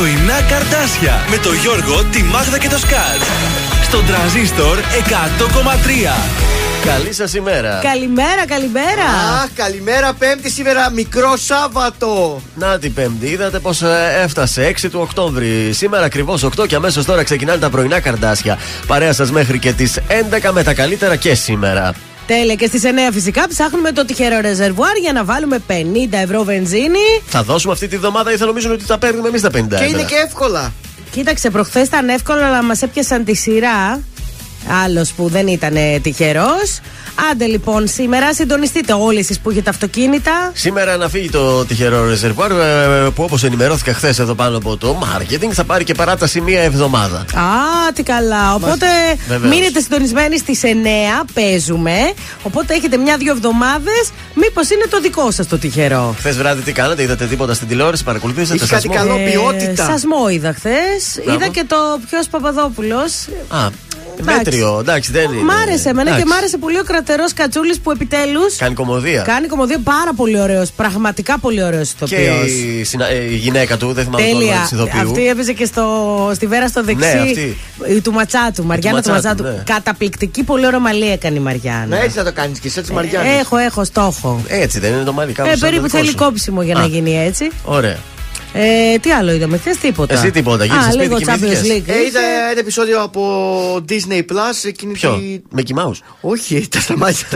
Πρωινά καρτάσια με το Γιώργο, τη Μάγδα και το Σκάτ. Στον τραζίστορ 100,3. Καλή σας ημέρα. Καλημέρα, καλημέρα. Αχ, καλημέρα, Πέμπτη σήμερα, μικρό Σάββατο. Να την Πέμπτη, είδατε πώ ε, έφτασε 6 του Οκτώβρη. Σήμερα ακριβώς 8 και αμέσως τώρα ξεκινάνε τα πρωινά καρδάσια. Παρέα σας μέχρι και τις 11 με τα καλύτερα και σήμερα. Τέλεια. Και στις 9 φυσικά ψάχνουμε το τυχερό ρεζερβουάρ για να βάλουμε 50 ευρώ βενζίνη. Θα δώσουμε αυτή τη βδομάδα ή θα νομίζουν ότι θα παίρνουμε εμείς τα 50 ευρώ. Και είναι και εύκολα. Κοίταξε, προχθές ήταν εύκολο, αλλά μας έπιασαν τη σειρά. Άλλος που δεν ήταν τυχερός. Άντε λοιπόν, σήμερα συντονιστείτε όλοι εσείς που έχετε αυτοκίνητα. Σήμερα να φύγει το τυχερό ρεζερβουάρ ε, που όπως ενημερώθηκα χθες εδώ πάνω από το marketing θα πάρει και παράταση μία εβδομάδα. Α, τι καλά. Οπότε Βεβαίως. μείνετε συντονισμένοι στις 9, παίζουμε. Οπότε έχετε μια-δύο εβδομάδες. Μήπως είναι το δικό σας το τυχερό; Χθες βράδυ τι κάνατε, είδατε τίποτα στην τηλεόραση, παρακολουθήσατε. Είχε κάτι καλό ποιότητα. Ε, σασμό είδα χθες. Είδα και το ποιος Παπαδόπουλος. Α, Μέτριο, εντάξει, δεν είναι. Μ' άρεσε εμένα και μ' άρεσε πολύ ο κρατερός Κατσούλης που επιτέλους. Κάνει κομμωδία. Κάνει κομμωδία πάρα πολύ ωραίος. Πραγματικά πολύ ωραίος ηθοποιός. Και η, συνα... Ε, η, γυναίκα του, δεν θυμάμαι Τέλεια. το όνομα Αυτή έπαιζε και στο... στη βέρα στο δεξί. Ναι, αυτή. Του Ματσάτου, Μαριάννα του Ματσάτου. Ναι. Καταπληκτική, πολύ ωραία μαλλί έκανε η Μαριάννα. Ναι, έτσι θα το κάνεις και εσύ, έτσι Μαριάννα. Έχω, έχω στόχο. Έτσι δεν είναι το μαλλί Ε, περίπου θέλει κόψιμο για να γίνει έτσι. Ωραία. Ε, τι άλλο είδαμε, χθε τίποτα; Εσύ τίποτα, Α, λίγο Champions League. Ε, είδα ένα επεισόδιο από Disney Plus. Εκείνη Ποιο, τη... Mickey Mouse. Όχι, τα σταμάτησα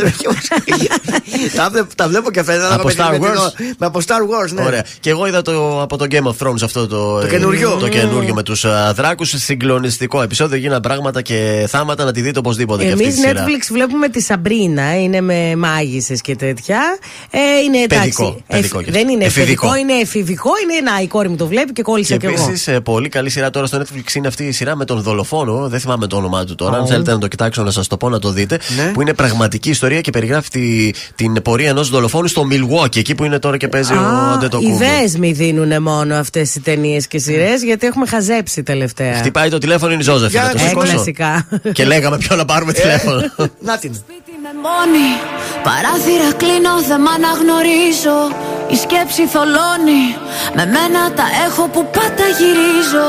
τα τα, τα βλέπω και φαίνεται από Star Wars; Με από Star Wars, ναι. Ωραία. Και εγώ είδα το, από το Game of Thrones αυτό το, το καινούριο. Το καινούριο με τους uh, δράκους. Συγκλονιστικό επεισόδιο. Γίνανε πράγματα και θάματα να τη δείτε οπωσδήποτε Εμείς και αυτή Netflix βλέπουμε τη Σαμπρίνα. Είναι με μάγισσες και τέτοια. Ε, είναι εντάξει. Παιδικό, δεν είναι εφηβικό, είναι εφηβικό. Είναι ένα η κόρη μου το βλέπει και κόλλησε και, και εγώ. Επίσης, πολύ καλή σειρά τώρα στο Netflix είναι αυτή η σειρά με τον δολοφόνο. Δεν θυμάμαι το όνομά του τώρα. Oh. Αν θέλετε να το κοιτάξω, να σας το πω να το δείτε. Ναι. Που είναι πραγματική ιστορία και περιγράφει τη, την πορεία ενός δολοφόνου στο Milwaukee, εκεί που είναι τώρα και παίζει ah, ο Αντετοκούμπο. Οι δέσμοι δίνουν μόνο αυτές οι ταινίες και σειρές, γιατί έχουμε χαζέψει τελευταία. Χτυπάει το τηλέφωνο, είναι η Ζώζεφ. Ε, κλασικά. και λέγαμε ποιο να πάρουμε τηλέφωνο. Να την. Με μόνη. Παράθυρα κλείνω, δεν μ' αναγνωρίζω. Η σκέψη θολώνει. Με μένα τα έχω που πάντα γυρίζω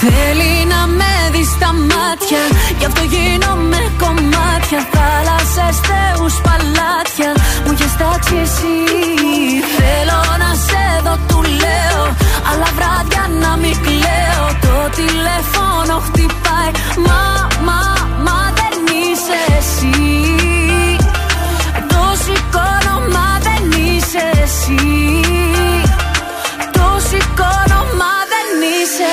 Θέλει να με δει στα μάτια Γι' αυτό γίνομαι κομμάτια. Θάλασσες, θεούς, παλάτια Μου έχεις τάξει εσύ. Θέλω να σε δω, του λέω Αλλά βράδια να μην κλαίω. Το τηλέφωνο χτυπάει Μα, μα, μα δεν είσαι εσύ. Το σηκώνω, μα δεν είσαι εσύ. Το σηκώνω, μα δεν είσαι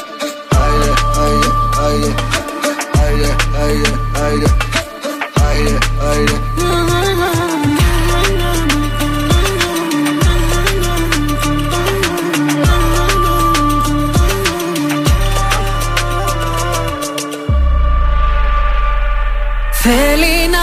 ayrı Ayrı ayrı ayrı Ayrı ayrı Feliz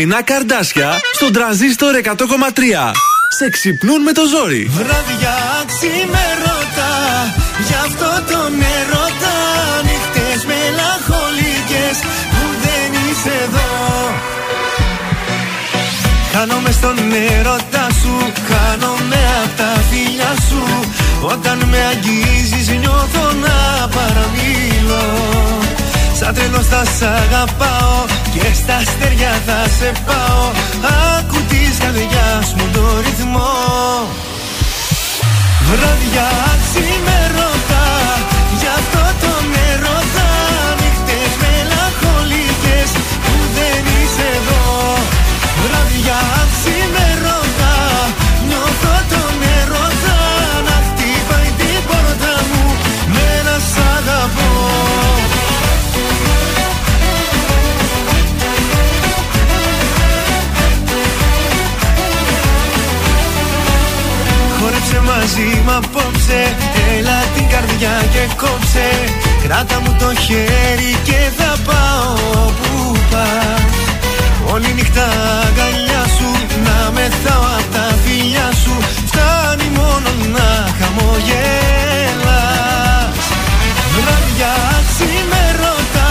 Πρωινά καρδάσια στον τραζίστορ 100,3. Σε ξυπνούν με το ζόρι. Βράδια ξημερώτα, γι' αυτό τον ερώτα. Νύχτες μελαγχολικές που δεν είσαι εδώ. Χάνομαι στον έρωτά σου, χάνομαι απ' τα φιλιά σου. Όταν με αγγίζεις νιώθω να παραμιλώ. Σαν τρελός θα σ' αγαπάω και στα αστέρια θα σε πάω. Άκου της καρδιάς μου το ρυθμό. Βράδια ξημερώτα, μαζί μ' απόψε Έλα την καρδιά και κόψε. Κράτα μου το χέρι και θα πάω όπου πας. Όλη νύχτα αγκαλιά σου Να μεθάω απ' τα φιλιά σου. Φτάνει μόνο να χαμογελάς. Βράδια ξημερώτα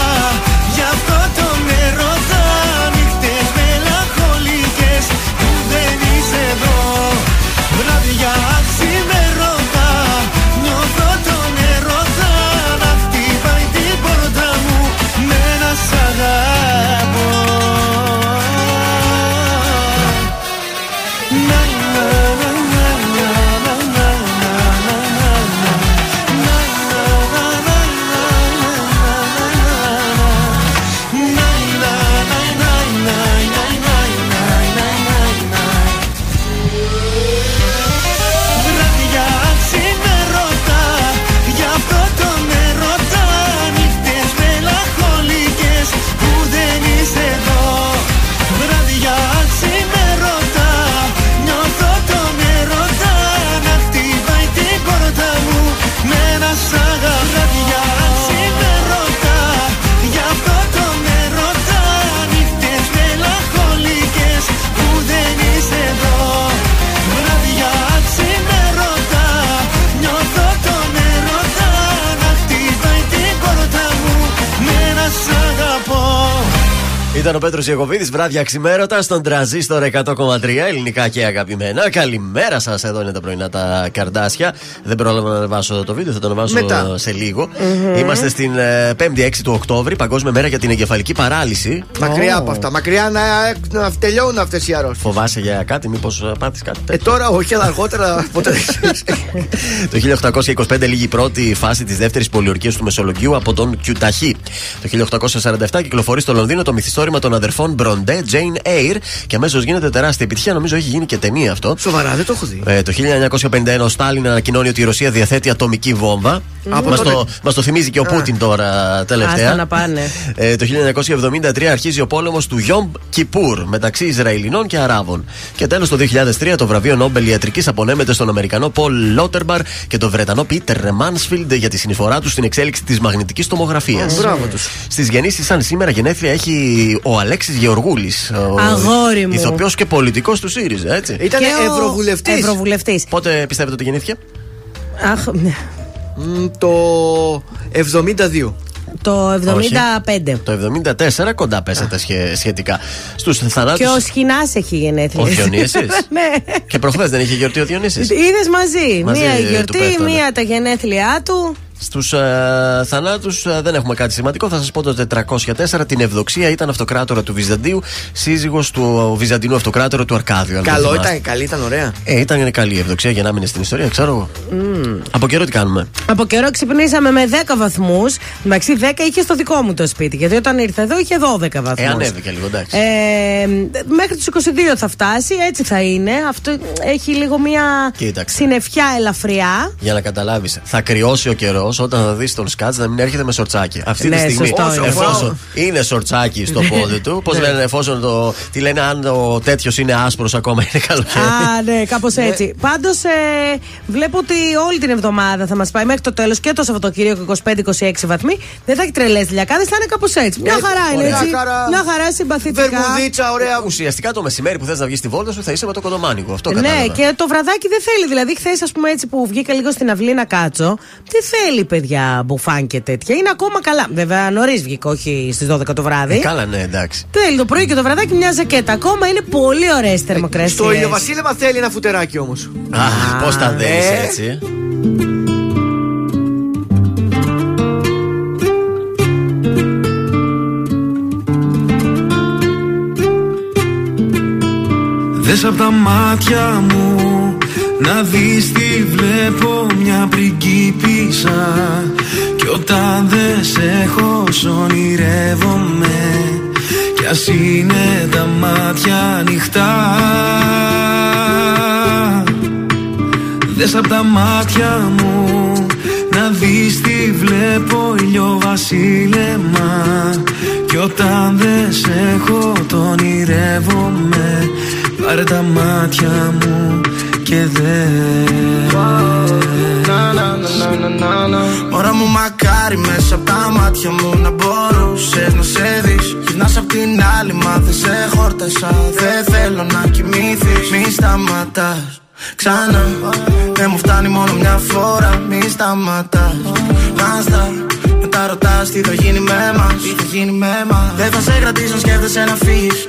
Ήταν ο Πέτρος Ιακωβίδης, βράδια ξημέρωτα στον τρανζίστορ 100,3 ελληνικά και αγαπημένα. Καλημέρα σας, εδώ είναι τα πρωινά τα καρντάσια. Δεν πρόλαβα να ανεβάσω το βίντεο, θα το ανεβάσω Μετά. σε λιγο Είμαστε στην ε, 5η 6 του Οκτώβρη, Παγκόσμια Μέρα για την Εγκεφαλική Παράλυση. Μακριά από αυτά. Μακριά να, να τελειώνουν αυτές οι αρρώστιες. Φοβάσαι για κάτι, μήπως πάθει κάτι Ε, τέτοιο; τώρα όχι, αλλά αργότερα ποτέ δεν ξέρεις. Το 1825 λήγει η πρώτη φάση της δεύτερης πολιορκίας του Μεσολογγίου από τον Κιουταχή. Το 1847 κυκλοφορεί στο Λονδίνο το μυθιστόρημα των αδερφών Μπροντέ, Jane Eyre και αμέσως γίνεται τεράστια επιτυχία. Νομίζω έχει γίνει και ταινία αυτό. Σοβαρά, δεν το έχω δει. Ε, το 1951 ο Στάλιν ανακοινώνει ότι η Ρωσία διαθέτει ατομική βόμβα. Από Μας τότε. το, μας το θυμίζει και ο Πούτιν τώρα τελευταία. Άστα να πάνε. Ε, το 1973 αρχίζει ο πόλεμος του Γιόμπ Κιπούρ μεταξύ Ισραηλινών και Αράβων. Και τέλος το 2003 το βραβείο Νόμπελ Ιατρικής απονέμεται στον Αμερικανό Πολ Λότερμπαρ και τον Βρετανό Πίτερ Μάνσφιλντ για τη συνεισφορά τους στην εξέλιξη της μαγνητικής τομογραφίας. Μπράβο τους. Στις γεννήσεις σαν σήμερα γενέθλια έχει ο Αλέξης Γεωργούλης. Ο Αγόρι μου. Ηθοποιός και πολιτικός του ΣΥΡΙΖΑ, έτσι. Ήταν Και ο ευρωβουλευτής. Ευρωβουλευτής. Πότε πιστεύετε ότι γεννήθηκε; Αχ, ναι. Το 72. το 75. Το 74 κοντά πέσατε σχε- σχετικά. Στους θανάτου. Και ο Σχοινάς έχει γενέθλια. Ο Διονύσης; ναι. Και προχθές δεν είχε γιορτή ο Διονύσης; Είδες μαζί. Μαζί, μία ε, η του γιορτή, πέφτουνε. μία τα γενέθλιά του. Στους ε, θανάτους ε, δεν έχουμε κάτι σημαντικό. Θα σας πω το 404. Την Ευδοξία ήταν αυτοκράτορα του Βυζαντίου, σύζυγος του Βυζαντινού αυτοκράτορα του Αρκάδιου. αν το Καλό θυμάστε. ήταν, καλή ήταν, ωραία. Ε, ήταν καλή η Ευδοξία για να μείνει στην ιστορία, ξέρω εγώ. Από καιρό τι κάνουμε. Από καιρό ξυπνήσαμε με 10 βαθμούς. Εντάξει, 10 είχε στο δικό μου το σπίτι. Γιατί όταν ήρθε εδώ είχε 12 βαθμούς. Ε, ανέβηκε λίγο, εντάξει. Ε, μέχρι τους 22 θα φτάσει, έτσι θα είναι. Αυτό έχει λίγο μια Κοίταξε. συννεφιά ελαφριά. Για να καταλάβεις, θα κρυώσει ο καιρός όταν θα δεις τον Σκάτς να μην έρχεται με σορτσάκι. Αυτή Ναι, τη στιγμή, σωστό είναι. εφόσον είναι σορτσάκι στο πόδι του, πώς λένε, εφόσον το. Τι λένε, αν ο τέτοιος είναι άσπρος ακόμα είναι καλοκαίρι. Α, ναι, κάπως έτσι. Πάντως ε, βλέπω ότι όλη την εβδομάδα θα μας πάει μέχρι το τέλος και το Σαββατοκύριακο 25-26 βαθμοί. Δεν θα έχει τρελές λιακάδες, θα είναι κάπως έτσι. Μια Ε, χαρά είναι ωραία. έτσι. Μια χαρά. Μια χαρά συμπαθητικά. Βερμουδίτσα, ωραία. Ουσιαστικά το μεσημέρι που θες να βγεις στη βόλτα σου θα είσαι με το κοντομάνικο. Αυτό Ναι, κατάλαβα. και το βραδάκι δεν θέλει. Δηλαδή, χθες, ας πούμε, έτσι που βγήκα λίγο στην αυλή να κάτσω, δεν θέλει, παιδιά, μπουφάν και τέτοια. Είναι ακόμα καλά. Βέβαια, νωρίς βγήκα, όχι στις 12 το βράδυ. Ε, καλά, ναι, εντάξει. Θέλει το πρωί και το βραδάκι μια ζακέτα. Ακόμα είναι πολύ ωραίες θερμοκρασίες. Στο ηλιοβασίλεμα θέλει ένα φουτεράκι όμως. Αχ, πώς τα δέχει ε. έτσι. Δες απ' τα μάτια μου να δεις τι βλέπω μια πριγκίπισσα. Κι όταν δεν σε έχω σ' ονειρεύομαι. Κι ας είναι τα μάτια ανοιχτά. Δες απ' τα μάτια μου να δεις τι βλέπω ηλιοβασίλεμα Κι όταν δεν σε έχω τον ονειρεύομαι. Πάρε τα μάτια μου και δες. Μωρά μου μακάρι μέσα από τα μάτια μου να μπορούσες να σε δεις. Γυρνάς απ' την άλλη μα δεν σε χόρτασα. Δεν θέλω να κοιμηθείς. Μη σταματάς. Ξανά. Δεν μου φτάνει μόνο μια φορά. Μη σταματάς. Μάστα μετά ρωτάς τι θα γίνει με μας. Τι θα γίνει με μας. Δεν θα σε κρατήσω αν σκέφτεσαι να φύγεις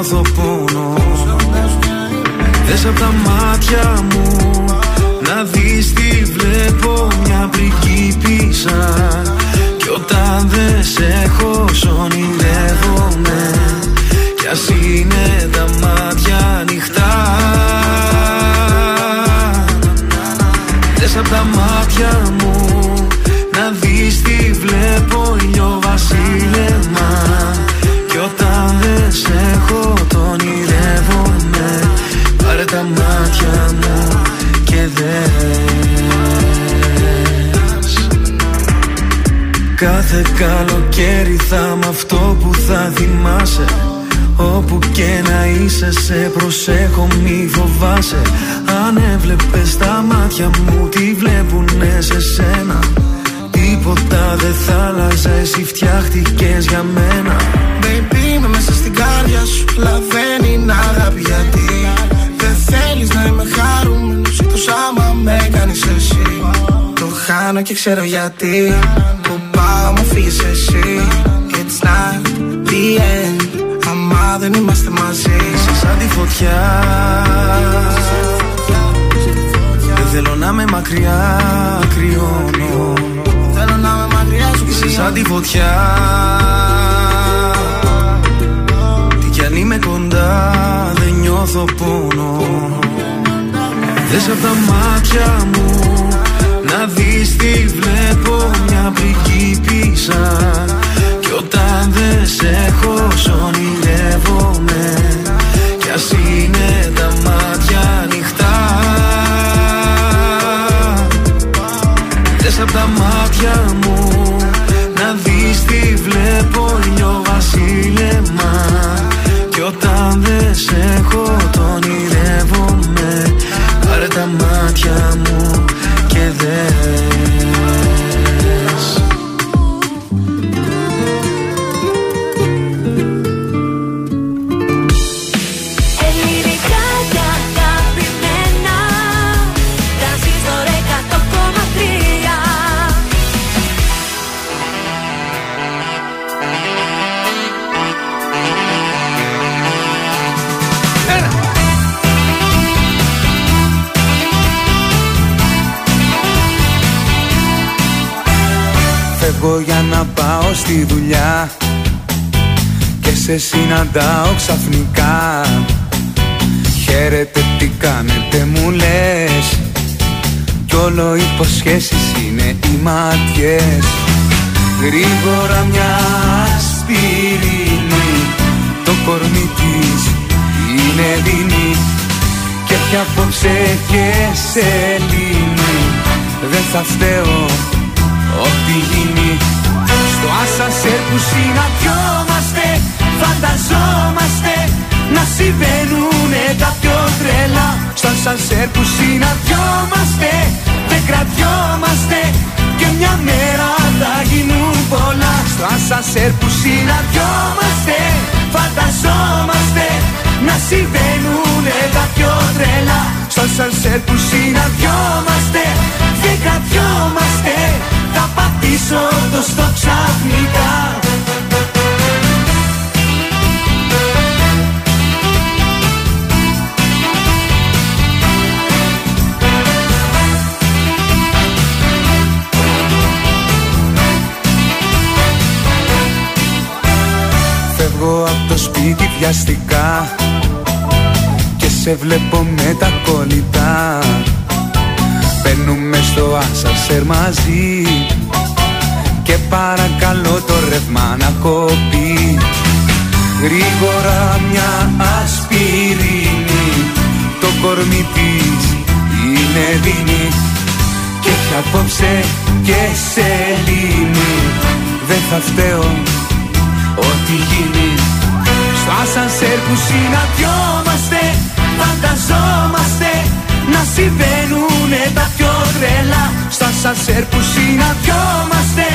νιώθω πόνο. Δες απ' τα μάτια μου Να δεις τι βλέπω μια πριγκίπισσα Κι όταν δεν σε έχω σ' ονειρεύομαι Κι ας είναι τα μάτια ανοιχτά. Δες απ' τα μάτια μου Να δεις τι βλέπω ηλιοβασίλεμα Κι όταν δεν σε έχω τον ονειρεύομαι. Πάρε τα μάτια μου και δες. Κάθε καλοκαίρι θα μ' αυτό που θα θυμάσαι. Όπου και να είσαι σε προσέχω μη φοβάσαι. Αν έβλεπες τα μάτια μου τι βλέπουνε σε σένα; Τίποτα δεν θα άλλαζε εσύ φτιάχτηκες για μένα. Baby είμαι μέσα στην καρδιά σου Αλλά δεν είναι αγάπη γιατί Δεν θέλεις να είμαι χαρούμενος. Εκτός άμα με κάνεις εσύ. Το χάνω και ξέρω γιατί. Που πάω μου φύγεις εσύ. It's not the end. Άμα δεν είμαστε μαζί. Είσαι σαν τη φωτιά. Δεν θέλω να με μακριά κρυώνω. Θέλω να είμαι μακριά σου Είσαι σαν τη φωτιά. Τι κι αν είμαι κοντά δεν νιώθω πόνο. Δες απ' τα μάτια μου Να δεις τι βλέπω μια πριγκίπισσα Κι όταν δεν σε έχω σ' ονειρεύομαι Κι ας είναι τα μάτια ανοιχτά. Δες απ' τα μάτια μου Να δεις τι βλέπω όταν δεν σε έχω τον ονειρεύομαι Πάρε τα μάτια μου Φεύγω για να πάω στη δουλειά. Και σε συναντάω ξαφνικά. Χαίρετε τι κάνετε μου λες. Κι όλο υποσχέσεις είναι οι μάτιες. Γρήγορα μια ασπιρίνη Το κορμί της είναι δίνη Και πια απόψε και σε λύνει. Δεν θα φταίω ό,τι γίνει Στο άσανσερ που συναντιόμαστε Φανταζόμαστε να συμβαίνουνε τα πιο τρελά. Στο άσανσερ που συναντιόμαστε Δεν κρατιόμαστε και μια μέρα θα γίνουν πολλά. Στο άσανσερ που συναντιόμαστε Φανταζόμαστε να συμβαίνουνε τα πιο τρελά. Στο άσανσερ που συναντιόμαστε Δεν κρατιόμαστε Θα πατήσω το στο ξαφνικά. Φεύγω από το σπίτι βιαστικά Και σε βλέπω με τα κολλητά Μπαίνουμε στο άσανσερ μαζί. Και παρακαλώ το ρεύμα να κοπεί. Γρήγορα μια ασπιρίνη. Το κορμί της είναι δίνη Και έχει απόψε και σε λύνει Δεν θα φταίω ό,τι γίνει. Στο άσανσερ που συναντιόμαστε Φανταζόμαστε να συμβαίνουνε τα πιο τρελά. Στο άσανσερ που συναντιόμαστε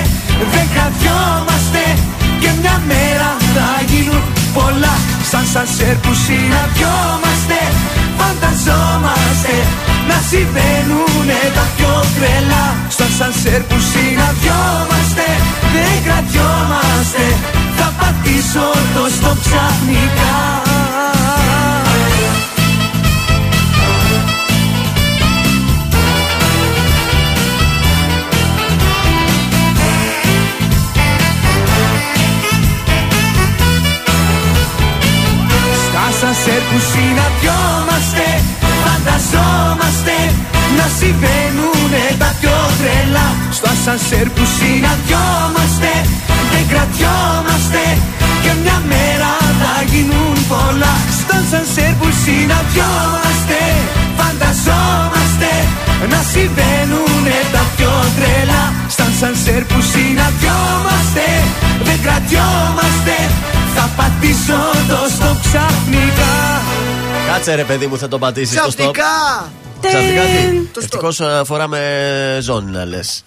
Δεν κρατιόμαστε Και μια μέρα θα γίνουν πολλά. Στα άσανσερ που συναντιόμαστε Φανταζόμαστε να συμβαίνουνε τα πιο τρελά. Στο άσανσερ που συναντιόμαστε Δεν κρατιόμαστε. Θα πατήσω το στο ξαφνικά Στα άσανσερ που συναντιόμαστε Φανταζόμαστε να συμβαίνουνε τα πιο τρελά. Στο άσανσερ που συναντιόμαστε Δεν κρατιόμαστε Και μια μέρα θα γίνουν πολλά. Στο άσανσερ που συναντιόμαστε Φανταζόμαστε να συμβαίνουνε τα πιο τρελά. Στα άσανσερ που συναντιόμαστε Δεν κρατιόμαστε Θα πατήσω το στο ξαφνικά Κάτσε ρε παιδί μου, θα τον πατήσεις στο stop. Ξαφνικά! Ξαφνικά τι; Το stop. Ευτυχώ φοράμε ζώνη να λες.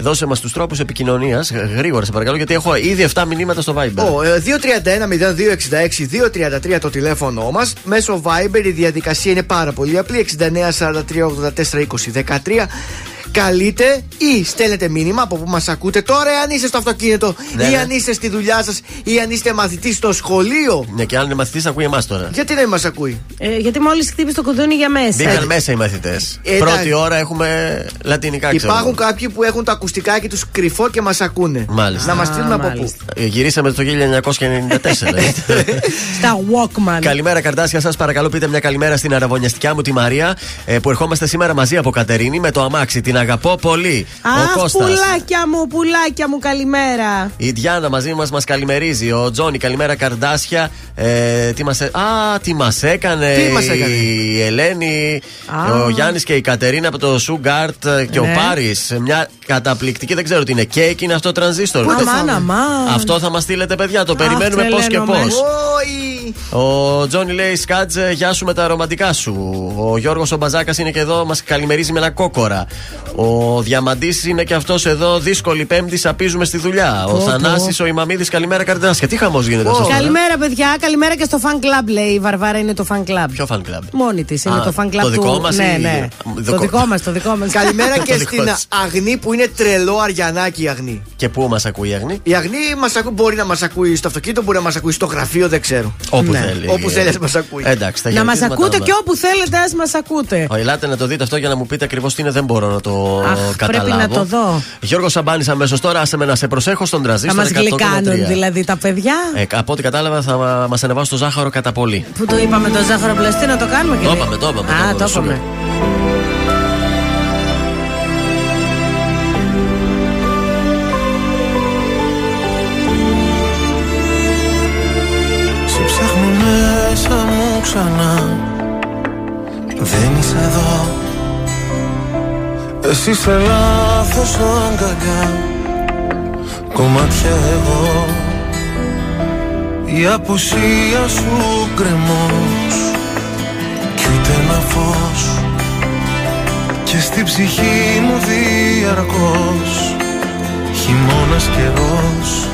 Δώσε μας τους τρόπους επικοινωνίας γρήγορα, σε παρακαλώ, γιατί έχω ήδη 7 μηνύματα στο Viber. Ω, ε, 231-0266-233 το τηλέφωνο μας. Μέσω Viber η διαδικασία είναι πάρα πολύ απλή. 69 43 84 20 13. Καλείτε ή στέλνετε μήνυμα από που μας ακούτε τώρα, αν είστε στο αυτοκίνητο Ναι, ή ναι. αν είστε στη δουλειά σας ή αν είστε μαθητής στο σχολείο. Ναι, και αν είναι μαθητής, ακούει εμάς τώρα. Γιατί δεν μας ακούει; Ε, γιατί μόλις χτύπησε το κουδούνι για μέσα. Μπήκαν μέσα οι μαθητές. Ε, Πρώτη εντάξει. ώρα έχουμε λατινικά, ξέρω. Υπάρχουν εγώ. κάποιοι που έχουν το ακουστικάκι τους κρυφό και μας ακούνε. Μάλιστα. Να μας στείλουν Α, από πού. μάλιστα. Ε, Γυρίσαμε το 1994. ε. Στα Walkman. Καλημέρα, καρτάσια σας. Παρακαλώ, πείτε μια καλημέρα στην αραβωνιαστικιά μου τη Μαρία ε, που ερχόμαστε σήμερα μαζί από Κατερίνη με το αμάξι. Την αγαπώ πολύ. Αχ, Ο Κώστας. πουλάκια μου, πουλάκια μου, καλημέρα. Η Νταϊάνα μαζί μας μας καλημερίζει. Ο Τζόνι, καλημέρα Καρντάσια. Ε, τι μας, ε- Α, τι μας έκανε. Τι μας έκανε; Η Ελένη, Α. ο Γιάννης και η Κατερίνα από το Στουτγκάρτ και ο Ναι. Πάρης. Μια καταπληκτική, δεν ξέρω τι είναι. Κέικ είναι αυτό τρανζίστορ. Αμάν, φάμε; αμάν. Αυτό θα μας στείλετε, παιδιά. Το περιμένουμε πώς και τρελαίνομαι. πώς. Όχι. Ο Τζόνι λέει Σκάτζε, γεια σου με τα ρομαντικά σου. Ο Γιώργος ο Μπαζάκας είναι και εδώ, μας καλημερίζει με ένα κόκορα. Ο Διαμαντής είναι και αυτός εδώ, δύσκολη Πέμπτη, σαπίζουμε στη δουλειά. Ο Πω, πω. Θανάσης, ο Ημαμίδης, καλημέρα Καρδάσια. Τι χαμός γίνεται Πω. αυτό. Καλημέρα, παιδιά. Καλημέρα και στο fan club, λέει η Βαρβάρα. Είναι το fan club. Ποιο fan club. Μόνη της. Είναι Α, το fan club το δικό του. μας ναι, ή- ναι. δικό- Το δικό μας, το δικό μας. Καλημέρα και Το δικό στην της. Αγνή που είναι τρελό αριανάκι η Αγνή. Και πού μας ακούει η Αγνή; Η Αγνή μας ακού, μπορεί να μας ακούει στο αυτοκίνητο, μπορεί να μας ακούει στο γραφείο, δεν ξέρω. Όπου Ναι. θέλει. Όπου θέλει, ας μας ακούει. Εντάξει, τα Να μας χαιρετίσματά ακούτε μας. και όπου θέλετε, ας μας ακούτε. Ω, Ελάτε να το δείτε αυτό για να μου πείτε ακριβώς τι είναι, δεν μπορώ να το Αχ, πρέπει καταλάβω. να το δω. Γιώργος Σαμπάνης αμέσως τώρα, άσε με να σε προσέχω στον Θα τραζίστρο. μας 100,3. γλυκάνουν δηλαδή τα παιδιά. Ε, από ό,τι κατάλαβα θα μας ανεβάσει το ζάχαρο κατά πολύ. Που το είπαμε το ζάχαρο πλαστή να το κάνουμε και Το λέει. είπαμε, το είπαμε, το Α, είπαμε, το σου είπαμε. Ξανά. Δεν είσαι εδώ. Εσύ είσαι λάθος αγκαλιά. Κομμάτια εγώ. Η απουσία σου κρεμός Κι ούτε ένα φως. Και στην ψυχή μου διαρκώς. Χειμώνας καιρός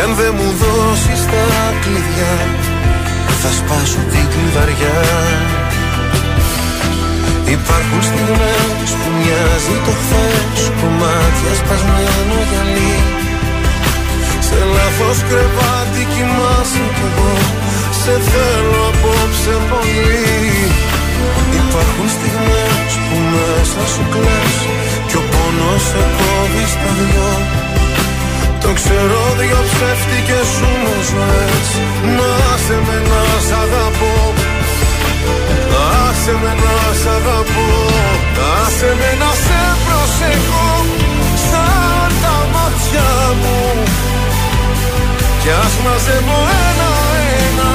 κι αν δεν μου δώσεις τα κλειδιά Θα σπάσω την κλειδαριά. Υπάρχουν στιγμές που μοιάζει το χθες Κομμάτια σπασμένο γυαλί. Σε λάθος κρεβάτι κοιμάσαι κι εγώ Σε θέλω απόψε πολύ. Υπάρχουν στιγμές που μέσα σου κλαις Κι ο πόνος σε κόβει στα δυο το ξέρω δυο ψεύτικες ζούμε ζωές Να σε με να σ' αγαπώ. Άσε με να σ' αγαπώ. Άσε με να σε προσέχω. Σαν τα μάτια μου. Κι ας μαζεύω ένα-ένα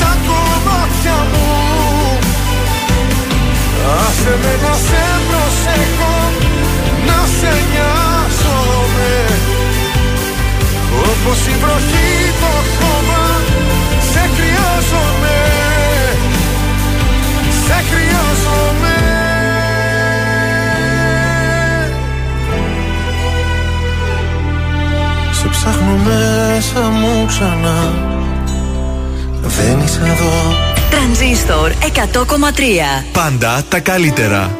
Τα κομμάτια μου. Άσε με να σε προσέχω. Να σε νοιάζομαι όπως η βροχή το χώμα Σε χρειάζομαι. Σε χρειάζομαι. Σε ψάχνω μέσα μου ξανά. Δεν είσαι εδώ. Τρανζίστορ 100,3 Πάντα τα καλύτερα.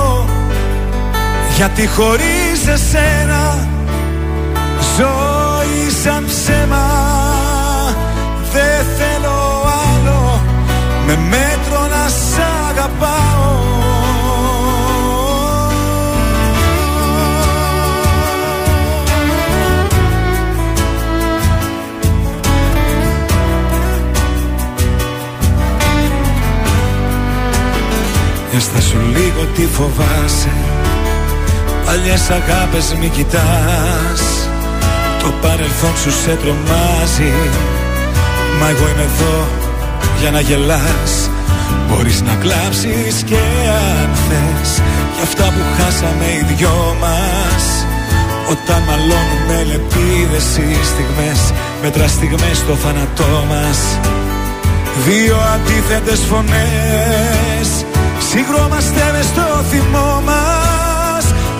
Γιατί χωρίς εσένα Ζωή σαν ψέμα Δεν θέλω άλλο. Με μέτρο να σ' αγαπάω. Για σου λίγο τι φοβάσαι Παλιές αγάπες μη κοιτάς. Το παρελθόν σου σε τρομάζει. Μα εγώ είμαι εδώ για να γελάς. Μπορείς να κλάψεις και αν θες. Για αυτά που χάσαμε οι δυο μας. Όταν μαλώνουμε λεπίδες οι στιγμές Μέτρα στιγμές στο θάνατό μας. Δύο αντίθετες φωνές. Συγκρόμαστε μες στο θυμό μας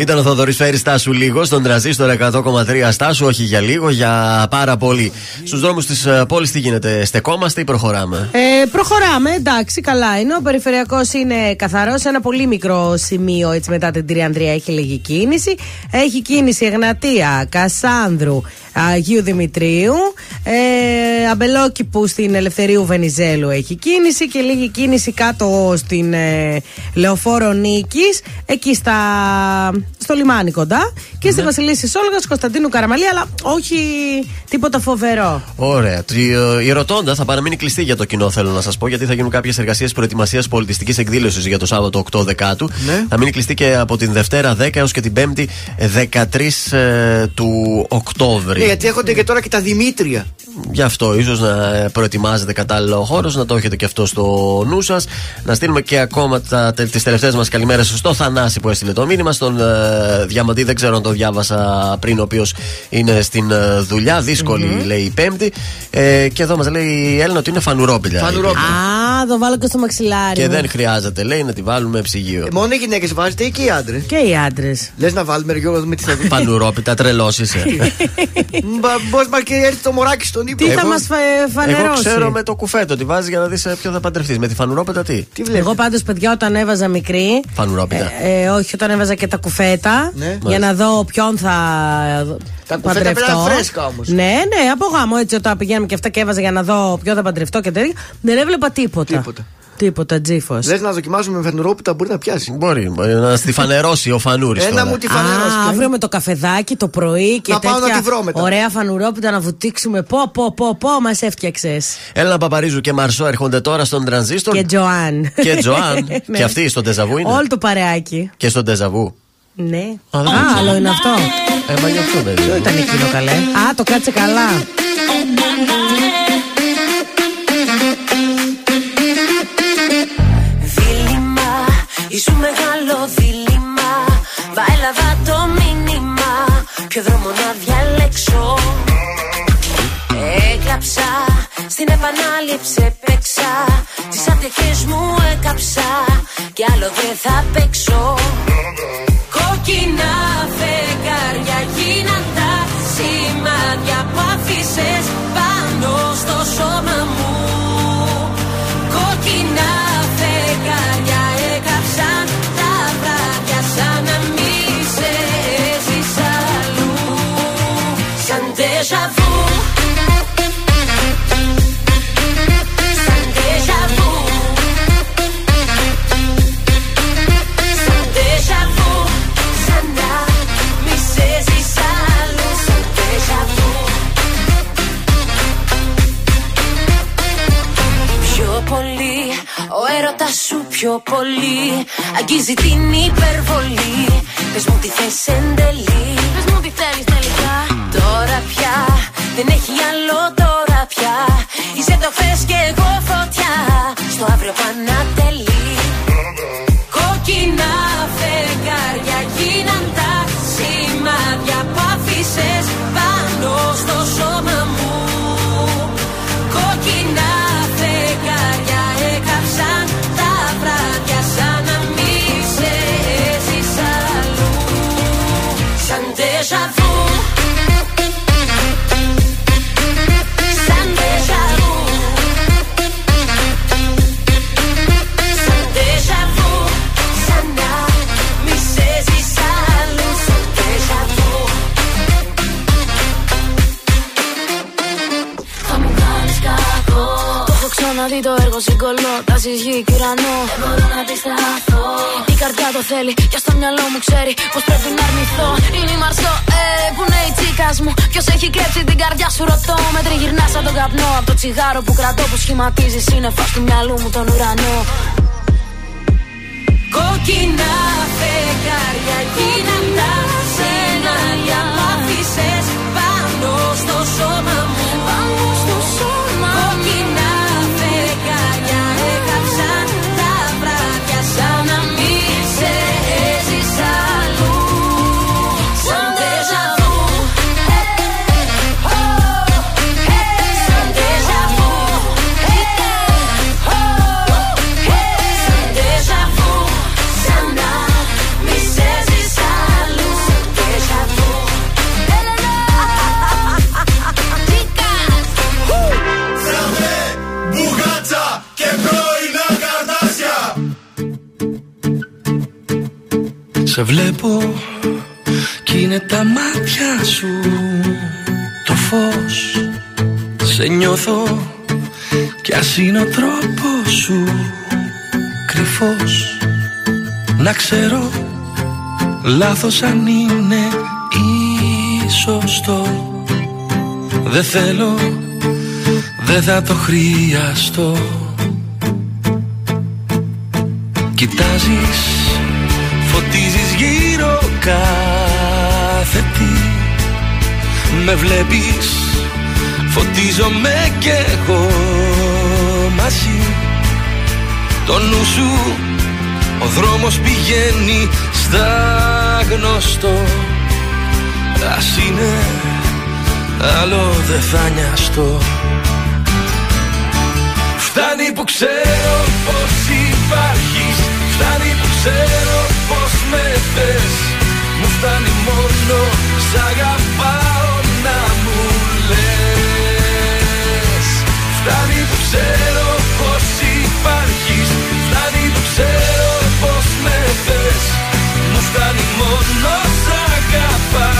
Ήταν ο Θοδωρής Φέρης Στάσου λίγο στον τραζίστορ 100,3 Στάσου, όχι για λίγο, για πάρα πολύ. Στους δρόμους της πόλης τι γίνεται, στεκόμαστε ή προχωράμε; Ε, προχωράμε, εντάξει, καλά είναι. Ο περιφερειακός είναι καθαρός. Ένα πολύ μικρό σημείο έτσι μετά την Τριανδρία έχει λίγη κίνηση. Έχει κίνηση Εγνατία, Κασάνδρου, Αγίου Δημητρίου. Ε, Αμπελόκηπου στην Ελευθερίου Βενιζέλου έχει κίνηση και λίγη κίνηση κάτω στην ε, Λεωφόρο Νίκης. Εκεί στα, στο λιμάνι κοντά. Και Ναι. στη Βασιλίση Σόλγας Κωνσταντίνου Καραμαλή, αλλά όχι τίποτα φοβερό. Ωραία. Τρι- ε, Η Ρωτώντα θα παραμείνει κλειστή για το κοινό, θέλω να σας πω, γιατί θα γίνουν κάποιες εργασίες προετοιμασίας πολιτιστικής εκδήλωσης για το Σάββατο 8 Δεκάτου. Ναι. Θα μείνει κλειστή και από την Δευτέρα 10 έως και την Πέμπτη ε, 13 ε, του Οκτώβρη. Ναι, γιατί έχονται και τώρα και τα Δημήτρια. Γι' αυτό ίσως να ε, προετοιμάζετε κατάλληλο χώρος, να το έχετε και αυτό στο νου σας. Να στείλουμε και ακόμα τις τελευταίες μας καλημέρες στο Θανάση που έστειλε το μήνυμα. Στον ε, Διαμαντή, δεν ξέρω αν το διάβασα πριν, ο οποίος είναι στην ε, δουλειά. Δύσκολη, λέει η Πέμπτη. Ε, και εδώ μας λέει η Έλληνα ότι είναι φανουρόπιλια. Φανουρόπιλια. Α, το βάλω και στο μαξιλάρι. Και μου. δεν χρειάζεται, λέει, να τη βάλουμε ψυγείο. Ε, μόνο οι γυναίκες βάζετε ή και οι άντρες; Και οι άντρες. Λες να βάλουμε Γιώργο να δούμε τι θα δει. Φανουρόπιτα, τρελό είσαι. Μπορεί μα και έρθει το μωράκι στον ύπνο. Τι θα Εγώ- μας φανερώσει; Εγώ ξέρω με το κουφέτο τι βάζεις για να δεις ποιο θα παντρευτείς. Με τη φανουρόπιτα τι; Τι βλέπεις; Εγώ πάντως, παιδιά, όταν έβαζα μικρή. Φανουρόπιτα. Ε, ε, όχι, όταν έβαζα και τα κουφέτα. Ναι. Για να δω ποιον θα. Τα κουφέτα παντρευτώ. πρέπει να είναι φρέσκα όμως. Ναι, ναι, από γάμο έτσι όταν πηγαίναμε και αυτά και έβαζα για να δω ποιον θα παντρευτώ και τέτοια. Δεν έβλεπα τίποτα. Τίποτα. Τίποτα, τζίφος. Λες να δοκιμάσουμε με φανουρόπιτα μπορεί να πιάσει. Μπορεί, μπορεί να στη φανερώσει ο φανούρης. Ένα μου τη Α, φανερώσει. αύριο με το καφεδάκι το πρωί και Να πάω να τέτοια τη βρω μετά. ωραία φανουρόπιτα να βουτήξουμε. Πω, πω, πω, πω, μας έφτιαξες. Έλενα Παπαρίζου και Μαρσό έρχονται τώρα στον τρανζίστορ. Και Τζοάν. Και Τζοάν. Ναι. Και αυτή στον Τεζαβού είναι. Όλο το παρεάκι. Και στον Τεζαβού. Ναι. Α, Α, δεν ξέρω. άλλο είναι αυτό. Ε, μα γι' αυτό δεν Ποιο είναι. ήταν εκείνο καλέ; Α, το κάτσε καλά. Ισου μεγάλο δίλημα. Βάιλαβα το μήνυμα. Ποιο δρόμο να διαλέξω. Έγραψα Στην επανάληψη παίξα Τις ατυχές μου έκαψα. Κι άλλο δεν θα παίξω. Κόκκινα πιο πολύ. Αγγίζει την υπερβολή. Πες μου τι θες εν τέλει. Πες μου τι θέλεις τελικά. Τώρα πια, δεν έχει άλλο τώρα το έργο συγκολώ. Τα γη και ουρανό. Δεν μπορώ να αντισταθώ. Η καρδιά το θέλει και στο μυαλό μου ξέρει Πως πρέπει να αρνηθώ. Είναι η Μαρσό, ε, που είναι η τσίκας μου. Ποιος έχει κλέψει την καρδιά σου ρωτώ. Με τριγυρνά σαν τον καπνό. Από το τσιγάρο που κρατώ που σχηματίζει σύννεφα του μυαλού μου τον ουρανό. Κόκκινα φεγγάρια γίναν τα σενάρια που άφησες πάνω στο σώμα μου Σε βλέπω κι είναι τα μάτια σου το φως. Σε νιώθω κι ας είναι ο τρόπος σου κρυφός. Να ξέρω λάθος αν είναι ή σωστό Δεν θέλω, δεν θα το χρειαστώ. Κοιτάζεις, φωτίζεις γύρω κάθε τι. Με βλέπεις, φωτίζομαι κι εγώ μαζί. Το νου σου, ο δρόμος πηγαίνει στα γνωστό. Ας είναι, άλλο δεν θα νοιαστώ. Φτάνει που ξέρω πως υπάρχεις Φτάνει που ξέρω πως με θες. Μου φτάνει μόνο σ' αγαπάω να μου λες. Φτάνει που ξέρω πως υπάρχεις Φτάνει που ξέρω πως με θες. Μου φτάνει μόνο σ' αγαπάω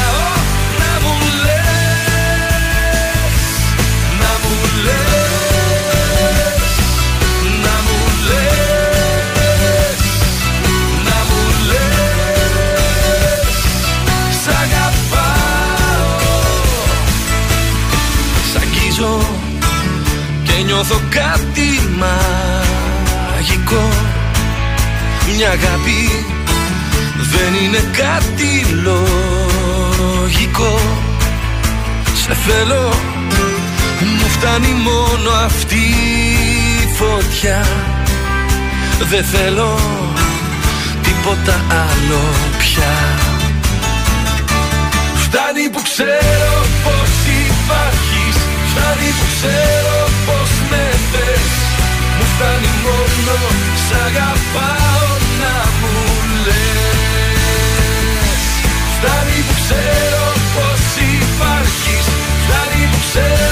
νιώθω κάτι μαγικό. Μια αγάπη δεν είναι κάτι λογικό. Σε θέλω μου φτάνει μόνο αυτή η φωτιά. Δεν θέλω τίποτα άλλο πια. Φτάνει που ξέρω κάτι που πως με Μου φτάνει μόνο σ' να μου λες. Φτάνει που ξέρω πως υπάρχεις. Φτάνει που ξέρω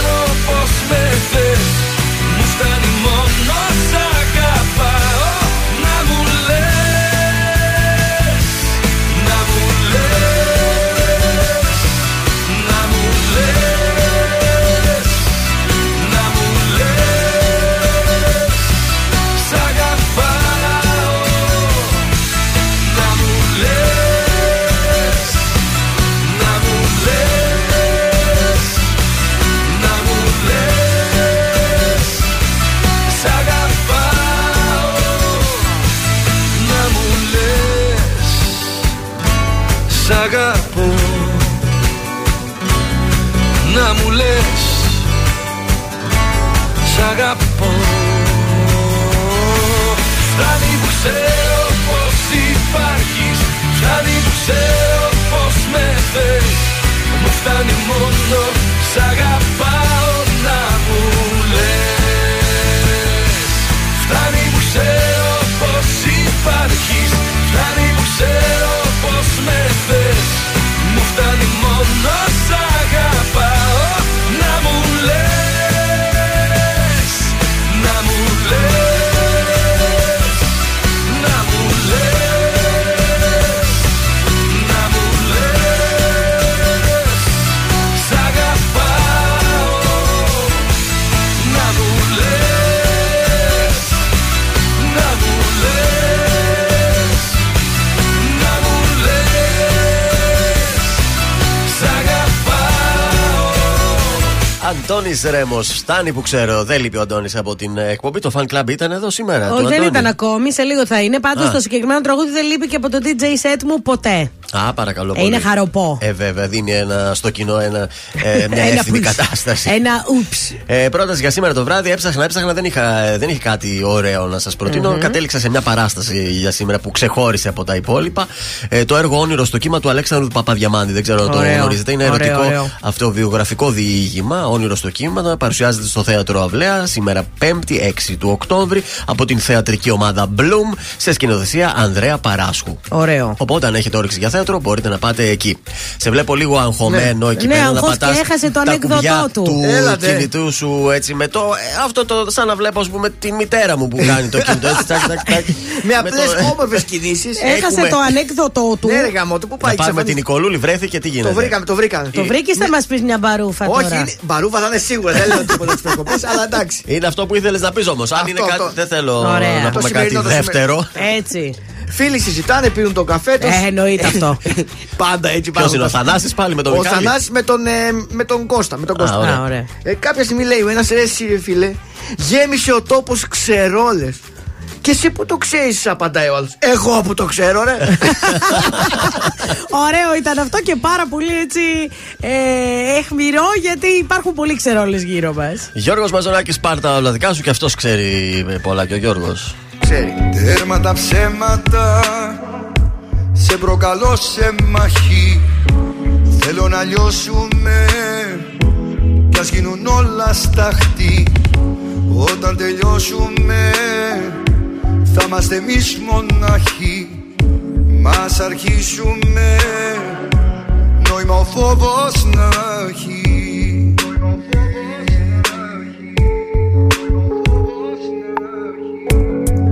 Ρέμος, φτάνει που ξέρω. Δεν λείπει ο Αντώνης από την ε, εκπομπή. Το fan club ήταν εδώ σήμερα. Όχι, του δεν Αντώνη. ήταν ακόμη, σε λίγο θα είναι. Πάντως Α. το συγκεκριμένο τραγούδι δεν λείπει και από το DJ set μου ποτέ. Α, παρακαλώ Ε, πολύ. είναι χαροπό. Ε, βέβαια, δίνει ένα, στο κοινό ένα, ε, μια Ένα εύθυμη πους. κατάσταση. Ένα ούψ. Ε, πρόταση για σήμερα το βράδυ. Έψαχνα, έψαχνα, δεν είχα, ε, δεν είχε κάτι ωραίο να σας προτεινω Μμμ. Κατέληξα σε μια παράσταση για σήμερα που ξεχώρισε από τα υπόλοιπα. Ε, το έργο Όνειρο στο κύμα του Αλέξανδρου του Παπαδιαμάντη. Δεν ξέρω αν το Ωραίο. γνωρίζετε. Είναι Ωραίο, ερωτικό ωραίο. αυτοβιογραφικό διήγημα. Όνειρο στο κύμα. Παρουσιάζεται στο θέατρο Αυλαία σήμερα 5η 6 του Οκτώβρη από την θεατρική ομάδα Bloom σε σκηνοθεσία Ανδρέα Παράσχου. Ωραίο. Οπότε αν έχετε όρεξη για θέατρο μπορείτε να πάτε εκεί. Σε βλέπω λίγο αγχωμένο εκεί Ναι, πέρα να αγχώς και πατάς έχασε το τα ανέκδοτό κουμπιά του. του Έλατε. κινητού σου έτσι με το. ε, αυτό το σαν να βλέπω ας πούμε τη μητέρα μου που κάνει το κινητό έτσι. Τάκ, τάκ, τάκ. Με απλές το- όμορφε κινήσεις. Έχασε Έχουμε- το ανέκδοτό του. Ναι, ρε γαμό, το πού Να πάει πάμε με την ξαφανίστηκε. Νικολούλη, βρέθηκε τι γίνεται; Το βρήκαμε, το βρήκαμε. Το βρήκες, θα μας πεις μια μπαρούφα Όχι, τώρα. είναι- μπαρούφα θα είναι σίγουρα. Δεν λέω τίποτα τι προκοπέ, αλλά εντάξει. Είναι αυτό που ήθελες να πεις όμως. Αν είναι κάτι. αυτό. Δεν θέλω Ωραία. να Το πούμε κάτι σημερινό, το δεύτερο. Έτσι. Φίλοι συζητάνε, πίνουν τον καφέ τους. Ε, εννοείται αυτό. Πάντα έτσι Ποιος πάνω. είναι ο Θανάσης πάλι με τον Ο Μιχάλη; Θανάσης με τον, ε, με τον Κώστα. Με τον Α, Κώστα. ωραία. Α, ωραία. Ε, κάποια στιγμή λέει ο ένας ρε εσύ, ρε φίλε, γέμισε ο τόπος ξερόλες. Και εσύ που το ξέρεις, απαντάει ο άλλος. Εγώ που το ξέρω, ρε. Ωραίο ήταν αυτό και πάρα πολύ έτσι ε, εχμηρό γιατί υπάρχουν πολλοί ξερόλες γύρω μας. Γιώργος Μαζονάκης πάρ' τα όλα δικά σου και αυτός ξέρει ε, πολλά και ο Γιώργος. Ξέρει. Τέρμα τα ψέματα Σε προκαλώ σε μαχή Θέλω να λιώσουμε Κι ας γίνουν όλα σταχτή Όταν τελειώσουμε Θα είμαστε εμείς μοναχοί Μας αρχίσουμε Νόημα ο φόβος να έχει.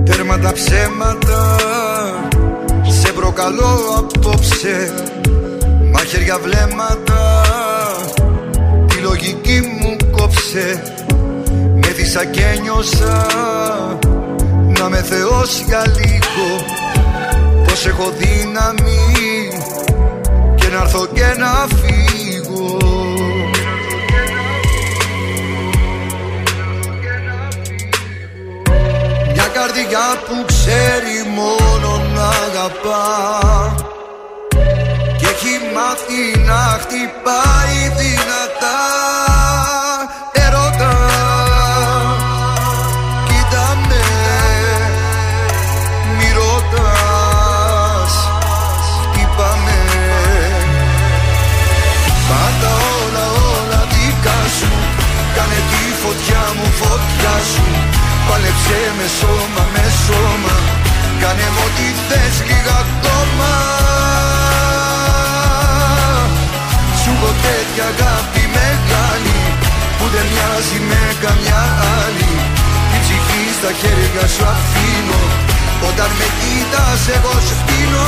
Τέρμα τα ψέματα. Σε προκαλώ απόψε. Μαχαίρια βλέμματα. Τη λογική μου κόψε. Με δίσα και νιώσα Να με θεός για λίγο. Πως έχω δύναμη Και να έρθω και να φύγω. Μια καρδιά που ξέρει μόνο να αγαπά. Και έχει μάθει να χτυπάει δυνατά Πάλεψε με σώμα, με σώμα. Κάνε μου ό,τι θες λίγα ακόμα. Σου έχω τέτοια αγάπη μεγάλη Που δεν μοιάζει με καμιά άλλη. Την ψυχή στα χέρια σου αφήνω Όταν με κοίτας εγώ σου πίνω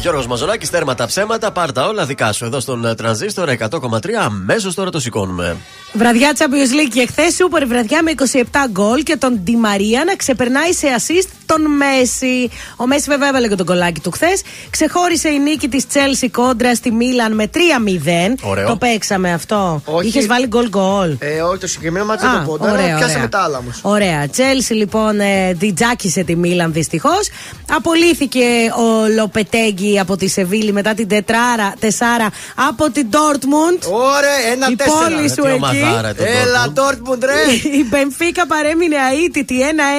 Γιώργος Μαζονάκης, τέρματα ψέματα, πάρτα όλα δικά σου εδώ στον ε, τρανζίστορ 100,3. Αμέσως τώρα το σηκώνουμε. Βραδιά Champions League και χθες σούπερ βραδιά με 27 γκολ και τον Ντι Μαρία να ξεπερνάει σε assist τον Μέση. Ο Μέση βέβαια έβαλε και τον κολλάκι του χθες. Ξεχώρισε η νίκη της Chelsea κόντρα στη Μίλαν με 3-0. Ωραίο. Το παίξαμε αυτό. Όχι. Είχες βάλει γκολ γκολ. Ε, όχι το συγκεκριμένο μάτσο δεν Α, το πω. ωραία, Τώρα ωραία. πιάσαμε τα άλλα όμως. Ωραία. Τσέλσι λοιπόν ε, διτζάκισε τη Μίλαν δυστυχώς. Απολύθηκε ο Λοπετέγκη από τη Σεβίλη μετά την τετράρα, τεσάρα από την Ντόρτμουντ. Ωραία, ένα Η τέσσερα. πόλη σου Τι εκεί. ομαδάρα το Έλα, Dortmund. Dortmund, ρε. Η Μπενφίκα παρέμεινε αίτητη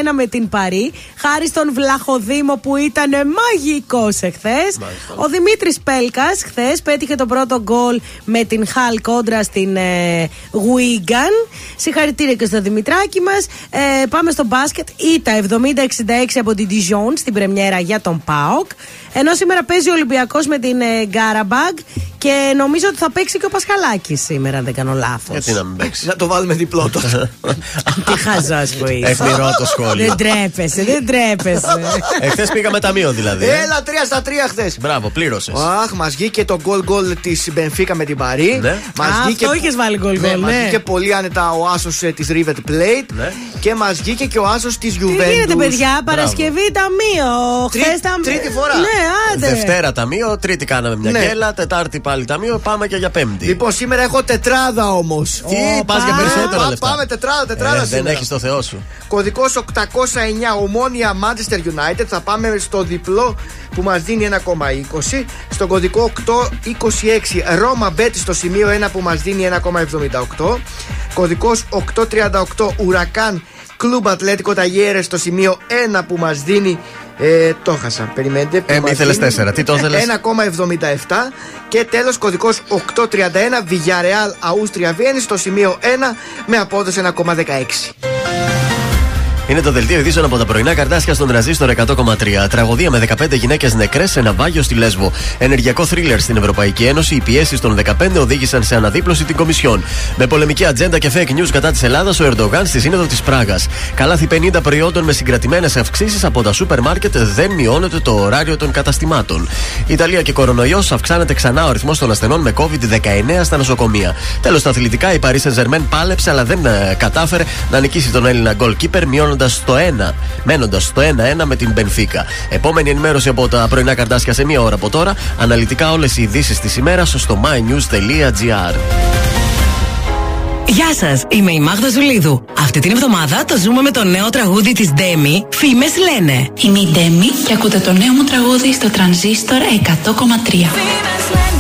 1-1 με την Παρή, χάρη στον Βλαχοδήμο που ήταν μαγικός εχθές. Ο Δημήτρης Πέλκας χθες πέτυχε το πρώτο γκολ με την Χαλ κόντρα στην ε, Γουίγκαν. Συγχαρητήρια και στο Δημητράκη μας. Ε, πάμε στο μπάσκετ. Ήττα 70-66 από την Dijon στην πρεμιέρα για τον Πάοκ. Ενώ σήμερα παίζει ο Ολυμπιακός με την ε, Γκάραμπαγκ και νομίζω ότι θα παίξει και ο Πασχαλάκης σήμερα, αν δεν κάνω λάθος. Γιατί να μην παίξει; Να το βάλουμε διπλό τότε. Τι χαζός που είσαι. Αιχμηρό το σχόλιο. Δεν τρέπεσαι, δεν τρέπεσαι. Εχθές πήγαμε ταμείο δηλαδή. ε; Έλα, τρία στα τρία χθες. Μπράβο, πλήρωσες. Αχ, μας βγήκε το γκολ γκολ της Μπενφίκα με την Παρί. Ναι. Μας Α, βγήκε- αυτό είχες βάλει γκολ γκολ, μας ναι. βγήκε πολύ άνετα ο άσος της Rivet Plate. Ναι. Και μας βγήκε και ο άσος της Τι Juventus. γίνεται, παιδιά, Παρασκευή ταμείο. Τρί- Χθες τα- τρίτη φορά. Ναι, άντε. Δευτέρα ταμείο, Τρίτη κάναμε μια Ναι. γκέλα, Τετάρτη πάλι ταμείο, πάμε και για Πέμπτη. Λοιπόν, σήμερα έχω τετράδα όμως. Τι, πας για περισσότερα λεφτά. Πάμε τετράδα, τετράδα Ε, δεν σήμερα. έχεις το Θεό σου. Κωδικός 809 ομόνια Manchester United. Θα πάμε στο διπλό που μας δίνει 1,20. Στον κωδικό 826 Ρώμα Μπέτη στο σημείο 1 που μας δίνει 1,78. Κωδικός 838 Ουρακάν Κλουμπ Ατλέτικο Ταγιέρε στο σημείο 1 που μας δίνει. Ε, το χάσα. Περιμένετε. που Ε, μας ήθελες δίνει τέσσερα. Τι το ήθελες; 1,77. Και τέλος κωδικός 831 Villarreal Αούστρια Βιέννη στο σημείο 1 με απόδοση 1,16. Είναι το δελτίο ειδήσεων από τα πρωινά καρτάσια στον τραζίστορ 100,3. Τραγωδία με 15 γυναίκες νεκρές σε ναυάγιο στη Λέσβο. Ενεργειακό θρίλερ στην Ευρωπαϊκή Ένωση. Οι πιέσεις των 15 οδήγησαν σε αναδίπλωση την Κομισιόν. Με πολεμική ατζέντα και fake news κατά της Ελλάδας, ο Ερντογάν στη Σύνοδο της Πράγας. Καλάθι 50 προϊόντων με συγκρατημένες αυξήσεις από τα σούπερ μάρκετ δεν μειώνεται το ωράριο των καταστημάτων. Ιταλία και κορονοϊός αυξάνεται ξανά ο αριθμό των ασθενών με COVID-19 στα νοσοκομεία. Τέλος, στα αθλητικά, η Paris Saint-Germain πάλεψε αλλά δεν ε, κατάφερε να νικήσει τον Έλληνα goalkeeper μειώνοντας το 1, μένοντας το 1-1 με την Benfica. Επόμενη ενημέρωση από τα πρωινά καρτάσια σε μία ώρα από τώρα. Αναλυτικά όλες οι ειδήσεις της ημέρας στο mynews.gr. Γεια σας, είμαι η Μάγδα Ζουλίδου. Αυτή την εβδομάδα το ζούμε με το νέο τραγούδι της Ντέμι, Φήμες λένε. Είμαι η Ντέμι και ακούτε το νέο μου τραγούδι στο τρανζίστορ 100,3.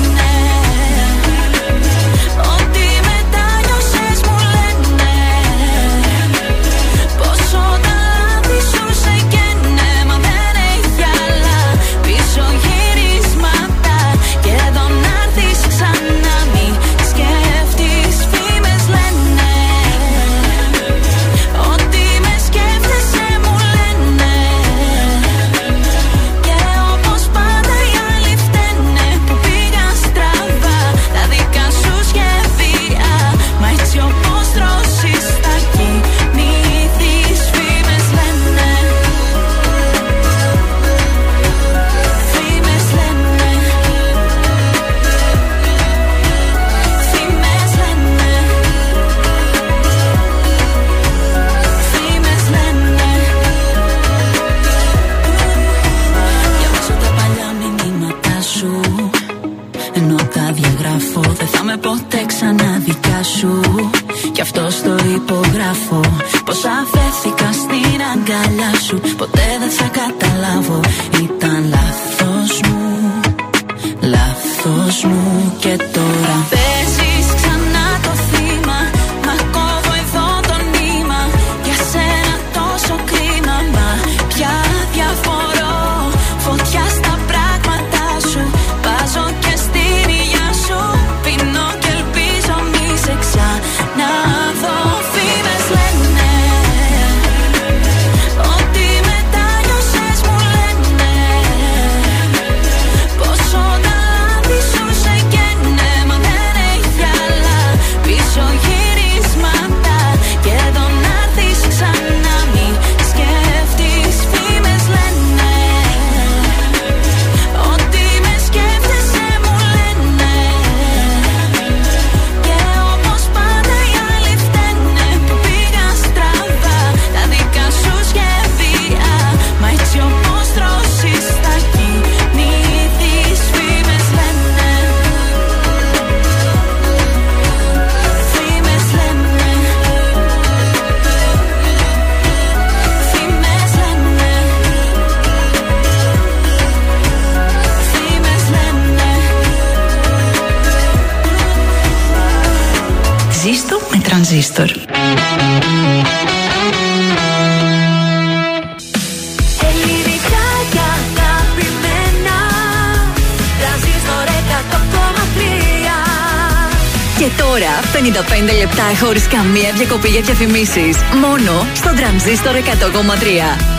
Χωρίς καμία διακοπή για διαφημίσεις. Μόνο στο τρανζίστορ 100,3.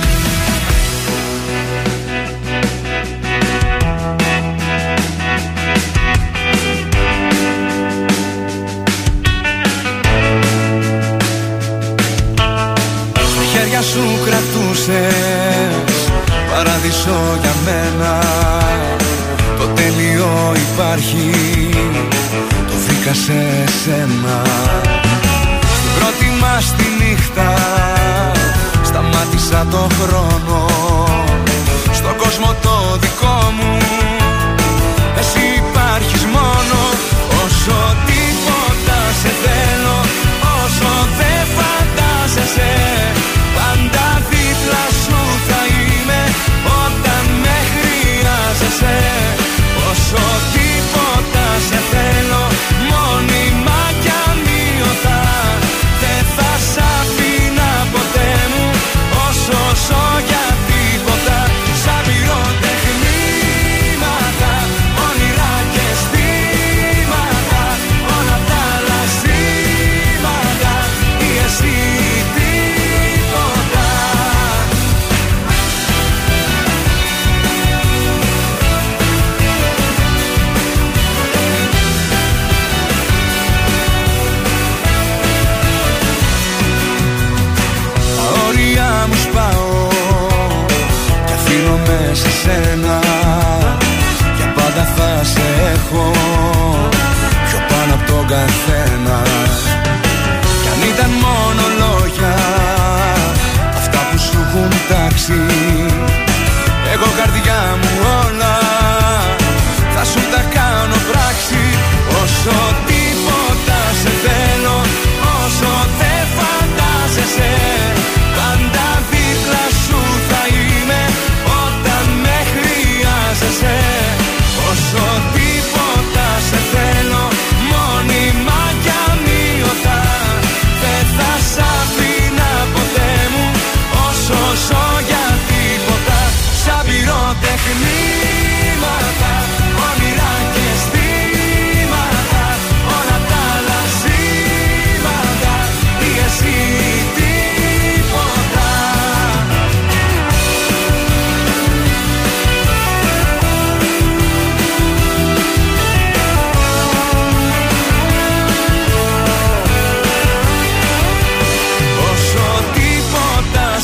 χέρια σου κρατούσες παράδεισο για μένα Το τέλειο υπάρχει Το βρήκα σε σένα μας τη νύχτα. Σταμάτησα το χρόνο. Στον κόσμο το δικό μου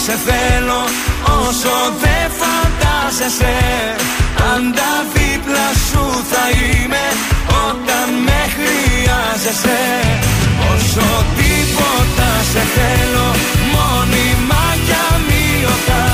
σε θέλω Όσο δεν φαντάζεσαι. Πάντα δίπλα σου θα είμαι Όταν με χρειάζεσαι. Όσο τίποτα σε θέλω Μόνιμα κι αμύωτα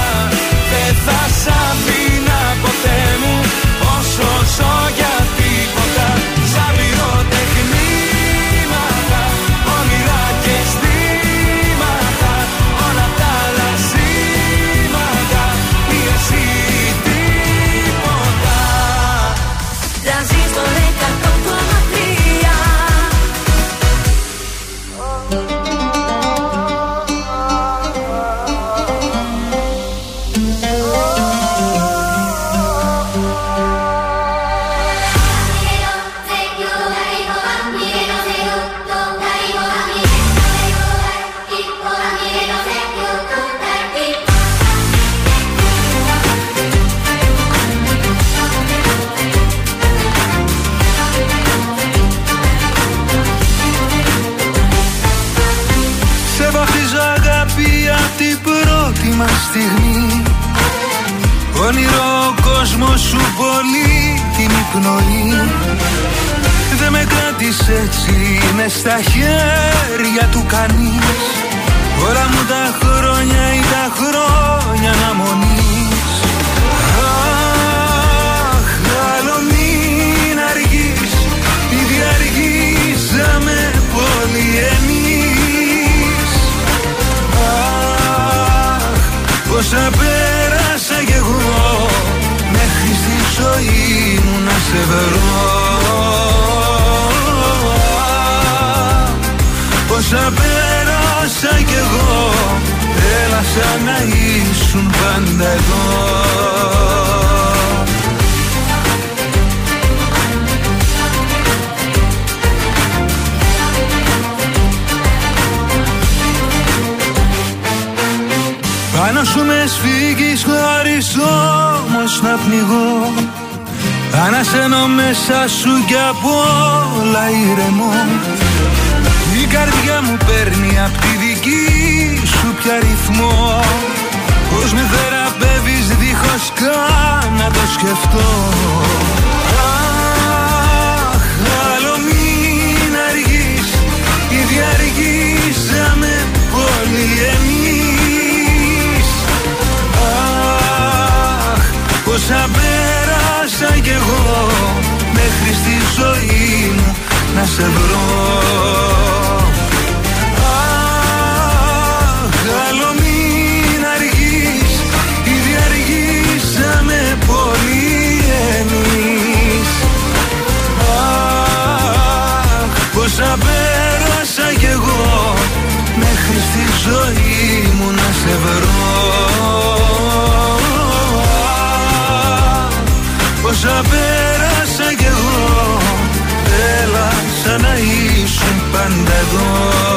σου πολύ την πνοή. Δεν με κράτησες έτσι, είναι στα χέρια του κανείς. Όλα μου τα χρόνια ή τα χρόνια αναμονής. Αχ, άλλο μην αργείς Ήδη αργήσαμε πολύ εμείς. Αχ, πόσα ζωή μου να σε βρω. Πόσα πέρασα κι εγώ Έλα σαν να ήσουν πάντα εδώ. Πάνω σου με σφίγγεις χωρίς όμως να πνιγώ Ανασένω μέσα σου κι απ' όλα ηρεμώ. Η καρδιά μου παίρνει απ' τη δική σου πια ρυθμό. Πώς με θεραπεύεις δίχως καν να το σκεφτώ. Αχ, άλλο μην αργείς Ήδη αργήσαμε πολύ εμείς. Αχ, πόσα πέρασα κι εγώ Μέχρι στη ζωή μου να σε βρω. Αχ, άλλο μην αργείς Ήδη αργήσαμε πολύ εμείς. Αχ, πόσα πέρασα κι εγώ Μέχρι στη ζωή μου να σε βρω Πόσα πέρασα κι εγώ. Έλα σαν να ήσουν πάντα εδώ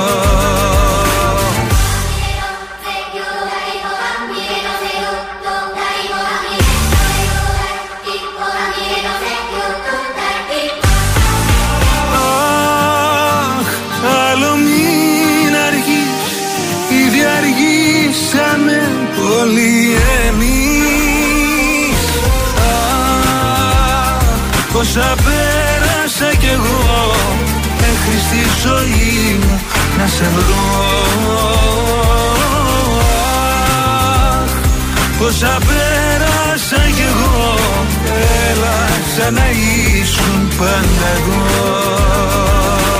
Πόσα πέρασα κι εγώ Μέχρι στη ζωή μου να σε βρω. Αχ, Πόσα πέρασα κι εγώ. Έλα σαν να ήσουν πάντα εδώ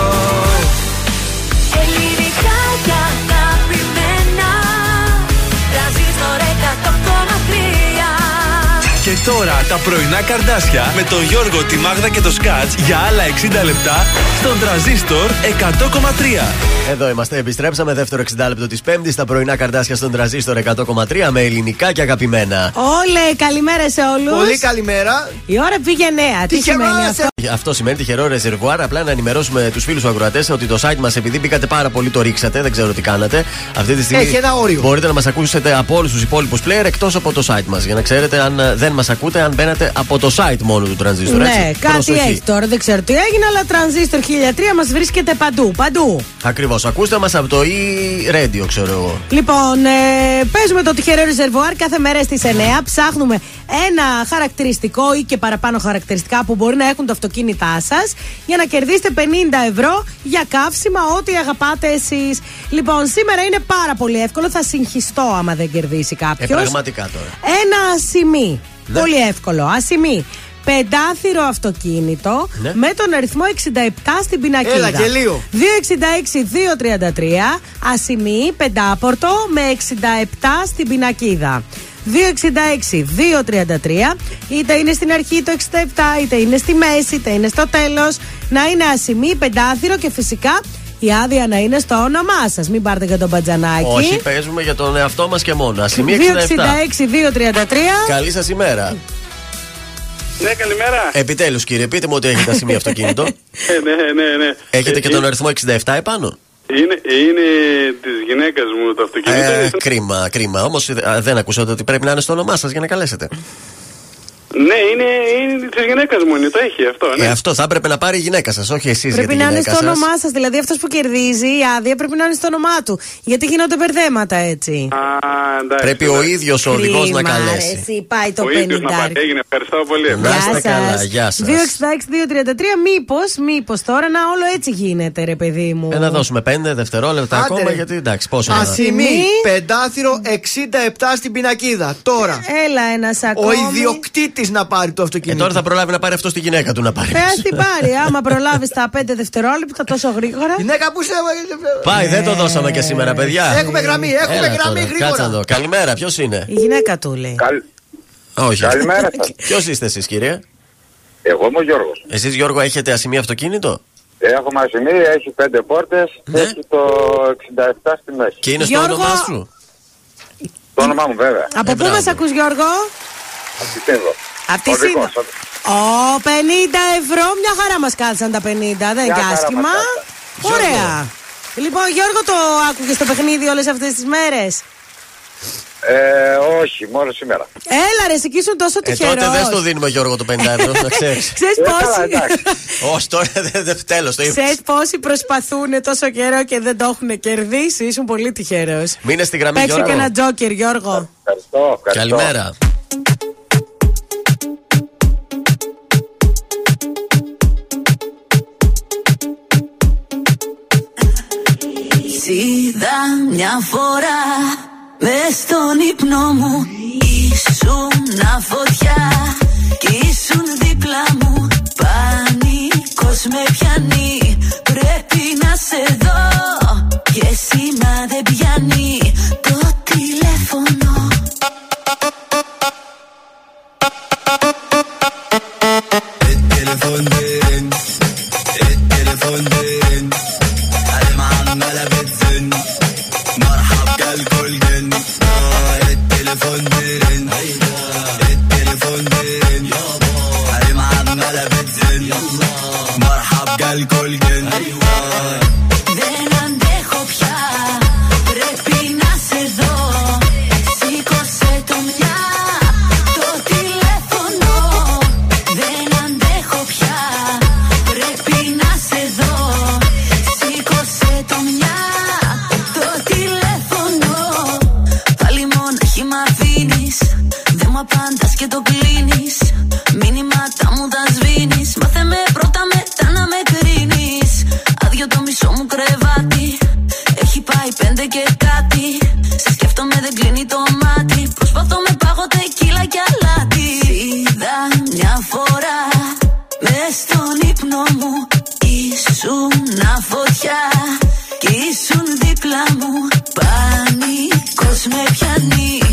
τώρα τα πρωινά καρδάσια με τον Γιώργο, τη Μάγδα και το Σκάτς για άλλα 60 λεπτά στον τραζίστορ 100,3. Εδώ είμαστε. Επιστρέψαμε δεύτερο 60 λεπτό της Πέμπτης στα πρωινά καρδάσια στον τραζίστορ 100,3 με ελληνικά και αγαπημένα. Όλε, καλημέρα σε όλους. Πολύ καλημέρα. Η ώρα πήγε νέα. Τι Τυχερό σημαίνει σε- αυτό; Αυτό σημαίνει τυχερό ρεζερβουάρ. Απλά να ενημερώσουμε τους φίλους ακροατές ότι το site μας, επειδή μπήκατε πάρα πολύ, το ρίξατε. Δεν ξέρω τι κάνατε. Αυτή τη στιγμή Έχει ένα όριο. μπορείτε να μας ακούσετε από όλους τους υπόλοιπους player εκτός από το site μας. Για να ξέρετε αν ε, δεν μας ακούτε, αν μπαίνετε από το site μόνο του Transistor. Ναι, έτσι. κάτι Προσοχή. έχει τώρα. Δεν ξέρω τι έγινε, αλλά τρανζίστορ 1003 μας βρίσκεται παντού. Παντού. Ακριβώς. Ακούστε μας από το e-radio, ξέρω εγώ. Λοιπόν, ε, παίζουμε το τυχερό ρεζερβουάρ κάθε μέρα στις 9. Ψάχνουμε ένα χαρακτηριστικό ή και παραπάνω χαρακτηριστικά που μπορεί να έχουν το αυτοκίνητά σας για να κερδίσετε 50 ευρώ για καύσιμα, ό,τι αγαπάτε εσείς. Λοιπόν, σήμερα είναι πάρα πολύ εύκολο. Θα συγχυστώ άμα δεν κερδίσει Ε, κάποιο. πραγματικά τώρα. Ένα ασημί. Ναι. Πολύ εύκολο. Ασημί. Πεντάθυρο αυτοκίνητο Ναι. με τον αριθμό 67 στην πινακίδα. Έλα, γελίο. 266-233. Ασημί, πεντάπορτο με 67 στην πινακίδα. 266-233. Είτε είναι στην αρχή το 67, είτε είναι στη μέση, είτε είναι στο τέλος. Να είναι ασημί, πεντάθυρο και φυσικά η άδεια να είναι στο όνομά σας. Μην πάρετε για τον μπατζανάκι. Όχι, παίζουμε για τον εαυτό μας και μόνο. Ασημεία 67. 266-233. Καλή σας ημέρα. Ναι, καλημέρα. Επιτέλους, κύριε, πείτε μου ότι έχετε ασημεία αυτοκίνητο. Ε, ναι, ναι, ναι. Έχετε και Ε, τον αριθμό 67 επάνω. Είναι, είναι τη γυναίκα μου το αυτοκίνητο. Ε, Είναι- κρίμα, κρίμα. Όμως δεν ακούσατε ότι πρέπει να είναι στο όνομά σας για να καλέσετε. Ναι, είναι, είναι της γυναίκας μου, είναι, το έχει αυτό. Ναι. Ε, αυτό θα έπρεπε να πάρει η γυναίκα σας, όχι εσείς για Πρέπει τη να είναι γυναίκα στο σας. όνομά σας. Δηλαδή αυτός που κερδίζει η άδεια πρέπει να είναι στο όνομά του. Γιατί γίνονται μπερδέματα έτσι. Α, εντάξει, Πρέπει ο εντάξει. ίδιος ο οδηγός να Κρίμα, καλέσει. ρε, εσύ, πάει το Ο ίδιος να 50. πάρει. Έγινε, ευχαριστώ πολύ. Να είστε καλά, γεια σας. 266-233, μήπως, μήπως τώρα να όλο έτσι γίνεται, ρε παιδί μου. Ε, να δώσουμε 5 δευτερόλεπτα Άντε, ακόμα ρε. γιατί εντάξει, πόσο να- Ασημί, πεντάθυρο 67 στην πινακίδα. Τώρα. Έλα ένας Ο ακόμη. Ιδιοκτήτη να πάρει το Ε, αυτοκίνητο. τώρα θα προλάβει να πάρει αυτό στη γυναίκα του να πάρει. Πε την πάρει, άμα προλάβεις τα 5 δευτερόλεπτα τόσο γρήγορα. Γυναίκα που σε. Πάει, δεν το δώσαμε και σήμερα, παιδιά. Έχουμε γραμμή, έχουμε Έλα γραμμή τώρα, γρήγορα. Κάτσε εδώ. Καλημέρα, ποιος είναι; Η γυναίκα του λέει. Όχι. Καλημέρα σας. Ποιος είστε εσείς, κύριε; Εγώ είμαι ο Γιώργος. Εσείς, Γιώργο, έχετε ασημεία αυτοκίνητο; Έχω μαζιμί, έχει πέντε πόρτες, έχει το 67 στη μέση. Και είναι στο Γιώργο. όνομά σου; Το όνομά μου βέβαια. Από Ε, πού μπράβο. μας ακούς Γιώργο; Από τη Σύνδο. Από τη Οδικός, Σύνδο. οδικός. Ω, 50 ευρώ, μια χαρά μας κάθισαν τα 50, δεν είναι Μια και χαρά άσχημα. μας κάθισαν. Ωραία. Λοιπόν, Γιώργο, το άκουγες στο παιχνίδι όλες αυτές τις μέρες; Ε, όχι, μόνο σήμερα. Έλα, ρε, εσύ κι ήσουν τόσο Ε, τυχερός. τότε δεν στο δίνουμε, Γιώργο, το 50 ευρώ, να ξέρεις. Ξέρεις Ε, καλά, πόσοι, εντάξει. Όχι, τώρα δεν δε, τέλος. Το είπες. ξέρεις πόσοι προσπαθούν τόσο καιρό και δεν το έχουν κερδίσει. Ήσουν πολύ τυχερός. Μείνε στη γραμμή, Παίξε και Γιώργο. ένα τζόκερ, Γιώργο. Ευχαριστώ, ευχαριστώ. Καλημέρα. Είδα μια φορά μες στον ύπνο μου. Ήσουν φωτιά κι ήσουν δίπλα μου. Πανικός με πιάνει πρέπει να σε δω. Και σήμα δεν πιάνει το τηλέφωνο και το κλείνεις. Μήνυματά μου τα σβήνεις. Μάθε με πρώτα μετά να με κρίνεις. Άδειο το μισό μου κρεβάτι. Έχει πάει πέντε και κάτι. Σε σκέφτομαι δεν κλείνει το μάτι. Προσπαθώ με πάγω τεκίλα και αλάτι. Είδα μια φορά μες στον ύπνο μου. Ήσουν φωτιά κι ήσουν δίπλα μου. Πανικός με πιάνει.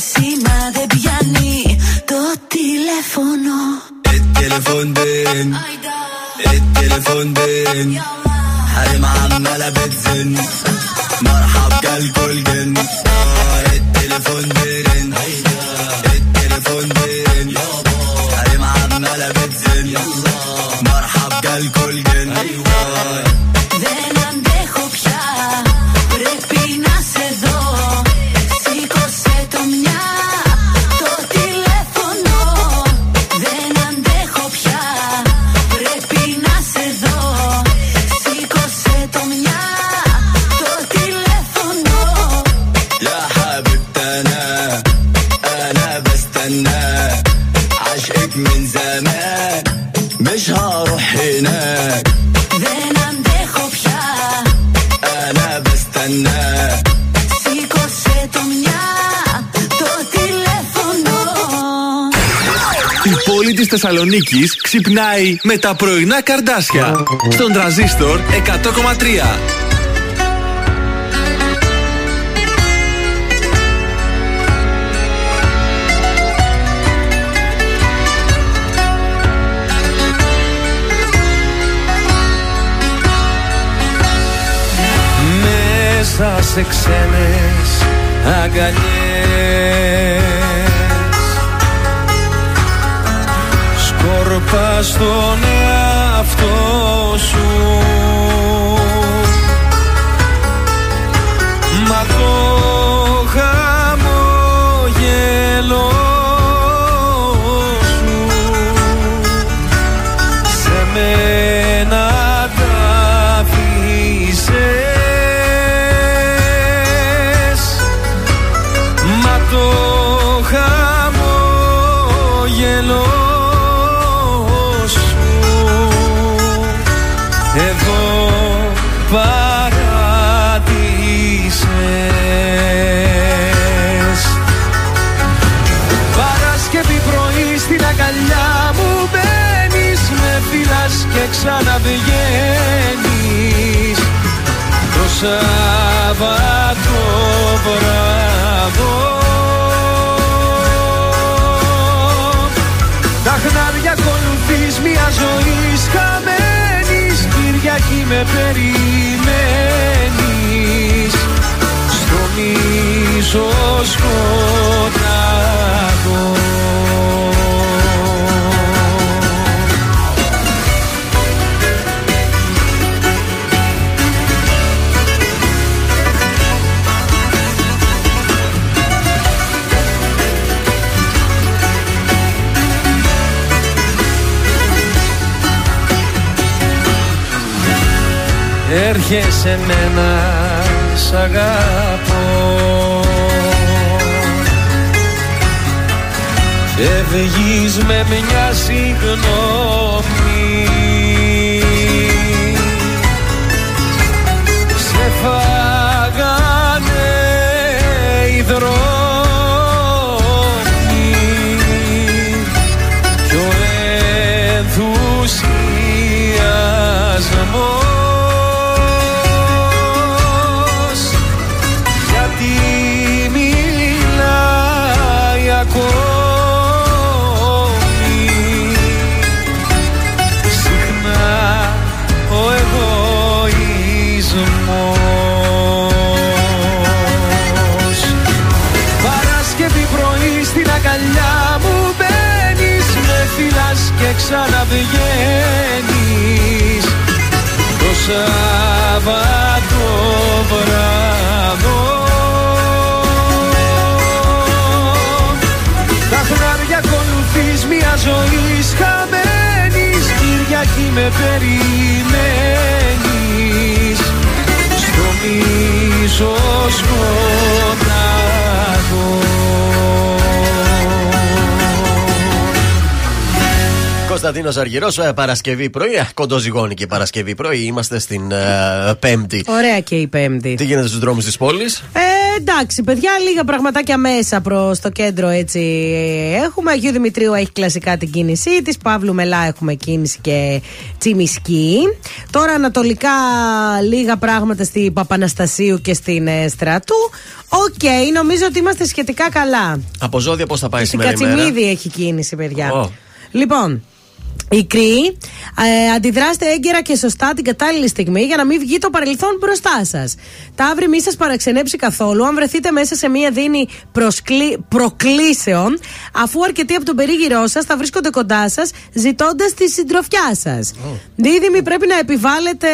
Και σήμα δεν πιάνει Το τηλέφωνο التليفون دين التليفون دين حريم عمالة بتزن مرحب كالكل جن آه، التليفون دين التليفون دين حريم عمالة بتزن مرحب كالكل جن πόλη της Θεσσαλονίκης ξυπνάει με τα πρωινά καρδάσια. Στον τραζίστορ 100,3. Μέσα σε ξένες αγκαλιές Σκόρπα στον εαυτό σου. Μα το ξαναβγαίνεις. Το Σάββατο βράδο. Τα χνάρια ακολουθείς μια ζωή χαμένης Κυριακή με περιμένεις. Στο μίσο σκοτάδο Έρχεσαι μένα σ' αγαπώ. Φεύγεις με μια συγγνώμη. Σε φάγανε οι δρόμοι. Κι ο ενθουσιασμός ξαναβγαίνεις. Το Σάββατο βράδο. Τα χνάρια ακολουθείς μια ζωή χαμένης Κυριακή με περιμένεις. Στο μίσο σκοτάδο Κωνσταντίνος Αργυρός, Παρασκευή πρωί. ε, Κοντοζυγόνικη Παρασκευή πρωί. Είμαστε στην ε, Πέμπτη. Ωραία και η Πέμπτη. Τι γίνεται στους δρόμους της πόλης; Ε, εντάξει, παιδιά, λίγα πραγματάκια μέσα προς το κέντρο έτσι ε, έχουμε. Αγίου Δημητρίου έχει κλασικά την κίνησή της. Παύλου Μελά έχουμε κίνηση και Τσιμισκή. Τώρα ανατολικά λίγα πράγματα στην Παπαναστασίου και στην ε, Στρατού. Οκ, νομίζω ότι είμαστε σχετικά καλά. Από ζώδια πώς θα πάει Στην σήμερα η μέρα; Κατσιμίδη έχει κίνηση, παιδιά. Ω. Λοιπόν, η ΚΡΙ ε, αντιδράστε έγκαιρα και σωστά την κατάλληλη στιγμή για να μην βγει το παρελθόν μπροστά σας. Ταύρι, μη σας παραξενέψει καθόλου αν βρεθείτε μέσα σε μία δίνη προσκλή, προκλήσεων, αφού αρκετοί από τον περίγυρό σας θα βρίσκονται κοντά σας ζητώντας τη συντροφιά σας. Δίδυμοι, πρέπει να επιβάλλετε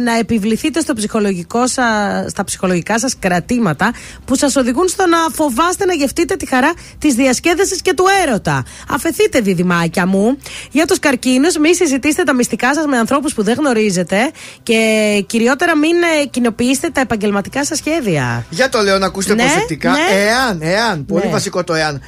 να επιβληθείτε στο ψυχολογικό σα, στα ψυχολογικά σας κρατήματα που σας οδηγούν στο να φοβάστε να γευτείτε τη χαρά της διασκέδασης και του έρωτα. Αφαιθείτε, διδυμάκια μου. Για του καρκίνου, μη συζητήστε τα μυστικά σας με ανθρώπους που δεν γνωρίζετε και κυριότερα μην ε, κοινοποιήσετε τα επαγγελματικά σας σχέδια. Για το λέω να ακούσετε Ναι, προσεκτικά. ναι. Εάν, εάν, πολύ Ναι. βασικό το εάν.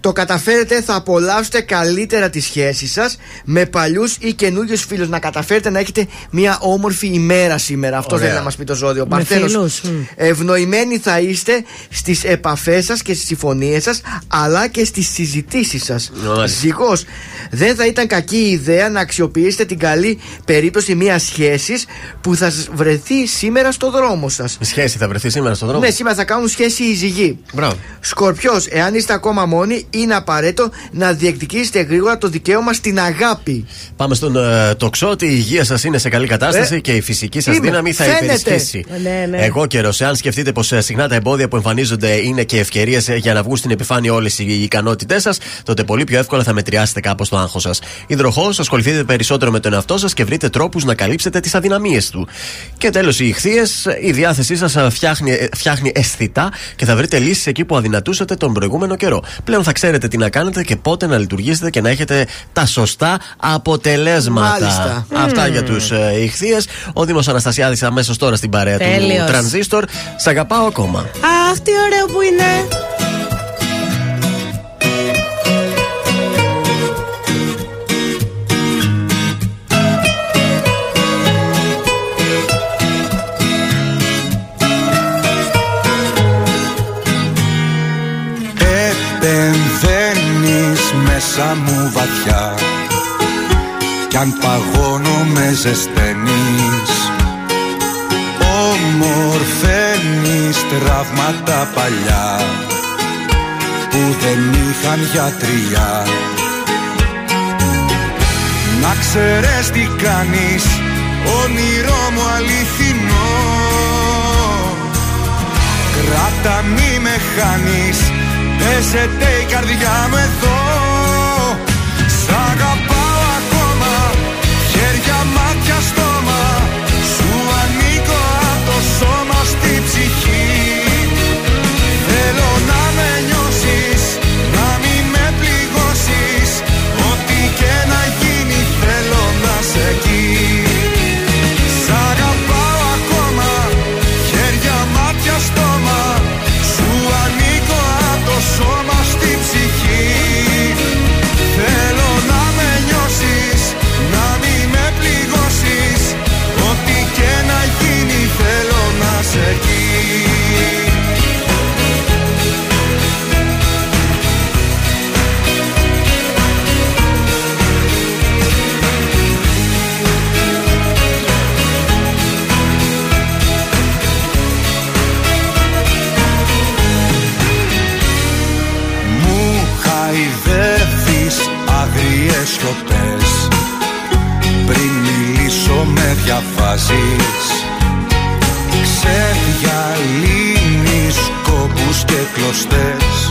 Το καταφέρετε, θα απολαύσετε καλύτερα τη σχέση σας με παλιούς ή καινούριους φίλους. Να καταφέρετε να έχετε μια όμορφη ημέρα σήμερα. Αυτό Ωραία. θέλει να μας πει το ζώδιο. Με Παρθένος, φίλους, μ. Ευνοημένοι θα είστε στις επαφές σας και στις συμφωνίες σας, αλλά και στις συζητήσεις σας. Μάλιστα. Ζυγό, δεν θα ήταν κακή ιδέα να αξιοποιήσετε την καλή περίπτωση μιας σχέσης που θα σας βρεθεί σήμερα στο δρόμο σας. Η σχέση θα βρεθεί σήμερα στον δρόμο; Ναι, σήμερα θα κάνουν σχέση οι ζυγοί. Μπράβο. Σκορπιός, εάν είστε ακόμα μόνοι, είναι απαραίτητο να διεκδικήσετε γρήγορα το δικαίωμα στην αγάπη. Πάμε στον ε, τοξό ότι η υγεία σας είναι σε καλή κατάσταση Ε, και η φυσική σας είμαι. δύναμη θα Φαίνεται. υπερισχύσει. Ναι, ναι. Εγώ καιρό, εάν σκεφτείτε πως συχνά τα εμπόδια που εμφανίζονται είναι και ευκαιρίες για να βγουν στην επιφάνεια όλες οι ικανότητές σας, τότε πολύ πιο εύκολα θα μετριάσετε κάπως το άγχος σας. Υδροχός, ασχοληθείτε περισσότερο με τον εαυτό σας και βρείτε τρόπους να καλύψετε τις αδυναμίες του. Και τέλος, οι ηχθείες, η διάθεσή σας φτιάχνει, ε, φτιάχνει αισθητά και θα βρείτε λύσεις εκεί που αδυνατούσατε τον προηγούμενο καιρό. Πλέον θα ξέρετε τι να κάνετε και πότε να λειτουργήσετε και να έχετε τα σωστά αποτελέσματα. Μάλιστα. Αυτά για τους ε, ηχθείες. Ο Δήμος Αναστασιάδης αμέσως τώρα στην παρέα Τέλειος. του Τρανζίστορ. Σ' αγαπάω ακόμα. Αχ, τι ωραίο που είναι. Μέσα μου βαθιά. Κι αν παγώνω με ζεσταίνεις. Ομορφαίνεις τραύματα παλιά Που δεν είχαν γιατριά Να ξέρεις τι κάνεις Όνειρό μου αληθινό. Κράτα μη με χάνεις Πέσετε η καρδιά μου εδώ διαβάζεις. Ξεδιαλύνεις κόπους και κλωστές.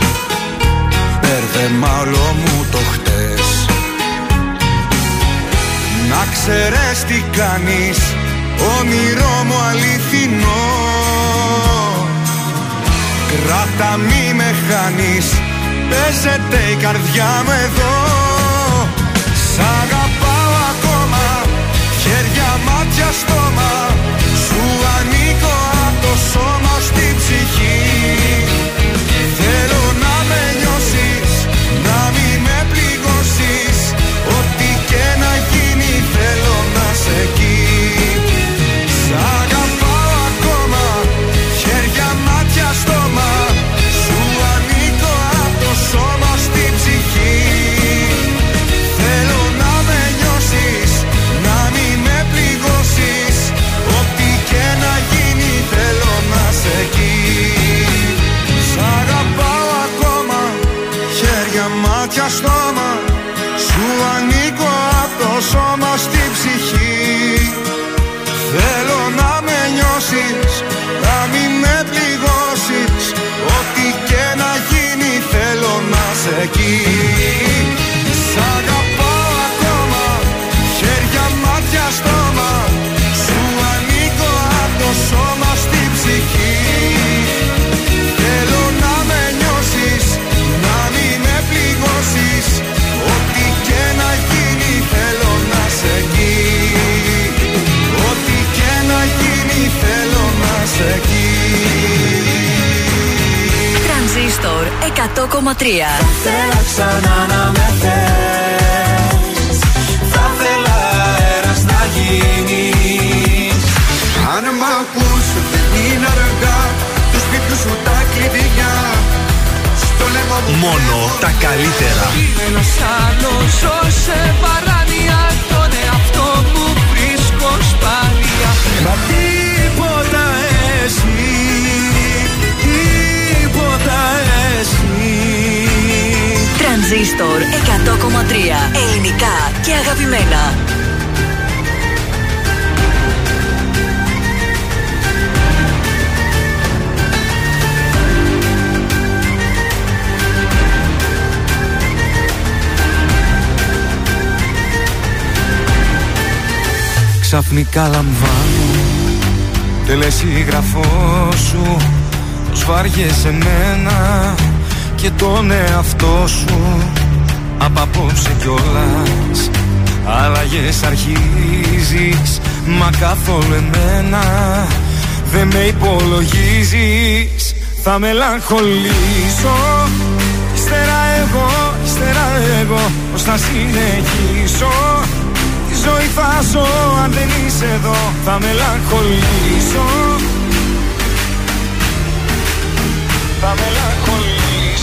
Μπέρδεμα όλο μου το χτες. Να ξέρεις τι κάνεις Όνειρό μου αληθινό. Κράτα μη με χάνεις Παίζεται η καρδιά μου εδώ στόμα Σου ανήκω απ' το σώμα στη ψυχή Τρανζίστορ 100,3. Θέλω ξανά να με θες Θα θέλα αέρας να γίνεις Αν μ' ακούς δεν είναι αργά. Τους σπίτιου σου τα κλειδιά. Στο λαιμό μου Μόνο τα καλύτερα. Ένας άλλος ζω σε παράνοια. Τον εαυτό μου βρίσκω σπάνια. Μα τίποτα εσύ Τρανζίστορ 100,3. Ελληνικά και αγαπημένα. Ξαφνικά λαμβάνω Τελεσίγραφό σου Πως βάριεσαι εμένα Και τον εαυτό σου. Απ' απόψε κιόλας Αλλαγές αρχίζεις Μα καθόλου εμένα Δεν με υπολογίζεις. Θα μελαγχολήσω. Ύστερα εγώ, ύστερα εγώ Πώς θα συνεχίσω. Τη ζωή θα ζω αν δεν είσαι εδώ Θα μελαγχολήσω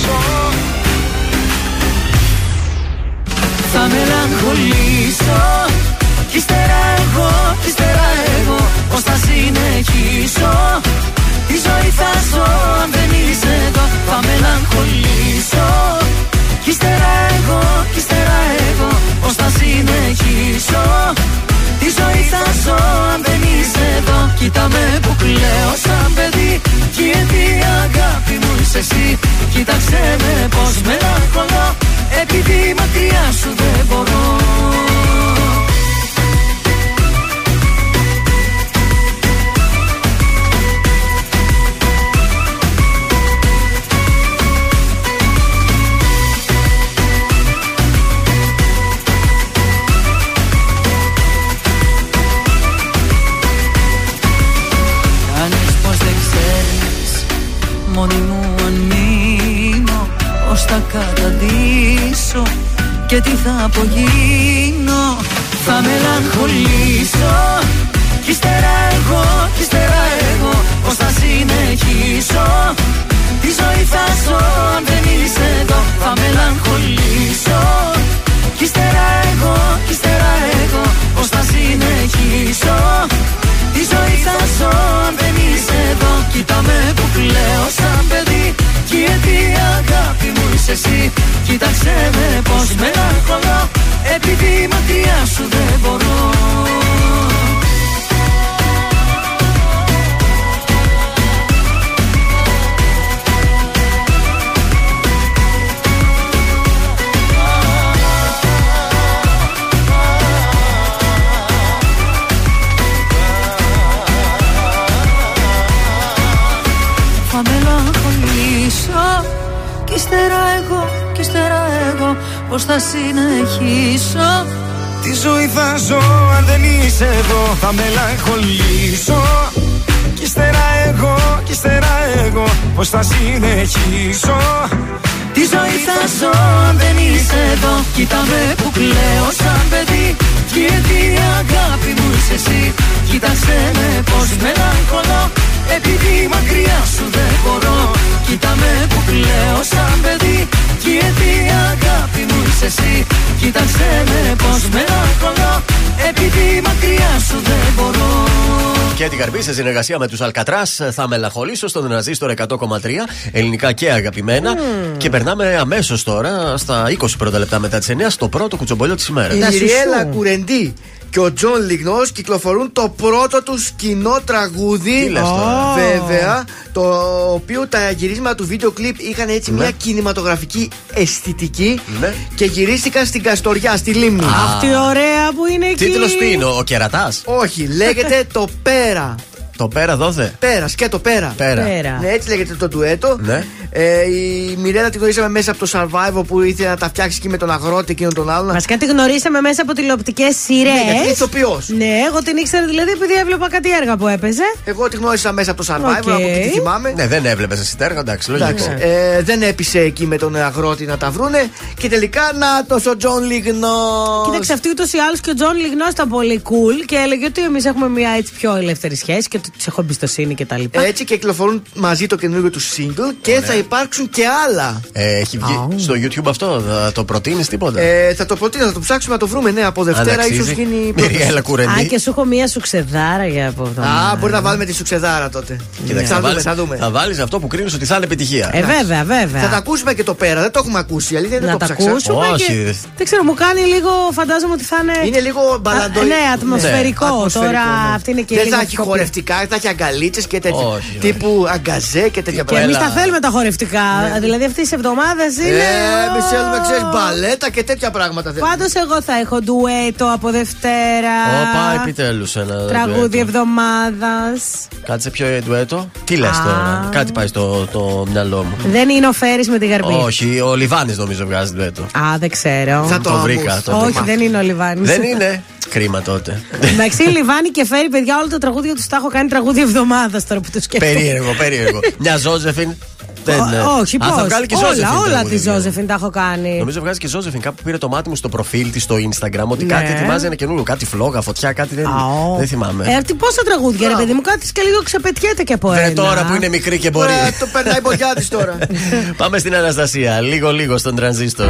μελαγχολήσω Θα μελαγχολήσω. Κι ύστερα εγώ, κι ύστερα εγώ Πώς θα συνεχίσω. Τη ζωή θα ζω αν δεν είσαι εδώ Θα μελαγχολήσω. Κι ύστερα εγώ, κι ύστερα εγώ Πώς θα συνεχίσω. Τη ζωή θα ζω αν δεν είσαι εδώ Κοίτα με που κλαίω σαν παιδί. Κι η αγάπη μου είσαι εσύ. Κοίταξε με πως μελαγχολώ Επειδή μακριά σου δεν μπορώ θα καταντήσω Και τι θα απογίνω. Θα μελαγχολήσω. Κι ύστερα εγώ, κι ύστερα εγώ Πώς θα συνεχίσω. Τη ζωή θα ζω αν δεν είσαι εδώ Θα μελαγχολήσω. Κι ύστερα εγώ, κι ύστερα εγώ Πώς θα συνεχίσω. Τη ζωή θα ζω αν δεν είσαι εδώ Κοίτα με που κλαίω αγάπη μου είσαι εσύ. Κοίταξε με πως μελαγχολώ. Επειδή μακριά σου δεν μπορώ εγώ Πώς θα συνεχίσω. Τη ζωή θα ζω αν δεν είσαι εδώ Θα μελαγχολήσω. Κι ύστερα εγώ, κι ύστερα εγώ Πώς θα συνεχίσω. Τη ζωή θα ζω αν δεν είσαι εδώ Κοίτα με που κλαίω σαν παιδί. Γιατί η αγάπη μου είσαι εσύ Κοίταξε με πως μελαγχολώ. Επειδή μακριά σου δεν μπορώ Κοίταξέ με που κλαίω σαν παιδί. Γιατί η αγάπη μου είσαι εσύ Κοίταξέ με πώς μελαγχολώ Επειδή μακριά σου δεν μπορώ Και Κέτι Καρμπή σε συνεργασία με τους Αλκατράς. Θα μελαγχολήσω στον τρανζίστορ 100,3 ελληνικά και αγαπημένα. Και περνάμε αμέσως τώρα στα 20 πρώτα λεπτά μετά τις 9 στο πρώτο κουτσομπολιό της ημέρας. Η Μυριέλλα Κουρεντή και ο Τζον Λιγνός κυκλοφορούν το πρώτο του κοινό τραγούδι. Τι λες τώρα; Βέβαια. Το οποίο τα γυρίσματα του βίντεο κλιπ είχαν έτσι μια κινηματογραφική αισθητική Ναι. και γυρίστηκαν στην Καστοριά, στη Λίμνη. Αυτή ωραία που είναι εκεί. Τίτλο τι είναι, ο κερατάς; Όχι, λέγεται το Πέρα. Το πέρα δόθε. Πέρας, σκέτο πέρα. Πέρα. Πέρα. Ναι, έτσι λέγεται το ντουέτο. Ναι. Ε, η Μιρέλα τη γνωρίσαμε μέσα από το Survival που ήθελε να τα φτιάξει και με τον αγρότη εκείνον τον άλλον. Βασικά τη γνωρίσαμε μέσα από τηλεοπτικές σειρές. Ναι, γιατί είναι ηθοποιός. Ναι, εγώ την ήξερα δηλαδή επειδή έβλεπα κάτι έργα που έπαιζε. Εγώ τη γνώρισα μέσα από το Survival, Οκ. από εκεί τη θυμάμαι. Ναι, δεν έβλεπες εσύ τέργα, εντάξει, λογικό. Εντάξει, ε, δεν έπεισε εκεί με τον αγρότη να τα βρούνε και τελικά να το ο Τζον Λιγνός. Κοίταξε, αυτή ούτως ή άλλως και ο Τζον Λιγνός ήταν πολύ cool και έλεγε ότι εμείς έχουμε μια έτσι πιο ελεύθερη σχέση και ότι του έχω εμπιστοσύνη κτλ. Έτσι και κυκλοφορούν μαζί το καινούργιο του single και θα υπάρξουν και άλλα. Ε, έχει βγει στο YouTube αυτό, θα το προτείνεις τίποτα; Ε, θα το προτείνω, θα το ψάξουμε να το βρούμε. Ναι, από Δευτέρα αξίζει. ίσως γίνει. Μυριέλλα πρόταση. Κουρεντή. Α, και σου έχω μία σουξεδάρα για από αυτό. Α, μπορεί να βάλουμε τη σουξεδάρα τότε. Κοίταξε, θα, δούμε, βάλεις, θα δούμε. θα βάλεις αυτό που κρίνεις ότι θα είναι επιτυχία. Ε, βέβαια, βέβαια. Θα τα ακούσουμε και το πέρα, δεν το έχουμε ακούσει. η Αλήθεια, δεν να το τα ψάξα. ακούσουμε. Όχι. Και... Δεν ξέρω, μου κάνει λίγο. Φαντάζομαι ότι θα είναι. Είναι λίγο μπαλαντο... Α, ναι, ατμοσφαιρικό. Ατμοσφαιρικό, Τώρα ναι. αυτή είναι και Δεν λίγο θα έχει πιο- χορευτικά, θα έχει αγκαλίτσες και τέτοια. Όχι, όχι. Τύπου αγκαζέ και τέτοια Και εμείς Έλα. τα θέλουμε τα χορευτικά. Δηλαδή αυτή τη εβδομάδα είναι. Ε, εμεί θέλουμε, ξέρεις, μπαλέτα και τέτοια πράγματα. θέλουμε. Πάντως εγώ θα έχω ντουέτο από Δευτέρα. Όπα, επιτέλους ένα. Τραγούδι ντουέτο. εβδομάδας. Κάτσε πιο ντουέτο. Τι λες Α. τώρα, κάτι πάει στο το μυαλό μου. Δεν είναι ο Φέρι με τη γαρμπή. Όχι, ο Λιβάνης νομίζω βγάζει ντουέτο. Α, δεν ξέρω. Θα το Το άμμους. βρήκα. το Όχι, βρήκα. δεν είναι ο Λιβάνης. Δεν είναι. Κρίμα τότε. Εντάξει, Λιβάνη και Φέρι, παιδιά, όλα τα τραγούδια του τα έχω κάνει τραγούδι εβδομάδας τώρα που το σκέφτομαι. περίεργο, περίεργο. Μια Ζώζεφιν. Δεν, Ω- ναι. Όχι, Α, θα πώς. βγάλει και Όλα, Ζώζεφιν όλα τραγούδι, τη ναι. Ζώζεφιν τα έχω κάνει. Νομίζω βγάζει και Ζώζεφιν. Κάπου πήρε το μάτι μου στο προφίλ της στο Instagram ότι Ναι. κάτι ετοιμάζει ένα καινούριο. Κάτι φλόγα, φωτιά, κάτι δεν, Αω. δεν θυμάμαι. Ε, τι πόσα τραγούδια, ρε παιδί μου, κάτι και λίγο ξεπετιέται και από Βρε ένα. τώρα που είναι μικρή και μπορεί. Ε, το περνάει η ποδιά της τώρα. Πάμε στην Αναστασία. Λίγο-λίγο στον τρανζίστορ.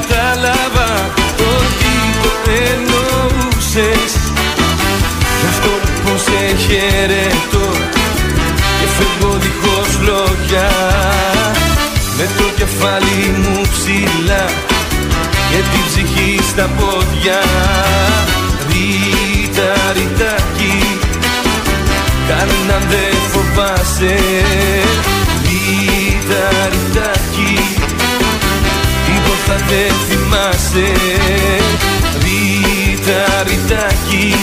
Κατάλαβα Ότι το εννοούσες. Γι' αυτό πως σε χαιρετώ Και φεύγω δίχως λόγια. Με το κεφάλι μου ψηλά Και την ψυχή στα πόδια. Ρίτα, ρητάκι Κανέναν δεν φοβάσαι. Ρίτα, ρητάκι Τίποτα δεν θυμάσαι. Ρίτα, ρητάκι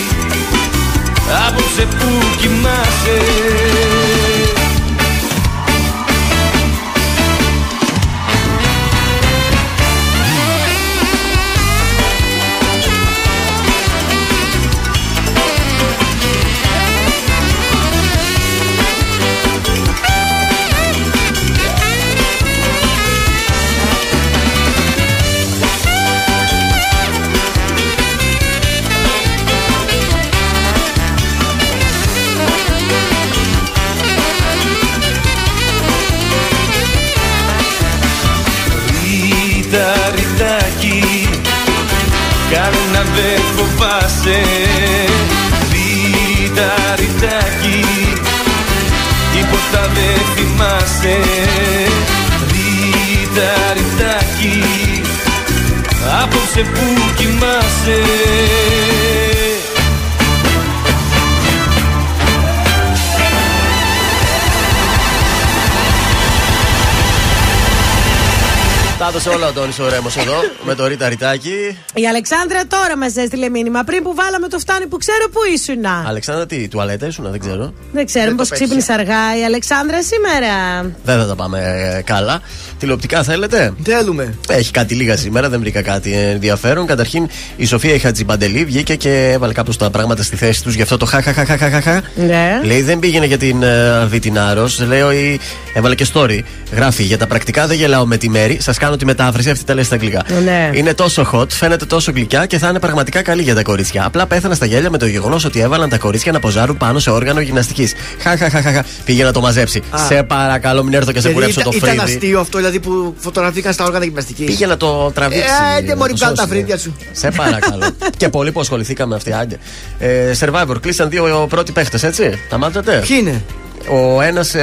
Απόψε που κοιμάσαι Απόψε που κοιμάσαι Τα έδωσε όλα ο Αντώνη ο Ρέμος εδώ με το Ρίτα Ριτάκι. Η Αλεξάνδρα τώρα μας έστειλε μήνυμα πριν που βάλαμε το φτάνει που ξέρω που ήσουνα. Αλεξάνδρα, τι, τουαλέτα ήσουν, δεν ξέρω. Δεν ξέρω, πώ το πέτυχε. ξύπνησε αργά η Αλεξάνδρα σήμερα. Δεν θα τα πάμε ε, καλά. Τηλεοπτικά θέλετε; Θέλουμε. Έχει κάτι λίγα σήμερα, δεν βρήκα κάτι ενδιαφέρον. Καταρχήν η Σοφία Χατζιμπαντελή βγήκε και έβαλε κάπως τα πράγματα στη θέση τους. Γι' αυτό το χαχαχαχαχαχα. Ναι. Λέει δεν πήγαινε για την uh, Βιτινάρο. Λέει, έβαλε και story. Γράφει για τα πρακτικά δεν γελάω με τη μέρη. Σας κάνω τη μετάφραση, αυτή τα λέει στα αγγλικά. Ναι. Είναι τόσο hot, φαίνεται τόσο γλυκιά και θα είναι πραγματικά καλή για τα κορίτσια. Απλά πέθανα στα γέλια με το γεγονός ότι έβαλαν τα κορίτσια να ποζάρουν πάνω σε όργανο γυμναστικής. Χαχαχαχαχα. Πήγε να το μαζέψει. Α. Σε παρακαλώ, μην έρθω και σε Δηλαδή, κουρέψω το ήταν, ήταν φρύδι. αστείο αυτό δηλαδή που φωτογραφήκαν στα όργανα γυμναστικής. Πήγε να το τραβήξεις. Ε, δεν να μπορεί το βγάλει τα σώσεις. φρύδια σου. Σε παρακαλώ. και πολλοί που ασχοληθήκαμε με αυτή. Άντε. Ε, Survivor, κλείσαν δύο πρώτοι παίχτες, έτσι. Τα μάθατε; Ποιοι είναι; Ο ένας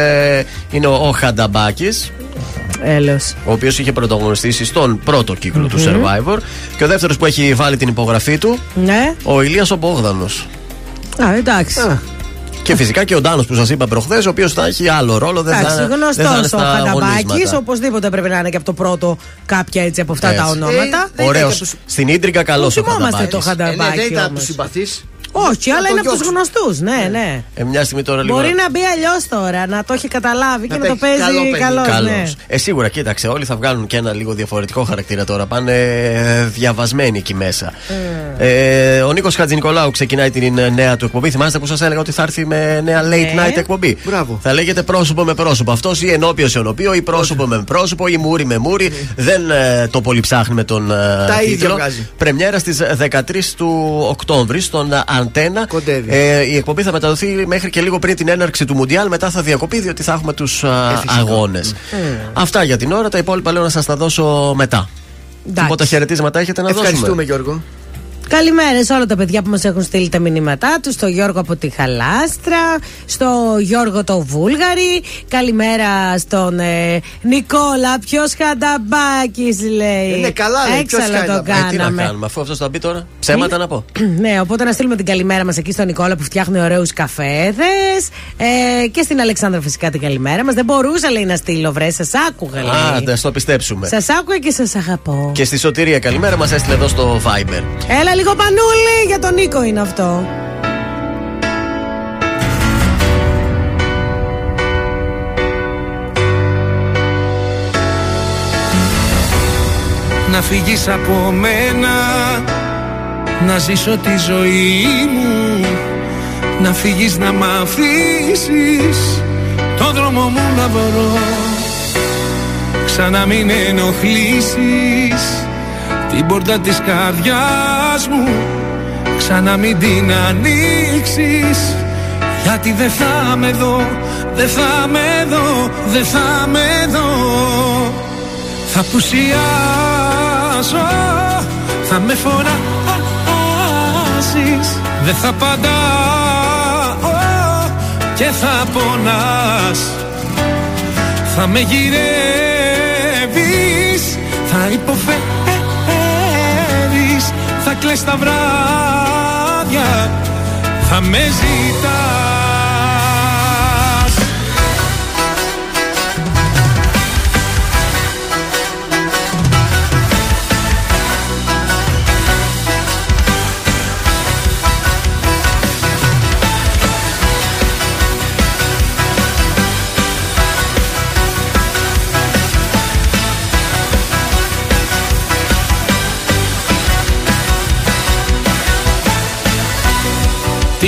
είναι ο Χανταμπάκης, Έλο. ο οποίος είχε πρωταγωνιστήσει στον πρώτο κύκλο του Survivor. Και ο δεύτερος που έχει βάλει την υπογραφή του, Ναι. ο Ηλίας ο Μπόγδανος. Α, εντάξει. Και φυσικά και ο Ντάνος που σας είπα προχθές, ο οποίος θα έχει άλλο ρόλο. Δεν Εντάξει, θα, δεν θα είναι γνωστό ο στα Χανταμπάκη. αγωνίσματα. Οπωσδήποτε πρέπει να είναι και από το πρώτο κάποια έτσι από αυτά Έτσι. τα ονόματα. Ε, Ωραίος. ήταν και Στην ίντρικα καλός ο θυμόμαστε το Χανταμπάκης. Ε, ναι, δεν Χανταμπάκη. ήταν όμως. τους συμπαθείς. Όχι, αλλά το είναι από τους διώξουν. γνωστούς. Ναι, ναι. Ε, μια στιγμή τώρα λίγο. Μπορεί να μπει αλλιώς τώρα, να το έχει καταλάβει και Να να το τα έχει καλό παίζει παιδί. καλός. Καλώς. Ναι. Ε, σίγουρα, κοίταξε, όλοι θα βγάλουν και ένα λίγο διαφορετικό χαρακτήρα τώρα. Πάνε ε, διαβασμένοι εκεί μέσα. Ε, ο Νίκος Χατζηνικολάου ξεκινάει την ε, νέα του εκπομπή. Θυμάστε που σας έλεγα ότι θα έρθει με νέα late Ναι. night εκπομπή; Μπράβο. Θα λέγεται πρόσωπο με πρόσωπο. Αυτός ή ενώπιος σε ενώπιο ή πρόσωπο με πρόσωπο ή μούρι με μούρι. Δεν ε, το πολύ ψάχνει με τον ε, Τα ίδια τίτλο. βγάζει. Πρεμιέρα στις 13 του Οκτώβρη στον ε, αντένα. Ε, η εκπομπή θα μεταδοθεί μέχρι και λίγο πριν την έναρξη του Μουντιάλ. Μετά θα διακοπεί διότι θα έχουμε τους αγώνες. Αυτά για την ώρα. Τα υπόλοιπα λέω να σας τα δώσω μετά. Οπότε χαιρετίσματα έχετε να Ευχαριστούμε, δώσουμε. Γιώργο. Καλημέρες σε όλα τα παιδιά που μας έχουν στείλει τα μηνύματά τους. Στο Γιώργο από τη Χαλάστρα, στο Γιώργο το Βούλγαρη. Καλημέρα στον ε, Νικόλα. Ποιος χανταμπάκι λέει. Είναι καλά, λέει. Ποιος Έξαλλο το χανταμπάκι. Ε, τι να κάναμε. κάνουμε, αφού αυτό θα μπει τώρα. Ψέματα να πω. ναι, οπότε να στείλουμε την καλημέρα μας εκεί στον Νικόλα που φτιάχνει ωραίους καφέδες. Ε, και στην Αλεξάνδρα φυσικά την καλημέρα μας. Δεν μπορούσα λέει να στείλω, βρε. Σας άκουγα λέει. Α, να το πιστέψουμε. Σας άκουγα και σας αγαπώ. Και στη Σωτηρία καλημέρα μας έστειλε εδώ στο Viber. Έλα λίγο πανούλι, για τον Νίκο είναι αυτό. Να φύγεις από μένα Να ζήσω τη ζωή μου Να φύγεις να μ' αφήσεις Το δρόμο μου να βρω Ξανά μην ενοχλήσεις Την πόρτα της καρδιάς μου Ξανά μην την ανοίξεις. Γιατί δεν θα με δω Δεν θα με δω Δεν θα με δω. Θα πουσιάσω Θα με φοράσεις Δεν θα απαντάω Και θα πονάς. Θα με γυρεύεις Θα υποφέρεις. Θα κλαις τα βράδια. Θα με ζητάς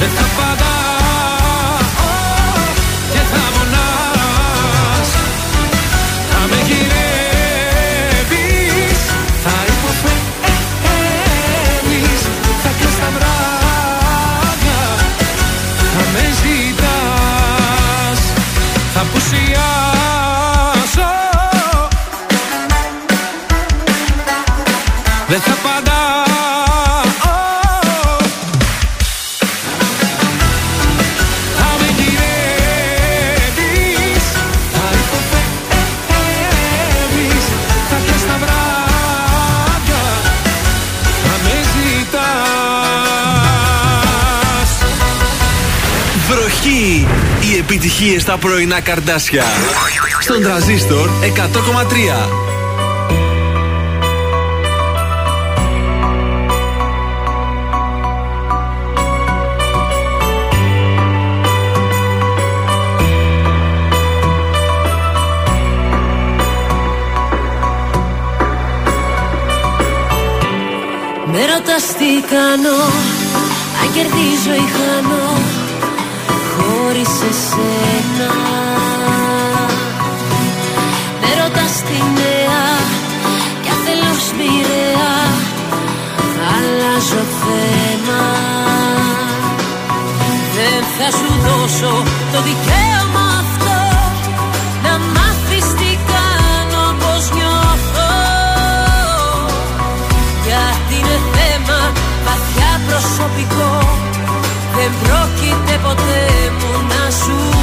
Desapagar επιτυχίες στα πρωινά καρδάσια. Στον τραζίστορ 100,3. Με ρωτάς τι κάνω Αν κερδίζω ή χάνω Χωρίς εσένα. Με ρωτάς τι νέα Κι αν θέλω σπηλαία Αλλάζω θέμα. Δεν θα σου δώσω το δικαίωμα αυτό Να μάθεις τι κάνω πως νιώθω. Γιατί είναι θέμα βαθιά προσωπικό Δεν πρόκειται ποτέ μου να σου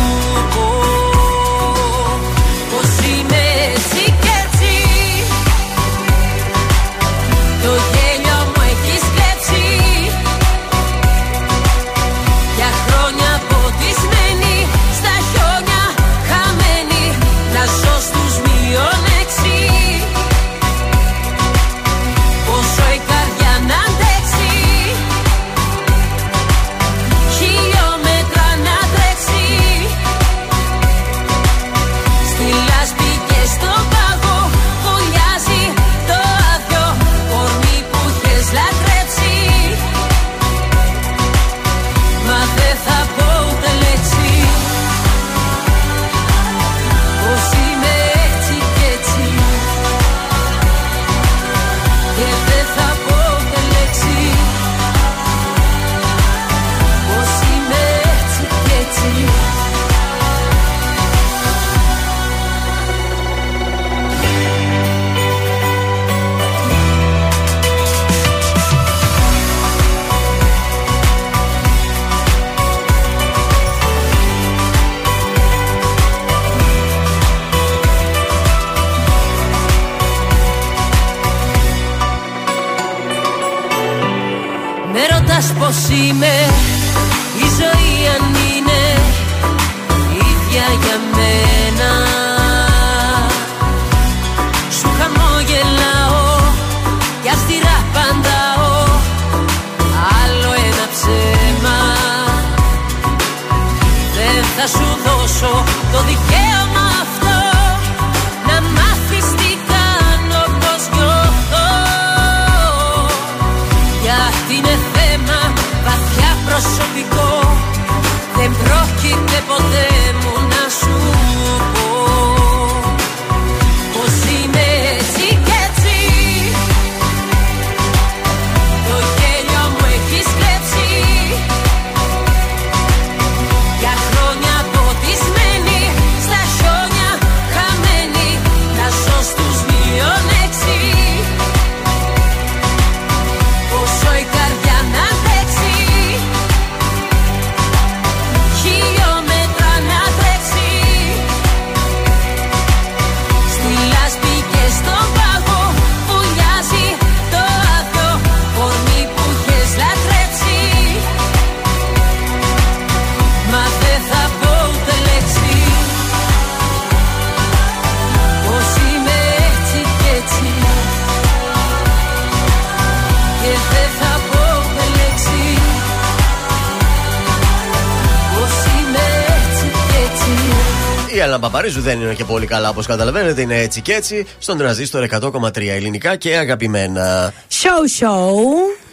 Η Έλενα Παπαρίζου δεν είναι και πολύ καλά όπως καταλαβαίνετε. Είναι έτσι και έτσι. Στον τραζίστορ 100,3 ελληνικά και αγαπημένα. Show show.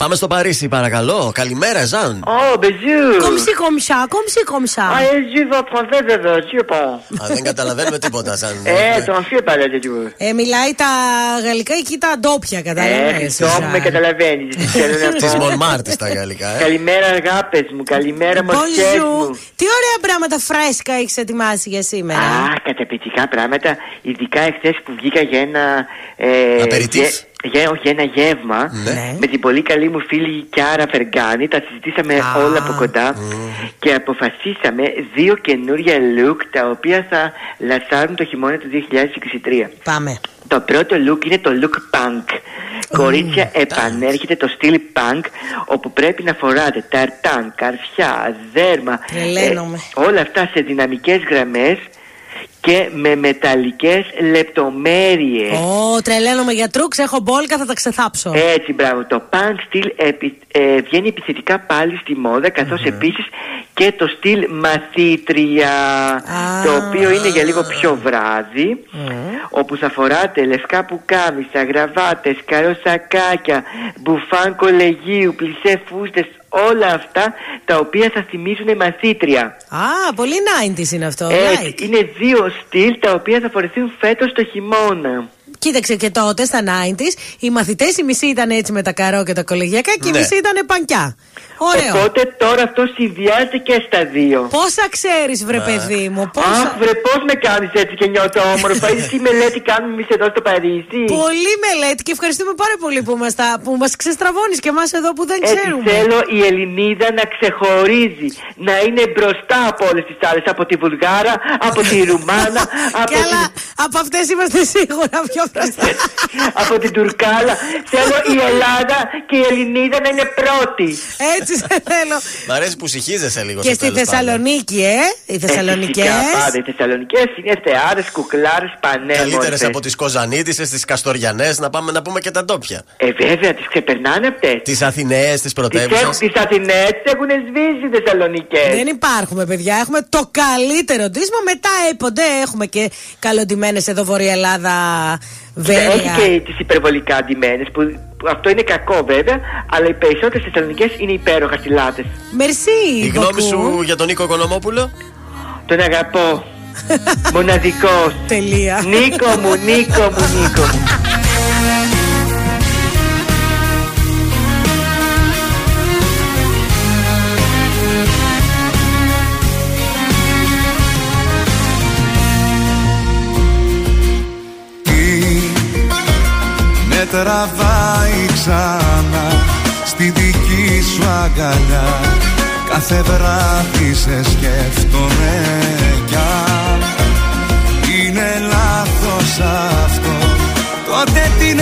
Πάμε στο Παρίσι, παρακαλώ. Καλημέρα, Ζαν. Oh, bonjour. Comme si comme ça, comme si comme ça. Ah, je vais prendre de voiture, pas. Α, δεν καταλαβαίνουμε τίποτα, Ζαν. Ε, τον φύγει παρέτε του. Ε, μιλάει τα γαλλικά εκεί τα ντόπια, Ε, καταλαβαίνεις. Χριστό μου, με καταλαβαίνεις. Της Μονμάρτης τα γαλλικά, ε. Καλημέρα, αγάπες μου. Καλημέρα, μοσχέ Bonjour. μου. Τι ωραία πράγματα φρέσκα έχεις ετοιμάσει για σήμερα. Α, καταπληκτικά πράγματα. Ειδικά εχθές που βγήκα για ένα. Ε, Απεριτίφ. Γε- για, όχι, ένα γεύμα Ναι. με την πολύ καλή μου φίλη Κιάρα Φεργκάνη. Τα συζητήσαμε όλα από κοντά και αποφασίσαμε δύο καινούρια look τα οποία θα λασάρουν το χειμώνα του 2023. Πάμε. Το πρώτο look είναι το look punk. Κορίτσια, επανέρχεται το στυλ punk όπου πρέπει να φοράτε ταρτάν, καρφιά, δέρμα. Τρελαίνομαι. ε, όλα αυτά σε δυναμικές γραμμές και με μεταλλικές λεπτομέρειες. Ω, τρελαίνομαι για τρούξ, έχω μπόλκα, θα τα ξεθάψω. Έτσι, μπράβο. Το punk στυλ επι- ε, βγαίνει επιθετικά πάλι στη μόδα, καθώς επίσης και το στυλ μαθήτρια, το οποίο είναι για λίγο πιο βράδυ, όπου θα φοράτε λευκά πουκάμισα, γραβάτες, καροσακάκια, μπουφάν κολεγίου, πλησέ φούστες, όλα αυτά τα οποία θα θυμίζουν μαθήτρια. Α, πολύ 90s είναι αυτό. Έτσι, like. είναι δύο στυλ τα οποία θα φορεθούν φέτος το χειμώνα. Κοίταξε και τότε στα 90s οι μαθητές οι μισοί ήταν έτσι με τα καρό και τα κολεγιακά και οι Ναι. μισοί ήταν πανκιά. Ωραίο. Οπότε τώρα αυτό συνδυάζεται και στα δύο. Πόσα ξέρεις, βρε Μα. παιδί μου, Αχ, πόσα. βρε, πώς με κάνεις έτσι και νιώθω όμορφα. Ή τι μελέτη κάνουμε εμείς εδώ στο Παρίσι. Πολύ μελέτη και ευχαριστούμε πάρα πολύ που μας, τα, που μας ξεστραβώνεις και εμάς εδώ που δεν Έτσι ξέρουμε. θέλω η Ελληνίδα να ξεχωρίζει, να είναι μπροστά από όλες τις άλλες. Από τη Βουλγάρα, από τη Ρουμάνα, από, Καλά, την, από αυτές είμαστε σίγουρα πιο μπροστά. από την Τουρκάλα. θέλω η Ελλάδα και η Ελληνίδα να είναι πρώτη. Έτσι σε θέλω. Μ' αρέσει που συχίζεσαι λίγο Και στο στη τέλος πάντων. Θεσσαλονίκη, ε. Οι Θεσσαλονικές. Φυσικά, πάντα. Οι Θεσσαλονικέ είναι θεάρες, κουκλάρες, πανέμορφες. Καλύτερες από τις Κοζανίτισε, τις Καστοριανές, να πάμε να πούμε και τα ντόπια. Ε, βέβαια, τις ξεπερνάνε αυτές. Τις Αθηναίες, τις πρωτεύουσες. Τις Αθηνέ τις έχουν σβήσει οι Θεσσαλονικέ. Δεν υπάρχουμε, παιδιά. Έχουμε το καλύτερο ντύσιμο. Μετά έπονται έχουμε και καλοντημένε εδώ Βορεια Ελλάδα, Βέρεια. Έχει και τις υπερβολικά αντιμένες που, που αυτό είναι κακό βέβαια, αλλά οι περισσότερες Θεσσαλονικές είναι υπέροχα στυλάτε. Μερσή, Η γνώμη σου για τον Νίκο Κονομόπουλο. Τον αγαπώ. Μοναδικός. Τελεία. Νίκο μου, Νίκο μου, Νίκο μου. Τραβάει ξανά στη δική σου αγκαλιά. Κάθε βράδυ σε σκέφτομαι κι αν. Είναι λάθος αυτό. Τότε τι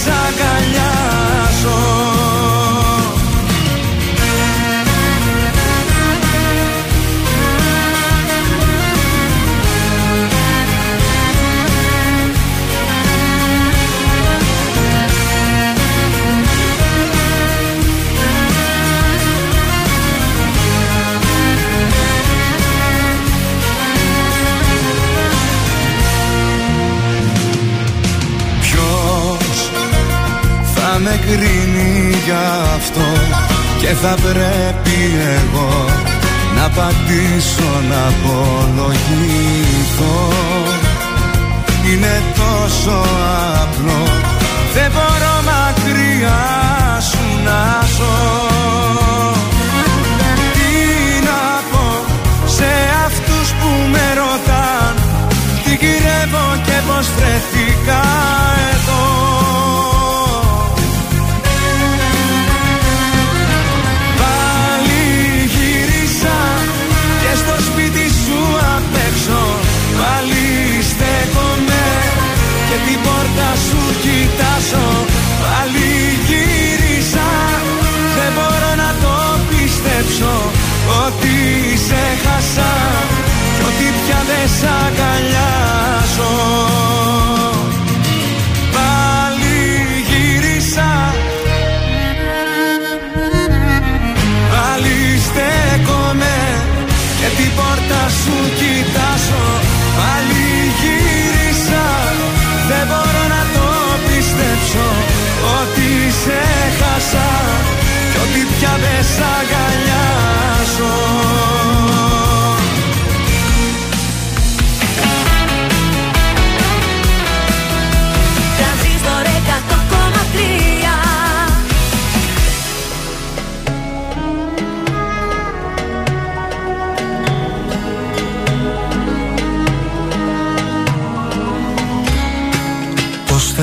αγκαλιά θα πρέπει εγώ να πατήσω να απολογηθώ. Είναι τόσο πια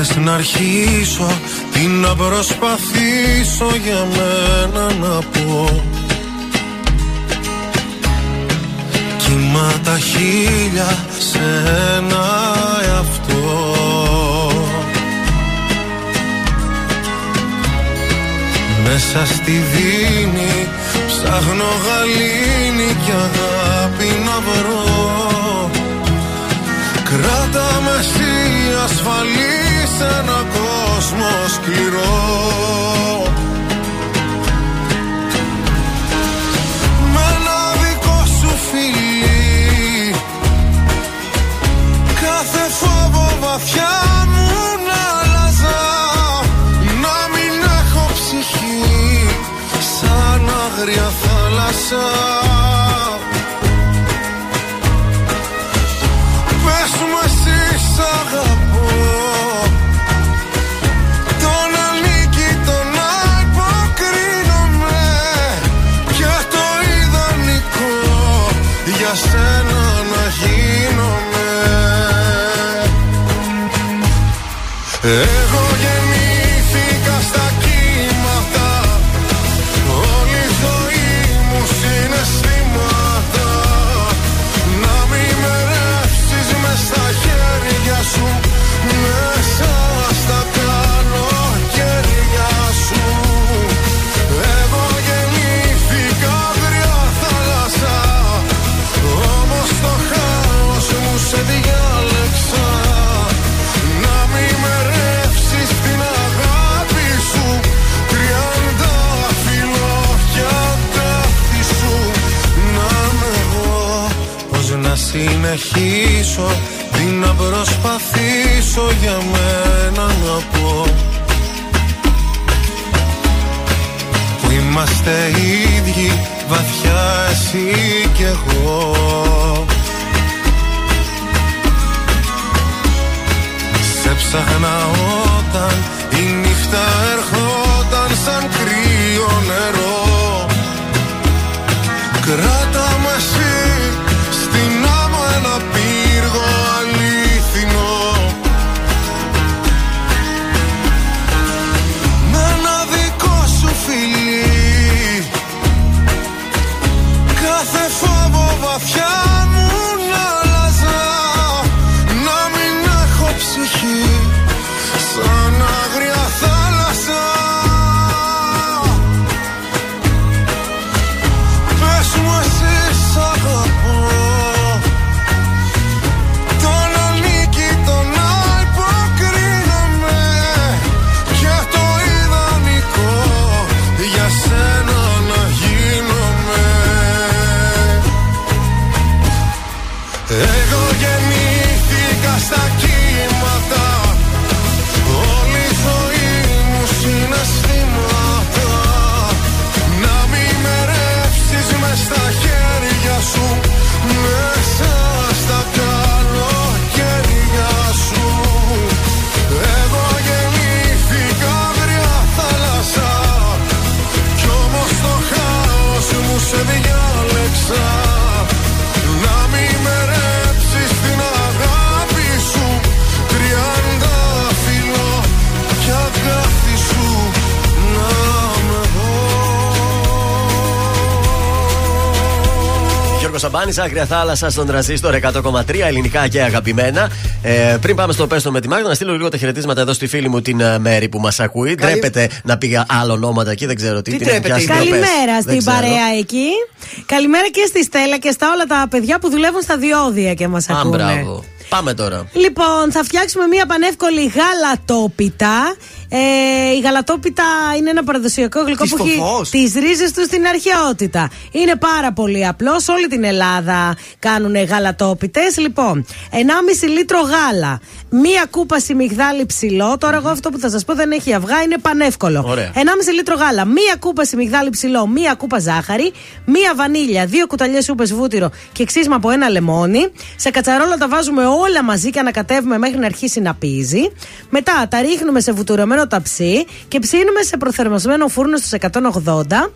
Πώς θες να αρχίσω Τι να προσπαθήσω για μένα να πω. Κύμα τα χίλια σε ένα εαυτό. Μέσα στη δίνη ψάχνω γαλήνη και αγάπη να βρω. Κράτα μες εσύ ασφαλή σε ένα κόσμος σκληρό. Με ένα δικό σου φιλί Κάθε φόβο βαθιά μου να αλλάζα. Να μην έχω ψυχή σαν άγρια θάλασσα για σένα να γίνομαι. Εγώ συνεχίσω Τι να προσπαθήσω για μένα να πω. Που είμαστε ίδιοι βαθιά εσύ κι εγώ. Σε ψάχνα όταν η νύχτα ερχόταν σαν κρύο νερό. Κράτα Γιώργο Σαμπάνη, Άγρια Θάλασσα στον τραζίστορ 100,3 ελληνικά και αγαπημένα. Ε, πριν πάμε στο πέστο με τη Μάγδα, να στείλω λίγο τα χαιρετίσματα εδώ στη φίλη μου την ε, Μέρη που μας ακούει. Καλη- Ντρέπεται να πήγα άλλο ονόματα εκεί, δεν ξέρω τι. την έχει πιάσει ντροπές. Καλημέρα Δεν στην ξέρω. παρέα εκεί. Καλημέρα και στη Στέλλα και στα όλα τα παιδιά που δουλεύουν στα διόδια και μας Α, ακούνε. μπράβο. Πάμε τώρα. Λοιπόν, θα φτιάξουμε μια πανεύκολη γαλατόπιτα. Ε, η γαλατόπιτα είναι ένα παραδοσιακό γλυκό Της που έχει φοφός. τις ρίζες τους στην αρχαιότητα. Είναι πάρα πολύ απλός. Σε όλη την Ελλάδα κάνουν γαλατόπιτες. Λοιπόν, 1,5 λίτρο γάλα. Μία κούπα σιμιγδάλι ψηλό. Τώρα, εγώ αυτό που θα σας πω δεν έχει αυγά, είναι πανεύκολο. Ωραία. 1,5 λίτρο γάλα. Μία κούπα σιμιγδάλι ψηλό. Μία κούπα ζάχαρη. Μία βανίλια. Δύο κουταλιές σούπες βούτυρο και ξύσμα από ένα λεμόνι. Σε κατσαρόλα τα βάζουμε όλα μαζί και ανακατεύουμε μέχρι να αρχίσει να πίζει. Μετά τα ρίχνουμε σε βουτυρωμένο ταψί και ψήνουμε σε προθερμασμένο φούρνο στους 180.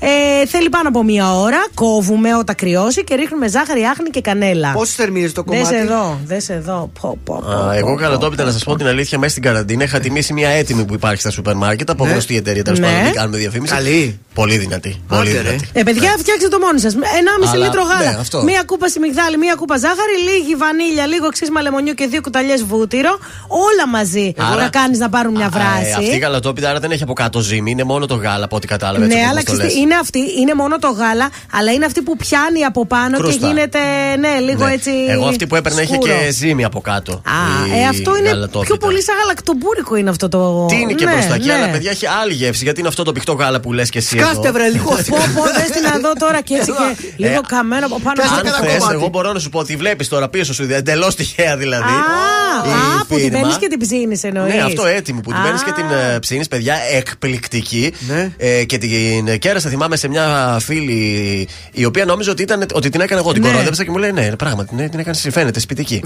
Ε, θέλει πάνω από μία ώρα. Κόβουμε όταν κρυώσει και ρίχνουμε ζάχαρη, άχνη και κανέλα. Πόσες θερμίδες το κομμάτι; Δες εδώ, δες εδώ. Πω, πω, πω, Α, πω, εγώ πω, καλατόπιτα να σας πω την αλήθεια, μέσα στην καραντίνα είχα τιμήσει μια έτοιμη που υπάρχει στα σούπερ μάρκετ από Ναι. γνωστή εταιρεία. Τέλος Ναι. πάντων, δεν κάνουμε διαφήμιση. Καλή. Πολύ δυνατή. Πολύ Άντε, ρε. δυνατή. Ε, παιδιά, φτιάξτε το μόνοι σας. 1,5 Αλλά, λίτρο γάλα. ναι, αυτό. μία κούπα σιμιγδάλι, μία κούπα ζάχαρη, λίγη βανίλια, λίγο ξύσμα λεμονιού και δύο κουταλιές βούτυρο. Όλα μαζί Άρα- να κάνεις να πάρουν μια Ε, βράση. αυτή η γαλατόπιτα άρα δεν έχει από κάτω ζύμη, είναι μόνο το γάλα από ό,τι κατάλαβα. έτσι ναι, όπως αλλά μας το ξέρετε, λες. είναι αυτή, είναι μόνο το γάλα, αλλά είναι αυτή που πιάνει από πάνω Κρούστα. και γίνεται, ναι, λίγο Ναι. έτσι. Εγώ αυτή που έπαιρνα είχε σκούρο. και ζύμη από κάτω. Α, η ε, αυτό είναι γαλατόπιτα. πιο πολύ σαν γαλακτομπούρικο είναι αυτό το. Τι είναι και ναι, προ τα εκεί, ναι. αλλά παιδιά έχει άλλη γεύση. Γιατί είναι αυτό το πιχτό γάλα που λες και εσύ. Σκάστε, εδώ. βρε, λίγο. Πω, πω, δες την να δω τώρα και έτσι και λίγο καμένο από πάνω. Κάτσε Αν ένα θες, κομμάτι. εγώ μπορώ να σου πω ότι βλέπεις τώρα πίσω σου εντελώς τυχαία δηλαδή. Α, η α, που την φίρμα. παίρνεις και την ψήνεις εννοείς. Ναι, αυτό έτοιμη που την παίρνεις και την ε, ψήνεις, παιδιά, εκπληκτική. Ναι. Ε, και την κέρασα, θυμάμαι σε μια φίλη η οποία νόμιζε ότι, ήταν, ότι την έκανα εγώ. Την Ναι. κορόδεψα και μου λέει ναι, πράγματι, ναι, την έκανες φαίνεται σπιτική.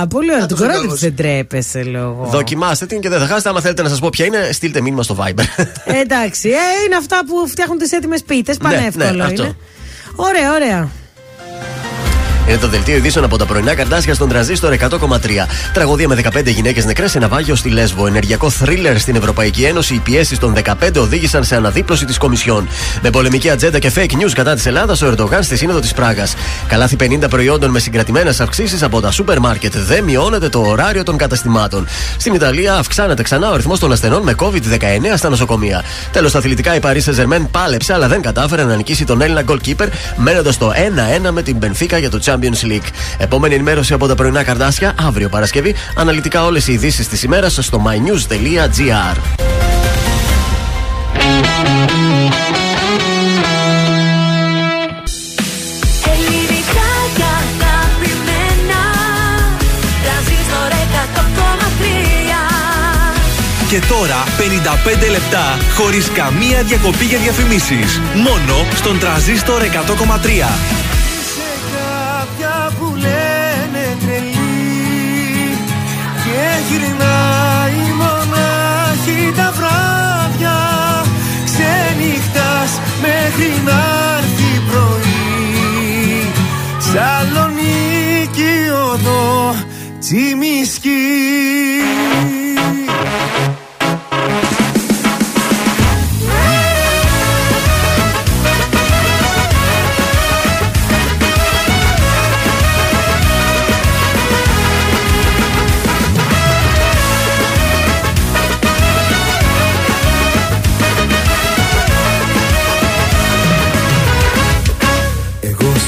Α, πολύ ωραία. Την τόσο κορώτη καλός. δεν τρέπεσαι λόγο. Δοκιμάστε την και δεν θα χάσετε. Άμα θέλετε να σας πω ποια είναι, στείλτε μήνυμα στο Viber. Ε, Εντάξει, ε, είναι αυτά που φτιάχνουν τις έτοιμες πίτες. Πανεύκολο ναι, αυτό. είναι. Ωραία, ωραία. Είναι το δελτίο ειδήσεων από τα πρωινά καρτάσια στον τραζίστορ 100,3. Τραγωδία με 15 γυναίκες νεκρές σε ναυάγιο στη Λέσβο. Ενεργειακό θρίλερ στην Ευρωπαϊκή Ένωση. Οι πιέσεις των 15 οδήγησαν σε αναδίπλωση της Κομισιόν. Με πολεμική ατζέντα και fake news κατά της Ελλάδας, ο Ερντογάν στη Σύνοδο της Πράγας. Καλάθι 50 προϊόντων με συγκρατημένες αυξήσεις από τα σούπερ μάρκετ. Δεν μειώνεται το ωράριο των καταστημάτων. Στην Ιταλία αυξάνεται ξανά ο αριθμός των ασθενών με COVID-19 στα νοσοκομεία. Τέλος, στα αθλητικά η Paris Saint-Germain πάλεψε, αλλά δεν κατάφερε να νικήσει τον Έλληνα goalkeeper, μένοντας το 1-1 με την Benfica για το Champions League. Επόμενη ενημέρωση από τα πρωινά καρδάσια αύριο Παρασκευή. Αναλυτικά όλες οι ειδήσεις της ημέρας στο mynews.gr. Ελληνικά και αγαπημένα Τρανζίστορ 100,3 Και τώρα 55 λεπτά χωρίς καμία διακοπή για διαφημίσεις. Μόνο στον τραζίστορ 100,3. Γυρνάει μονάχη τα βράδια. Ξενυχτάς μέχρι να έρθει πρωί. Σαλονίκη οδό Τσιμισκή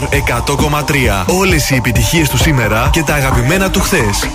100,3. Όλες οι επιτυχίες του σήμερα και τα αγαπημένα του χθες.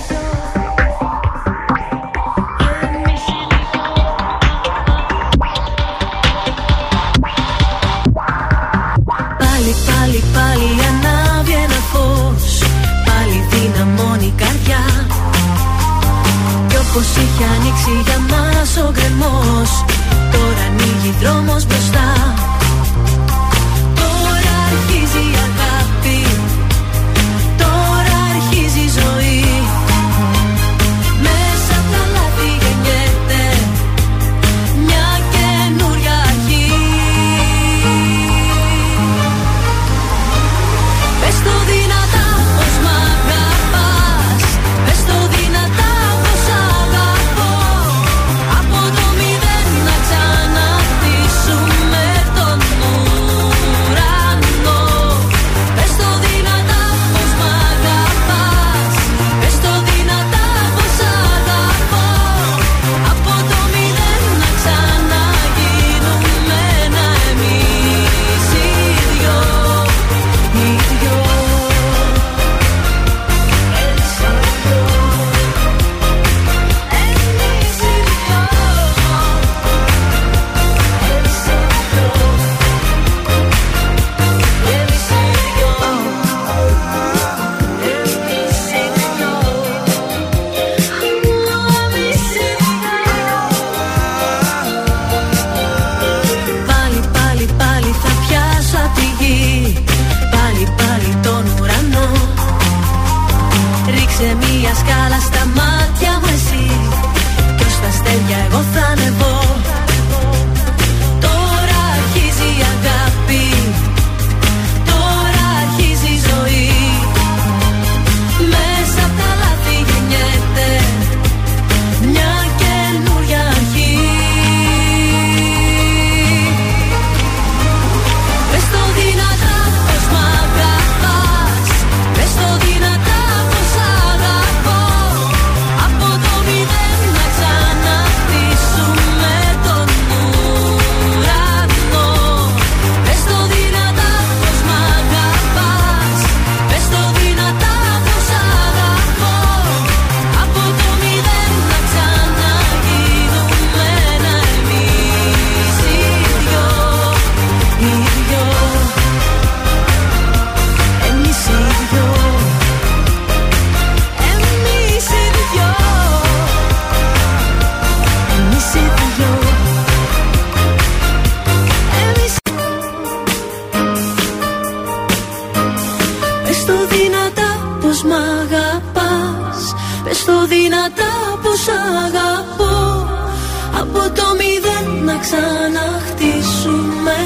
από το μηδέν να ξαναχτίσουμε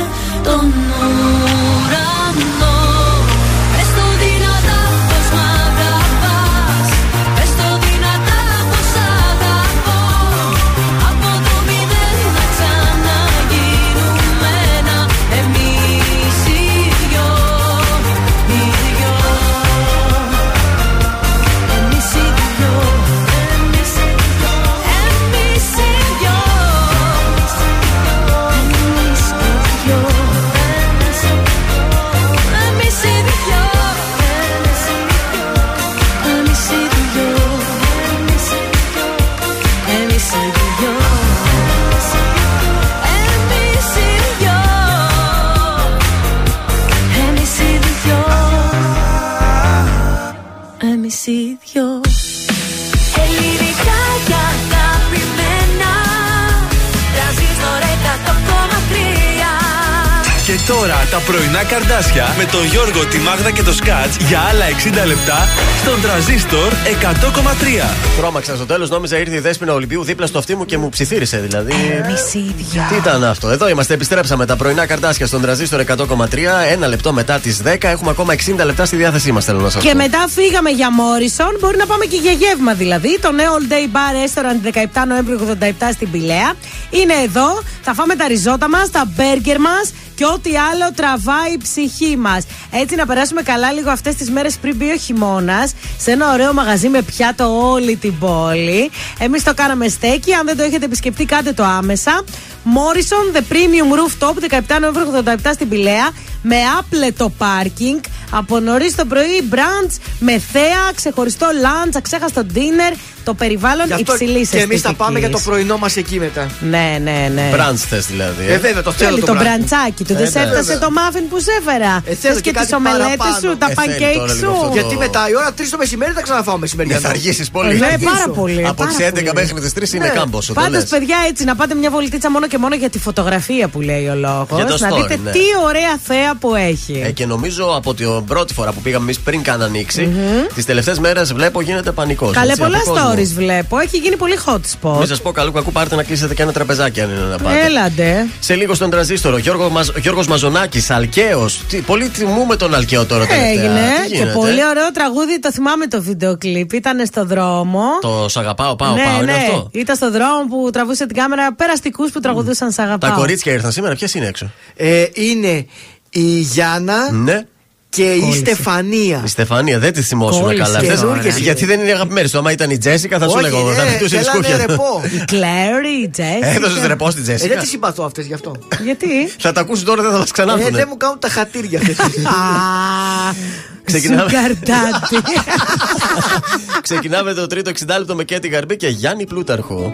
τον νόμο. Τα πρωινά καρδάσια με τον Γιώργο, τη Μάγδα και το Σκάτς για άλλα 60 λεπτά στον τραζίστορ 100,3. Τρώμαξα στο τέλος, νόμιζα ήρθε η δέσπινα Ολυμπίου δίπλα στο αυτί μου και μου ψιθύρισε δηλαδή. Μισίδια. Τι ήταν αυτό, εδώ είμαστε, επιστρέψαμε τα πρωινά καρτάσια στον τραζίστορ 100,3. Ένα λεπτό μετά τις 10, έχουμε ακόμα 60 λεπτά στη διάθεσή μας, θέλω να σας πω. Και μετά φύγαμε για Μόρισον. Μπορεί να πάμε και για γεύμα δηλαδή. Το νέο All Day Bar Restaurant 17 Νοέμβρη 87 στην Πηλαία. Είναι εδώ. Θα φάμε τα ριζότα μας, τα μπέργκερ μας και ό,τι άλλο τραβάει η ψυχή μας. Έτσι να περάσουμε καλά λίγο αυτές τις μέρες πριν μπει ο χειμώνας σε ένα ωραίο μαγαζί με πιάτο όλη την πόλη. Εμείς το κάναμε στέκι. Αν δεν το έχετε επισκεφτεί, κάντε το άμεσα. Morrison The Premium Rooftop 17 Νοέμβρη 87 στην Πηλαία με άπλετο πάρκινγκ. Από νωρίς το πρωί, brunch με θέα, ξεχωριστό lunch, αξέχαστο dinner. Το περιβάλλον Γι' αυτό υψηλής και εμείς θα πάμε για το πρωινό μας εκεί μετά. Ναι, ναι, ναι. Μπραντς θες δηλαδή. Ε, βέβαια, το θέλω Θέλει το το brunch. μπραντσάκι του. Ε, Δεν σε ναι, έφτασε βέβαια. το μάφιν που σε έφερα. Ε, θέλω Θες και και τις κάτι ομελέτες παραπάνω. σου, τα Ε, θέλει pancake τώρα λίγο αυτό σου. το- Γιατί μετά η ώρα 3 το μεσημέρι θα ξαναφάω μεσημεριά. Ναι, θα αργήσεις πολύ. Ε, Θα ναι, αργήσω. πάρα πολύ, Από τις πάρα 11 πολύ. μέχρι τις 3 είναι Ναι. κάμποσο. Πάντως, παιδιά, έτσι να πάτε μια βολτίτσα μόνο και μόνο για τη φωτογραφία που λέει ο λόγος. Για το Να story, δείτε ναι. τι ωραία θέα που έχει. Ε, και νομίζω από την πρώτη φορά που πήγαμε εμείς πριν καν ανοίξει, τις τελευταίες μέρες βλέπω γίνεται πανικός. Καλέ, πολλά stories βλέπω. Έχει γίνει πολύ hot spot. Μην σας πω καλού κακού πάρτε να κλείσετε και ένα τραπεζάκι αν είναι να πάτε. Έλαντε. Σε λίγο στον τραζίστορο, Γιώργο, Μαζ, Γιώργος Μαζονάκης, Αλκαίος. Τι, πολύ τιμούμε τον Αλκαίο τώρα τελευταία. Έγινε Τι και γίνεται; πολύ ωραίο τραγούδι. Το θυμάμαι το βίντεο κλιπ. Ήταν στο δρόμο. Το σ' αγαπάω, πάω, ναι, πάω, είναι ναι. αυτό; Ήταν στο δρόμο που τραβούσε την κάμερα περαστικούς που τραγουδούσαν Σ' αγαπάω. Τα κορίτσια ήρθαν σήμερα, ποιες είναι έξω; Ε, είναι η Γιάννα Ναι. και η Κόλλησε. Στεφανία. Η Στεφανία δεν τη θυμόσουμε Κόλλησε καλά. τώρα. Αυτές- Καινούργιες είναι. γιατί δεν είναι οι αγαπημένες. Το άμα ήταν η Τζέσικα θα σου Όχι, λέγω. ναι, Θα πετούσε θέλανε σκούφια. ρεπό. Η Κλέρι, η Τζέσικα. Έδωσες ρεπό στην Ε, δεν Τζέσικα. τι συμπαθώ αυτές γι' αυτό. Γιατί; Θα τα ακούσεις τώρα, δεν θα μας Ε, ξανάρθουν. δεν μου κάνουν τα χατήρια αυτές. Α, Ξεκινάμε. Σουγκαρτάντι. Ξεκινάμε το τρίτο 60 λεπτό με Κέτι Γαρμπή και Γιάννη Πλούταρχο.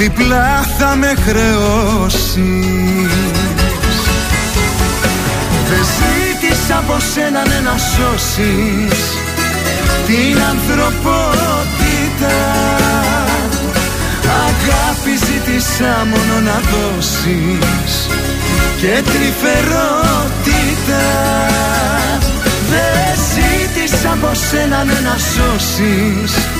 διπλά θα με χρεώσεις. Δεν ζήτησα από σένα ναι, να σώσεις. Την ανθρωπότητα. Αγάπη ζήτησα μόνο να δώσεις. Και τρυφερότητα. Δεν ζήτησα από σένα ναι, να σώσεις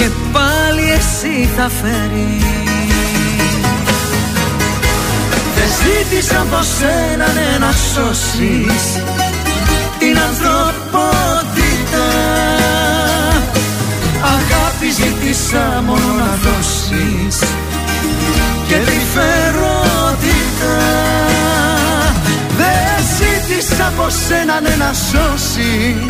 και πάλι εσύ θα φέρεις. Δεν ζήτησα από σένα ναι, να σώσεις την ανθρωπότητα. Αγάπη ζήτησα μόνο να δώσεις και τρυφερότητα Δεν ζήτησα από σένα ναι να σώσεις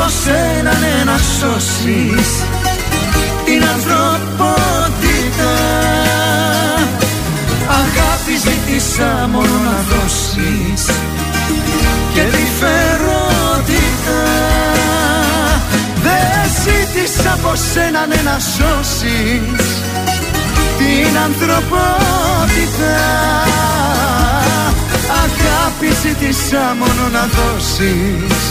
ζήτησα από σένα ναι, να σώσεις την ανθρωπότητα. Αγάπη ζήτησα μόνο να δώσεις και τρυφερότητα Δεν ζήτησα από σένα ναι, να σώσεις την ανθρωπότητα. Αγάπη ζήτησα μόνο να δώσεις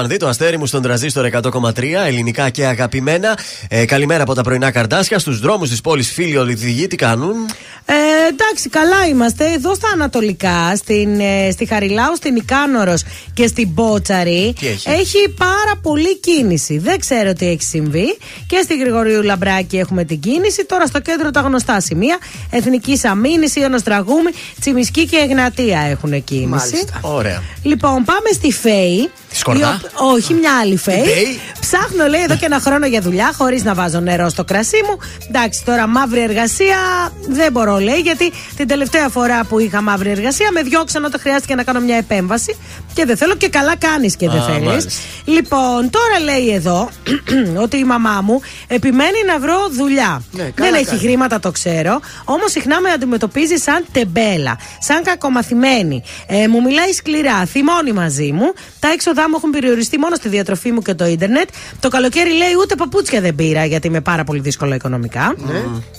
Δέσπινα Βανδύ, το αστέρι μου στον τραζίστορ 100,3, ελληνικά και αγαπημένα. Ε, καλημέρα από τα πρωινά καρτάσια. Στους δρόμους της πόλης φίλοι Ολυδηγοί, τι κάνουν; Ε, εντάξει, καλά είμαστε. Εδώ στα Ανατολικά, στην, ε, στη Χαριλάου, στην Ικάνορο και στην Μπότσαρη, Τι έχει; πάρα πολύ κίνηση. Δεν ξέρω τι έχει συμβεί. Και στη Γρηγορίου Λαμπράκη έχουμε την κίνηση. Τώρα στο κέντρο τα γνωστά σημεία. Εθνική Αμήνη, Ιωνο Τραγούμη, Τσιμισκή και Εγνατία έχουν κίνηση. Ωραία. Λοιπόν, πάμε στη Φέη. Τη Σκορδά; η οπ- Όχι, μια άλλη Φέη. Φέη; Ψάχνω, λέει, εδώ και ένα χρόνο για δουλειά, χωρίς να βάζω νερό στο κρασί μου. Εντάξει, τώρα μαύρη εργασία δεν μπορώ, λέει, γιατί την τελευταία φορά που είχα μαύρη εργασία με διώξαν όταν χρειάστηκε να κάνω μια επέμβαση και δεν θέλω και καλά κάνεις και δεν Α, θέλεις. μάλιστα. Λοιπόν, τώρα λέει εδώ ότι η μαμά μου επιμένει να βρω δουλειά. Ναι, καλά δεν έχει κάνει. χρήματα, το ξέρω. Όμως συχνά με αντιμετωπίζει σαν τεμπέλα, σαν κακομαθημένη. Ε, μου μιλάει σκληρά, θυμώνει μαζί μου. Τα έξοδά μου έχουν περιοριστεί μόνο στη διατροφή μου και το ίντερνετ. Το καλοκαίρι λέει ούτε παπούτσια δεν πήρα γιατί είμαι πάρα πολύ δύσκολο οικονομικά.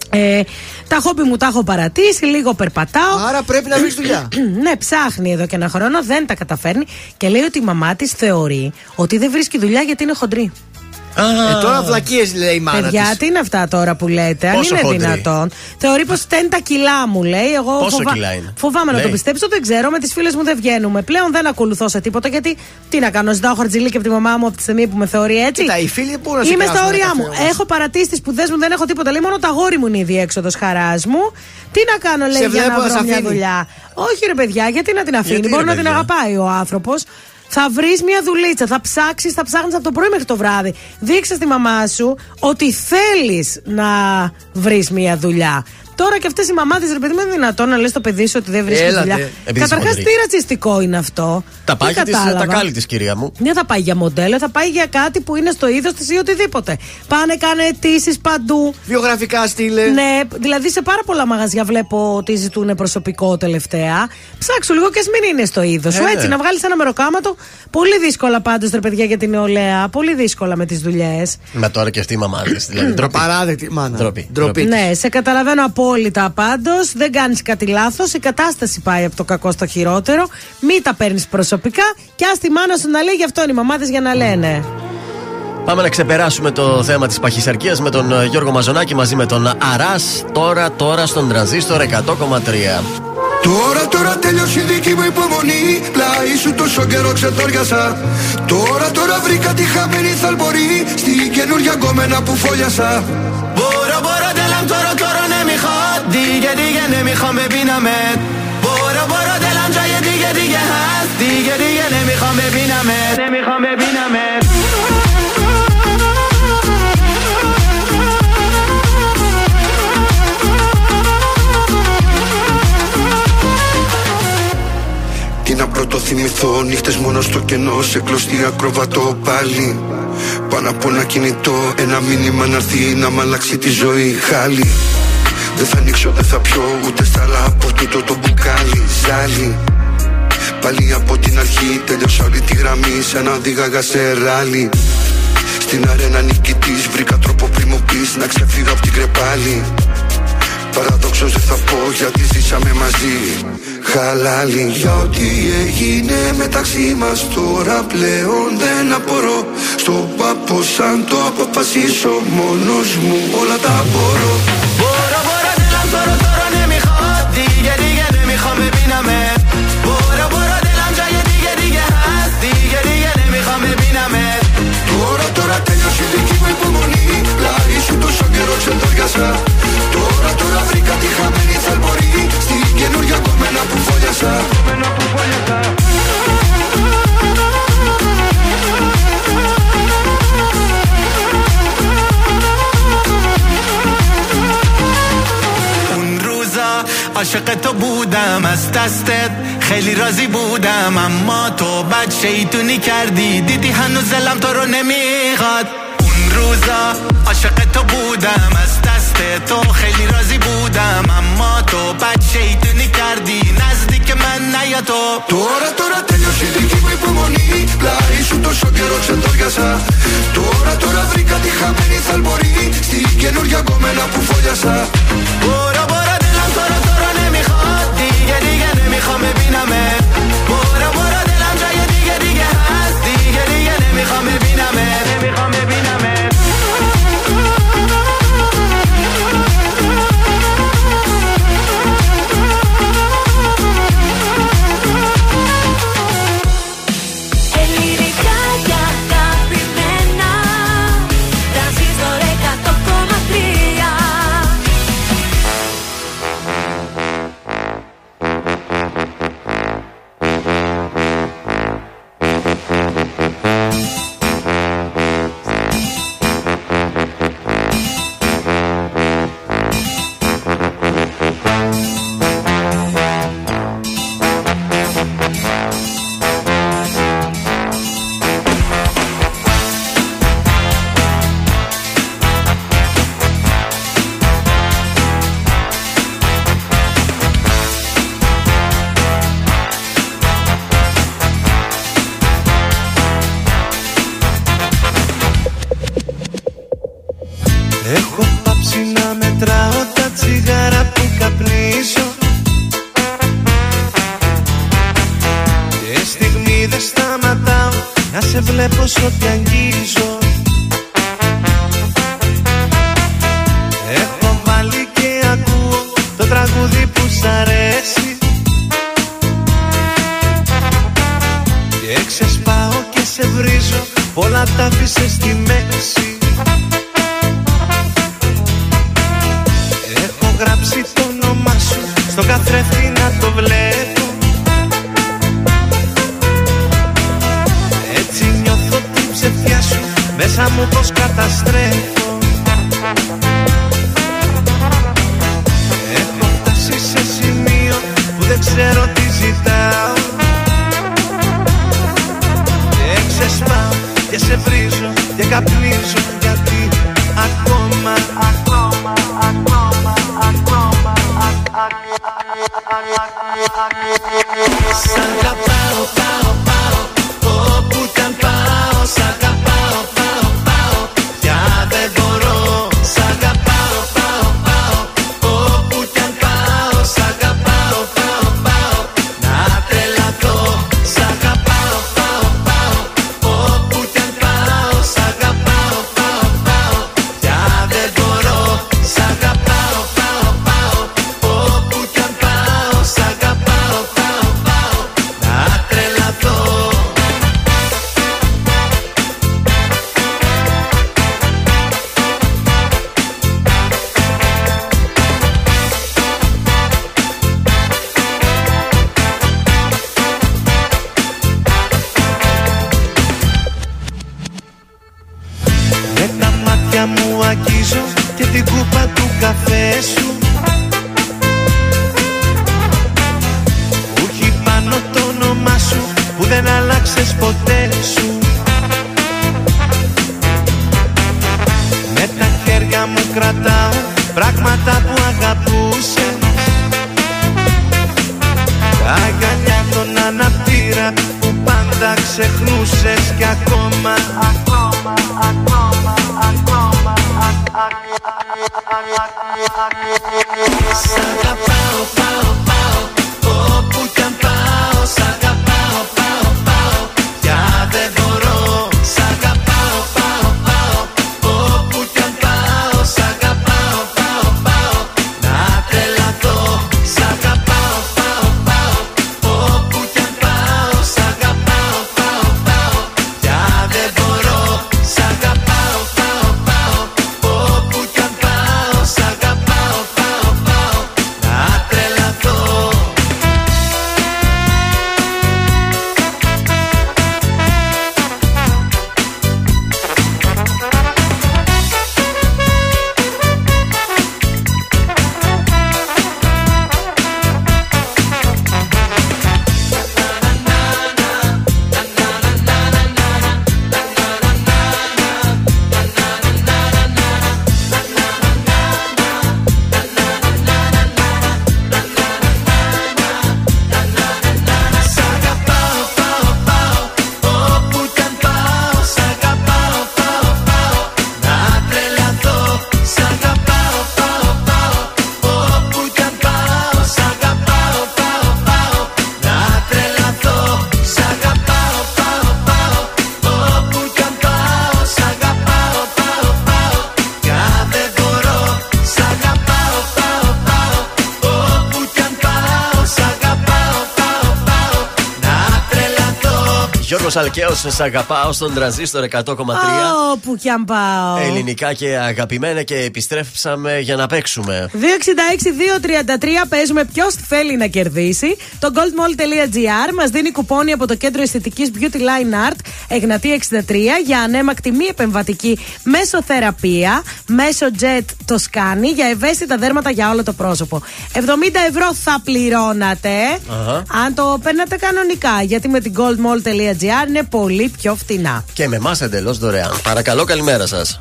Ε, τα χόμπι μου τα έχω παρατήσει, λίγο περπατάω. Άρα πρέπει να βρεις δουλειά. ναι, ψάχνει εδώ και ένα χρόνο, δεν τα καταφέρνει και λέει ότι η μαμά της θεωρεί ότι δεν βρίσκει δουλειά γιατί είναι χοντρή. Ε, τώρα βλακίες λέει η μάνα Παιδιά, της. τι είναι αυτά τώρα που λέτε, αν Πόσο είναι χοντρή; δυνατόν. Θεωρεί πως φταίνει τα κιλά μου, λέει. Εγώ Πόσο φοβα- κιλά είναι; φοβάμαι να Λέει. το πιστέψω, δεν ξέρω. Με τις φίλες μου δεν βγαίνουμε. Πλέον δεν ακολουθώ σε τίποτα γιατί τι να κάνω, ζητάω χαρτζηλίκι από τη μαμά μου από τη στιγμή που με θεωρεί έτσι. Κοίτα, οι φίλοι πού να σε Είμαι στα περάσουν όρια ένα μου. καφέ όμως. Έχω παρατήσει τις σπουδές μου, δεν έχω τίποτα. Λέει μόνο τα γόρι μου είναι η διέξοδο χαράς μου. Τι να κάνω, λέει, Σε για βλέπω να να βρω σε μια αφήνει. δουλειά. Όχι, ρε παιδιά, γιατί να την αφήνει; Γιατί, Μπορεί ρε να την παιδιά; αγαπάει ο άνθρωπος. Θα βρεις μια δουλίτσα, θα ψάξεις, θα ψάχνεις από το πρωί μέχρι το βράδυ. Δείξε στη μαμά σου ότι θέλεις να βρεις μια δουλειά. Τώρα και αυτές οι μαμάδες, ρε παιδί μου, είναι δυνατόν να λες το παιδί σου ότι δεν βρίσκεις Έλατε. δουλειά. Επειδή είσαι Καταρχάς, χοντρή. τι ρατσιστικό είναι αυτό. Τα Δεν πάγια τη, κατάλαβα. τα κάλλη της, κυρία μου. Δεν θα πάει για μοντέλο, θα πάει για κάτι που είναι στο είδος της ή οτιδήποτε. Πάνε, κάνε αιτήσεις παντού. Βιογραφικά στείλε. Ναι, δηλαδή σε πάρα πολλά μαγαζιά βλέπω ότι ζητούν προσωπικό τελευταία. Ψάξου λίγο και ας μην είναι στο είδος σου. Ε, Έτσι, ναι. να βγάλεις ένα μεροκάματο. Πολύ δύσκολα πάντως, ρε παιδιά, για την νεολαία. Πολύ δύσκολα με τις δουλειές. Με τώρα και αυτή η μαμά τη. Δηλαδή, ντροπή. Παράδεκτη, μάνα. Ντροπή. Ντροπή. Ναι, σε καταλαβαίνω απόλυτα πάντω. Δεν κάνεις κάτι λάθος. Η κατάσταση πάει από το κακό στο χειρότερο. Μην τα παίρνεις προσωπικά και ας τη μάνα σου να λέει γι' αυτό είναι οι μαμάδες για να λένε. Πάμε να ξεπεράσουμε το θέμα της παχυσαρκίας με τον ε, Γιώργο Μαζονάκη μαζί με τον Αράς. Τώρα, τώρα στον τρανζίστορ 100,3. Τώρα, τώρα τέλειωσε η δική μου υπομονή Πλάι σου τόσο καιρό ξετόριασα Τώρα, τώρα βρήκα τη χαμένη θαλπορή Στην καινούργια γκόμενα που φόλιασα دیگه دیگه نمیخوام ببینمت برو برو دلم جای دیگه دیگه هست دیگه دیگه نمیخوام ببینمت نمیخوام ببینمت Τι να πρώτο θυμηθώ Νύχτες μόνο στο κενό Σε κλωστή ακροβατό πάλι Πάνω από ένα κινητό Ένα μήνυμα να έρθει να μ' αλλάξει τη ζωή Χάλι Δεν θα ανοίξω, δεν θα πιω ούτε στάλα από τούτο το μπουκάλι Ζάλι. Πάλι από την αρχή τέλειωσα όλη τη γραμμή σαν να δίγαγα σε ράλι. Στην αρένα νικητής βρήκα τρόπο πριν μου να ξεφύγω από την κρεπάλι Παραδόξως δεν θα πω γιατί ζήσαμε μαζί. Χαλάλι. Για ό,τι έγινε μεταξύ μας τώρα πλέον δεν απορώ. Στο πάπο σαν το αποφασίσω μόνος μου όλα τα μπορώ. دلم تو رو تو رو نمیخواد دیگه دیگه نمیخوام ببینمت برو برو دلم جای دیگه دیگه هست دیگه دیگه نمیخوام ببینمت Τώρα τώρα τέλειωσε η δική μου υπομονή Πλάι σου τόσο καιρό ξεντόριασα Τώρα τώρα βρήκα τη χαμένη θαλπορή Στην καινούργια κομμένα που φόλιασα اون عاشق تو بودم از دستت خیلی راضی بودم اما تو بد شیطونی کردی دیدی هنوز دلم تو رو نمیخواد اون روزا عاشق تو بودم از دست تو خیلی راضی بودم اما تو بد شیطونی کردی نزدیک من نیا تو Τώρα τώρα τέλειωσε η δική μου υπομονή Πλάι σου τόσο καιρό ξεντόριασα Τώρα τώρα βρήκα τη χαμένη θαλπορή Στην καινούργια κομμένα που φόλιασα برو برو دلم تو دیگه دیگه نمی‌خوام ببینمت. Αλκαίος, σε αγαπάω στον τραζίστορ 100,3. Όπου κι αν πάω. Ελληνικά και αγαπημένα και επιστρέψαμε για να παίξουμε. 266-233 παίζουμε ποιος θέλει να κερδίσει. Το goldmall.gr μας δίνει κουπόνι από το κέντρο αισθητικής Beauty Line Art Εγνατή 63 για ανέμακτη μη επεμβατική μεσοθεραπεία. Μέσω jet το σκάνι για ευαίσθητα δέρματα για όλο το πρόσωπο. 70 ευρώ θα πληρωνατε uh-huh. αν το παίρνατε κανονικά γιατί με την goldmall.gr και με εμάς εντελώς δωρεάν. Παρακαλώ, καλημέρα σας.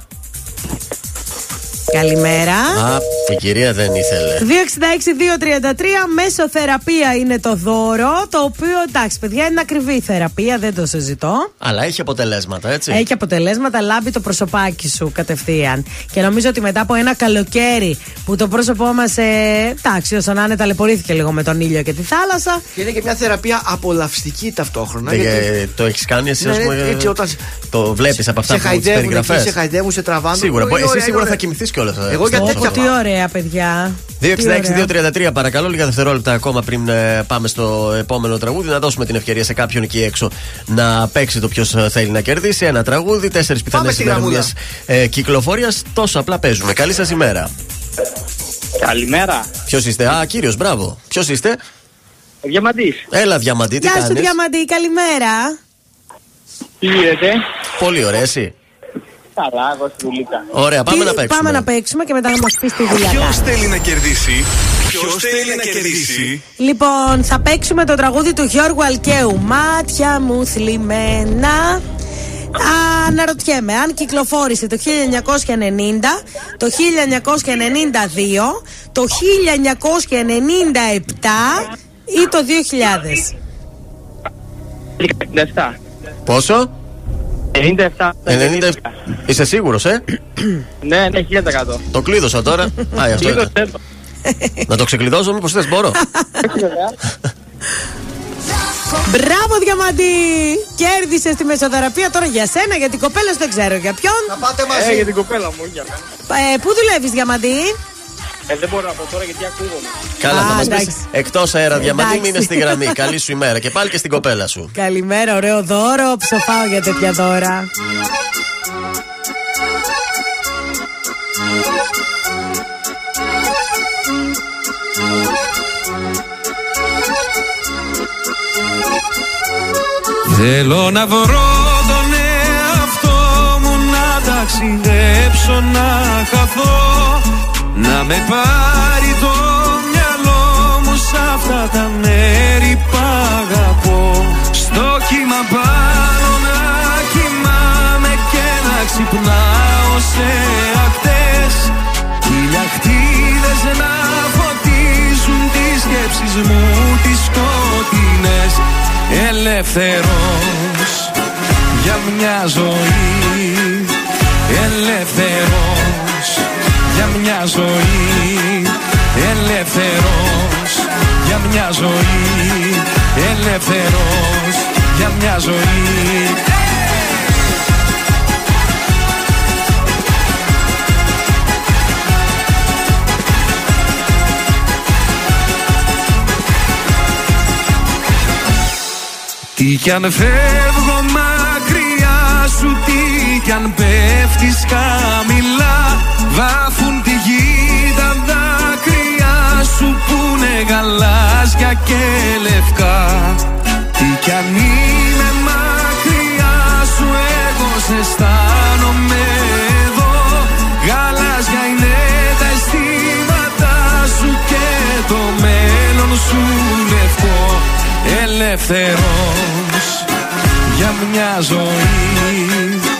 Καλημέρα. Α, η κυρία δεν ήθελε. 266-233 Μέσοθεραπεία είναι το δώρο. Το οποίο εντάξει, παιδιά, είναι ακριβή η θεραπεία, δεν το συζητώ. Αλλά έχει αποτελέσματα, έτσι. Έχει αποτελέσματα, λάμπει το προσωπάκι σου κατευθείαν. Και νομίζω ότι μετά από ένα καλοκαίρι που το πρόσωπό μας, ε, εντάξει, όσο να είναι, ταλαιπωρήθηκε λίγο με τον ήλιο και τη θάλασσα. Και είναι και μια θεραπεία απολαυστική ταυτόχρονα. Ε, γιατί το έχεις κάνει εσύ, Ναι, ας ναι, πούμε, έτσι όταν- Το βλέπεις από αυτά σε που τις χαϊδεύουν, εκεί, περιγραφές; σε χαϊδεύουν, σε τραβάνε. Σίγουρα. Πολύ Εσύ ωραία, σίγουρα είναι θα ωραία. κοιμηθεί κιόλα. Εγώ για τέτοια Τι ωραία, παιδιά. Τι ωραία. 266-233 παρακαλώ, λίγα δευτερόλεπτα ακόμα πριν ε, πάμε στο επόμενο τραγούδι. Να δώσουμε την ευκαιρία σε κάποιον εκεί έξω να παίξει το ποιος θέλει να κερδίσει. Ένα τραγούδι, τέσσερις πιθανές στη ημερομηνίες ε, κυκλοφορίας. Τόσο απλά παίζουμε. Καλή σας ημέρα. Καλημέρα. Ποιος είστε, Α, κύριος, μπράβο. Ποιος είστε, Διαμαντής. Έλα, Διαμαντή, τι Γεια σου, κάνεις; Διαμαντή, καλημέρα. Τι γίνεται; Πολύ ωραία, εσύ. Καλά, εγώ στη δουλίτσα. Ωραία, πάμε Τι- να παίξουμε. Πάμε να παίξουμε και μετά θα μας πεις τη δουλειά. Ποιος κάνεις. θέλει να κερδίσει; Ποιος θέλει να κερδίσει; Λοιπόν, θα παίξουμε το τραγούδι του Γιώργου Αλκαίου. Μάτια μου θλιμμένα. Αναρωτιέμαι αν κυκλοφόρησε το 1990, το 1992, το 1997 ή το 2000. 97. Πόσο; 97. 90... Είσαι σίγουρος, ε; Ναι, ναι, 1000%. Το κλείδωσα τώρα. Α, αυτό Λίγο ήταν. θέλω. Να το ξεκλειδώσω, μήπως θες, μπορώ. Μπράβο, Διαμαντή! Κέρδισες τη μεσοθεραπεία τώρα για σένα, για την κοπέλα σου δεν ξέρω για ποιον. Να πάτε Ε, για την κοπέλα μου, όχι για μένα. Ε, πού δουλεύεις, Διαμαντή; Ε, δεν μπορώ να πω τώρα γιατί ακούγομαι. Καλά, θα Α, μας πεις εντάξει. εκτός αέρα διαμαντή, Εντάξει. μείνε στη γραμμή. Καλή σου ημέρα και πάλι και στην κοπέλα σου. Καλημέρα, ωραίο δώρο. Ψοφάω για τέτοια δώρα. Θέλω να βρω τον εαυτό μου να ταξιδέψω να χαθώ Να με πάρει το μυαλό μου σ' αυτά τα μέρη που αγαπώ. Στο κύμα πάνω να κοιμάμαι και να ξυπνάω σε ακτές. Χιλιακτίδες να φωτίζουν τις σκέψεις μου τις σκοτεινές. Ελεύθερος για μια ζωή. Ελεύθερος για μια ζωή Ελεύθερος για μια ζωή Ελεύθερος για μια ζωή. Τι κι αν φεύγω μακριά σου Τι κι αν πέφτεις χαμηλά Βάφουν τη γη τα δάκρυα σου Που είναι γαλάζια και λευκά. Τι κι αν είμαι μακριά σου Εγώ σε αισθάνομαι εδώ. Γαλάζια είναι τα αισθήματα σου Και το μέλλον σου λευκό Ελεύθερος για μια ζωή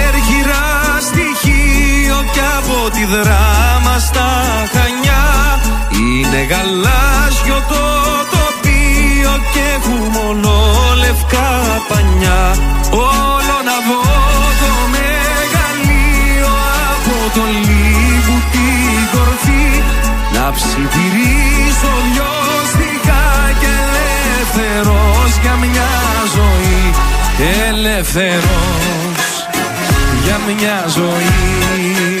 στοιχείο και από τη δράμα στα Χανιά. Είναι γαλάζιο το τοπίο και έχουν μόνο λευκά πανιά. Όλο να δω το μεγαλείο από το λίγου την κορφή. Να ψιθυρίσω λιώστικα και ελεύθερος για μια ζωή. Ελεύθερος για μια ζωή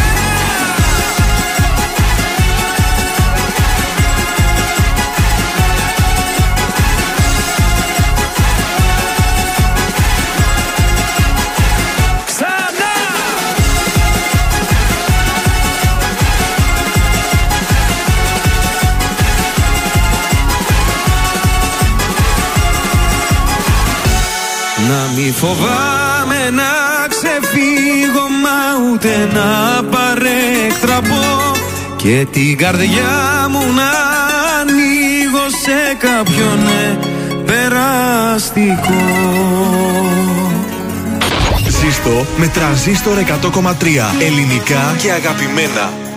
Φοβάμαι να ξεφύγω μα ούτε να παρέκτραπω. Και την καρδιά μου να ανοίγω σε κάποιον ναι, περαστικό. Ζήστο με τρανζίστορ 100,3 ελληνικά και αγαπημένα.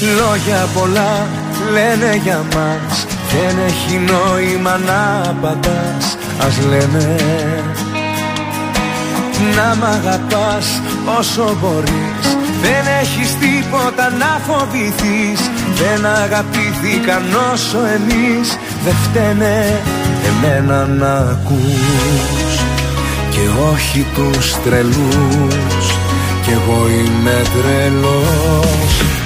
Λόγια πολλά λένε για μας. Δεν έχει νόημα να πατάς Ας λένε Να μ' αγαπάς όσο μπορείς. Δεν έχεις τίποτα να φοβηθείς. Δεν αγαπήθηκαν όσο εμείς. Δεν φταίνε εμένα να ακούς. Και όχι τους τρελούς. Κι εγώ είμαι τρελός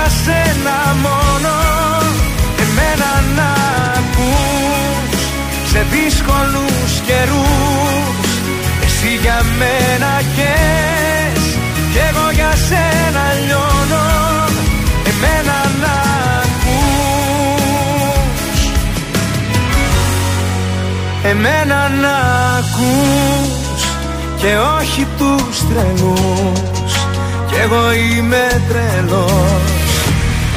για σένα μόνο Εμένα να ακούς Σε δύσκολους καιρούς. Εσύ για μένα καις Κι εγώ για σένα λιώνω Εμένα να ακούς. Εμένα να ακούς Και όχι τους τρελούς. Κι εγώ είμαι τρελός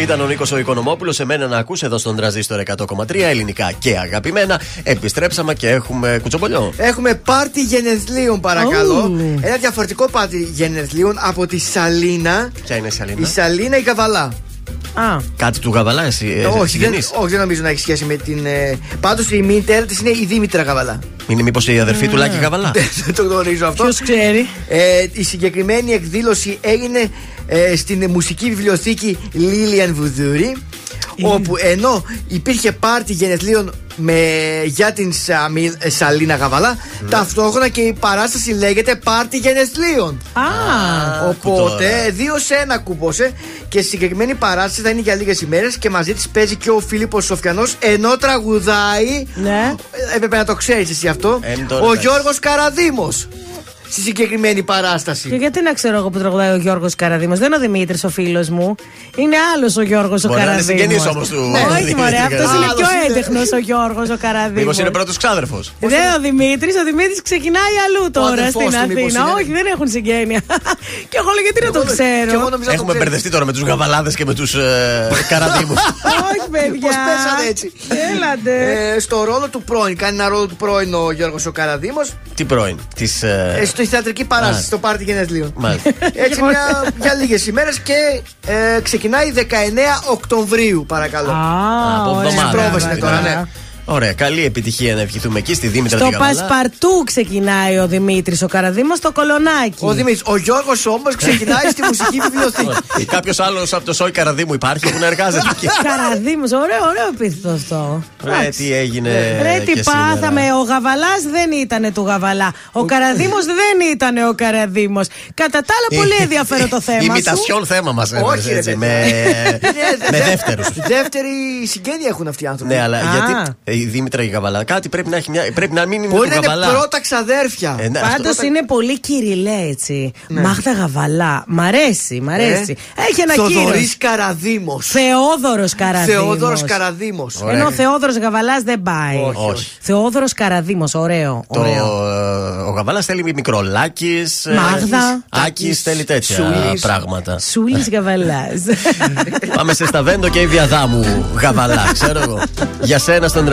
Ήταν ο Νίκος ο Οικονομόπουλος. Εμένα να ακούσει εδώ στον τραζίστορ 100,3 ελληνικά και αγαπημένα. Επιστρέψαμε και έχουμε κουτσομπολιό. Έχουμε πάρτι γενεθλίων, παρακαλώ. Ένα διαφορετικό πάρτι γενεθλίων από τη Σαλίνα. Ποια είναι η Σαλίνα; Η Σαλίνα η Καβαλά. Α. Κάτι του Γαβαλά, εσύ. ε, όχι, δεν, συγγενείς; όχι, δεν νομίζω να έχει σχέση με την. Ε... Πάντως η μητέρα της είναι η Δήμητρα Καβαλά. Είναι μήπως η αδερφή του Λάκη Γαβαλά; Δεν το γνωρίζω αυτό. Ποιος ξέρει; Ε, η συγκεκριμένη εκδήλωση έγινε ε, στην μουσική βιβλιοθήκη Λίλιαν Βουδούρη. Όπου ενώ υπήρχε πάρτι γενεθλίων με, για την Σαμι- ε, Σαλίνα Γαβαλά, ταυτόχρονα και η παράσταση λέγεται πάρτι γενεθλίων. Α, Οπότε, δύο σε ένα κούποσε και συγκεκριμένη παράσταση θα είναι για λίγες ημέρες και μαζί της παίζει και ο Φίλιππος Σοφιανός ενώ τραγουδάει. Ναι. Ε, Έπρεπε να το ξέρεις εσύ αυτό. Ε, τώρα ο εντάξει. Γιώργος Καραδήμο. Στη συγκεκριμένη παράσταση. Και γιατί να ξέρω εγώ που τραγουδάει ο Γιώργος Καραδήμο. Δεν είναι ο Δημήτρης ο φίλος μου. Είναι άλλος ο Γιώργος ο Μπορεί να είναι Καραδήμο. συγγενής όμως του- Όχι, Δημήτρη μωρέ, αυτός Καραδήμου. είναι πιο Άλλος είναι. έντεχνος ο Γιώργος ο Καραδήμο. Μήπως είναι πρώτος ξάδερφος; Δεν ο Δημήτρης, ο Δημήτρης ξεκινάει αλλού τώρα αδερφός στην του μήπως Αθήνα. είναι; Όχι, δεν έχουν συγγένεια. και εγώ λέω γιατί να το Και ξέρω; εγώ νόμιζα το Έχουμε ξέρεις. μπερδευτεί τώρα με τους Γαβαλάδες και με τους ε, Καραδίμους. Όχι, παιδιά. Πώς πέσανε έτσι. Έλατε. Ε, στο ρόλο του πρώην. Κάνει ένα ρόλο του πρώην ο Γιώργος ο Καραδήμο. Τι πρώην; Της. Ε, στο θεατρική παράσταση, Α. στο πάρτι γενεθλίων. Μάλιστα. Έτσι μια, για λίγες ημέρες και ε, ξεκινάει 19 Οκτωβρίου, παρακαλώ. Α, Από ωραία. εβδομάδα. Πρόβες είναι τώρα, ναι. Ωραία, καλή επιτυχία να ευχηθούμε εκεί στη Δήμητρα Στο τη Γαβαλά. Πασπαρτού ξεκινάει ο Δημήτρης ο Καραδήμο στο κολονάκι. Ο Δημήτρης, ο Γιώργος όμως ξεκινάει στη μουσική βιβλιοθήκη. Κάποιος άλλος από το Σόι Καραδίμου υπάρχει που να εργάζεται εκεί. Καραδήμο, ωραίο, ωραίο επίθετο αυτό. Ρε, τι έγινε. Ρε τι και σήμερα. πάθαμε, ο Γαβαλάς δεν ήταν του Γαβαλά. Ο Καραδήμο δεν ήταν ο Καραδήμο. Κατά τα άλλα, πολύ ενδιαφέρον το θέμα. σου. Ημιτασιόν θέμα μας Όχι, ρε, έτσι. παιδιά. Με, με δεύτερους. Δεύτερη συγγένεια έχουν αυτοί οι άνθρωποι. Ναι, αλλά Α. γιατί ε, η Δήμητρα η Γαβαλά κάτι πρέπει να έχει μια. Πρέπει να μην είναι Μπορεί του να είναι Γαβαλά. πρώτα ξαδέρφια. Ε, ναι, αυτό- Πάντως είναι πολύ κυριλέ έτσι. Μάγδα Γαβαλά. Μ' αρέσει, μ' αρέσει. Έχει ένα Θοδωρής κύριο. Καραδίμος. Θεόδωρος Καραδήμο. Θεόδωρος Καραδίμος. Ενώ ο Θεόδωρος Γαβαλά δεν πάει. Όχι, όχι. Θεόδωρος Καραδήμο, ωραίο. Το, ωραίο. ε, ο Γαβαλά θέλει μικρολάκι. Μάγδα. Άκης θέλει τέτοια Σούλης. πράγματα. Σούλης Γαβαλά. Πάμε σε Σταβέντο και η Διαδάμου Γαβαλά, ξέρω εγώ. Για σένα στον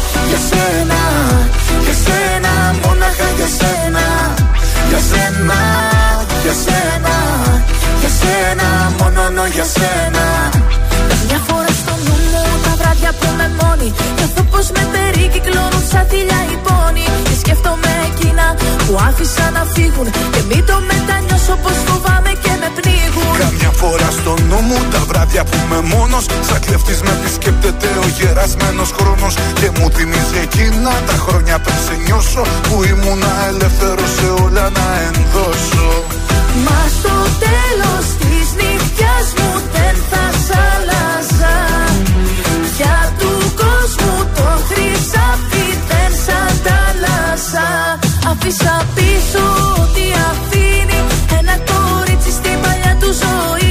για σένα, για σένα Μόναχα για σένα, για σένα, για σένα Για σένα, μόνο νο, για σένα με μόνη. Νιώθω πως με περικυκλώνουν σαν θηλιά οι πόνοι. Και σκέφτομαι εκείνα που άφησα να φύγουν. Και μην το μετανιώσω πως φοβάμαι και με πνίγουν. Καμιά φορά στο νου μου τα βράδια που είμαι μόνος. Σαν κλεφτής με επισκέπτεται ο γερασμένος χρόνος. Και μου θυμίζει εκείνα τα χρόνια πριν σε νιώσω Που ήμουνα ελεύθερος σε όλα να ενδώσω. Μα στο τέλος της νύχτιας μου δεν θα Αφήσα πίσω ό,τι αφήνει. Ένα κορίτσι στην παλιά του ζωή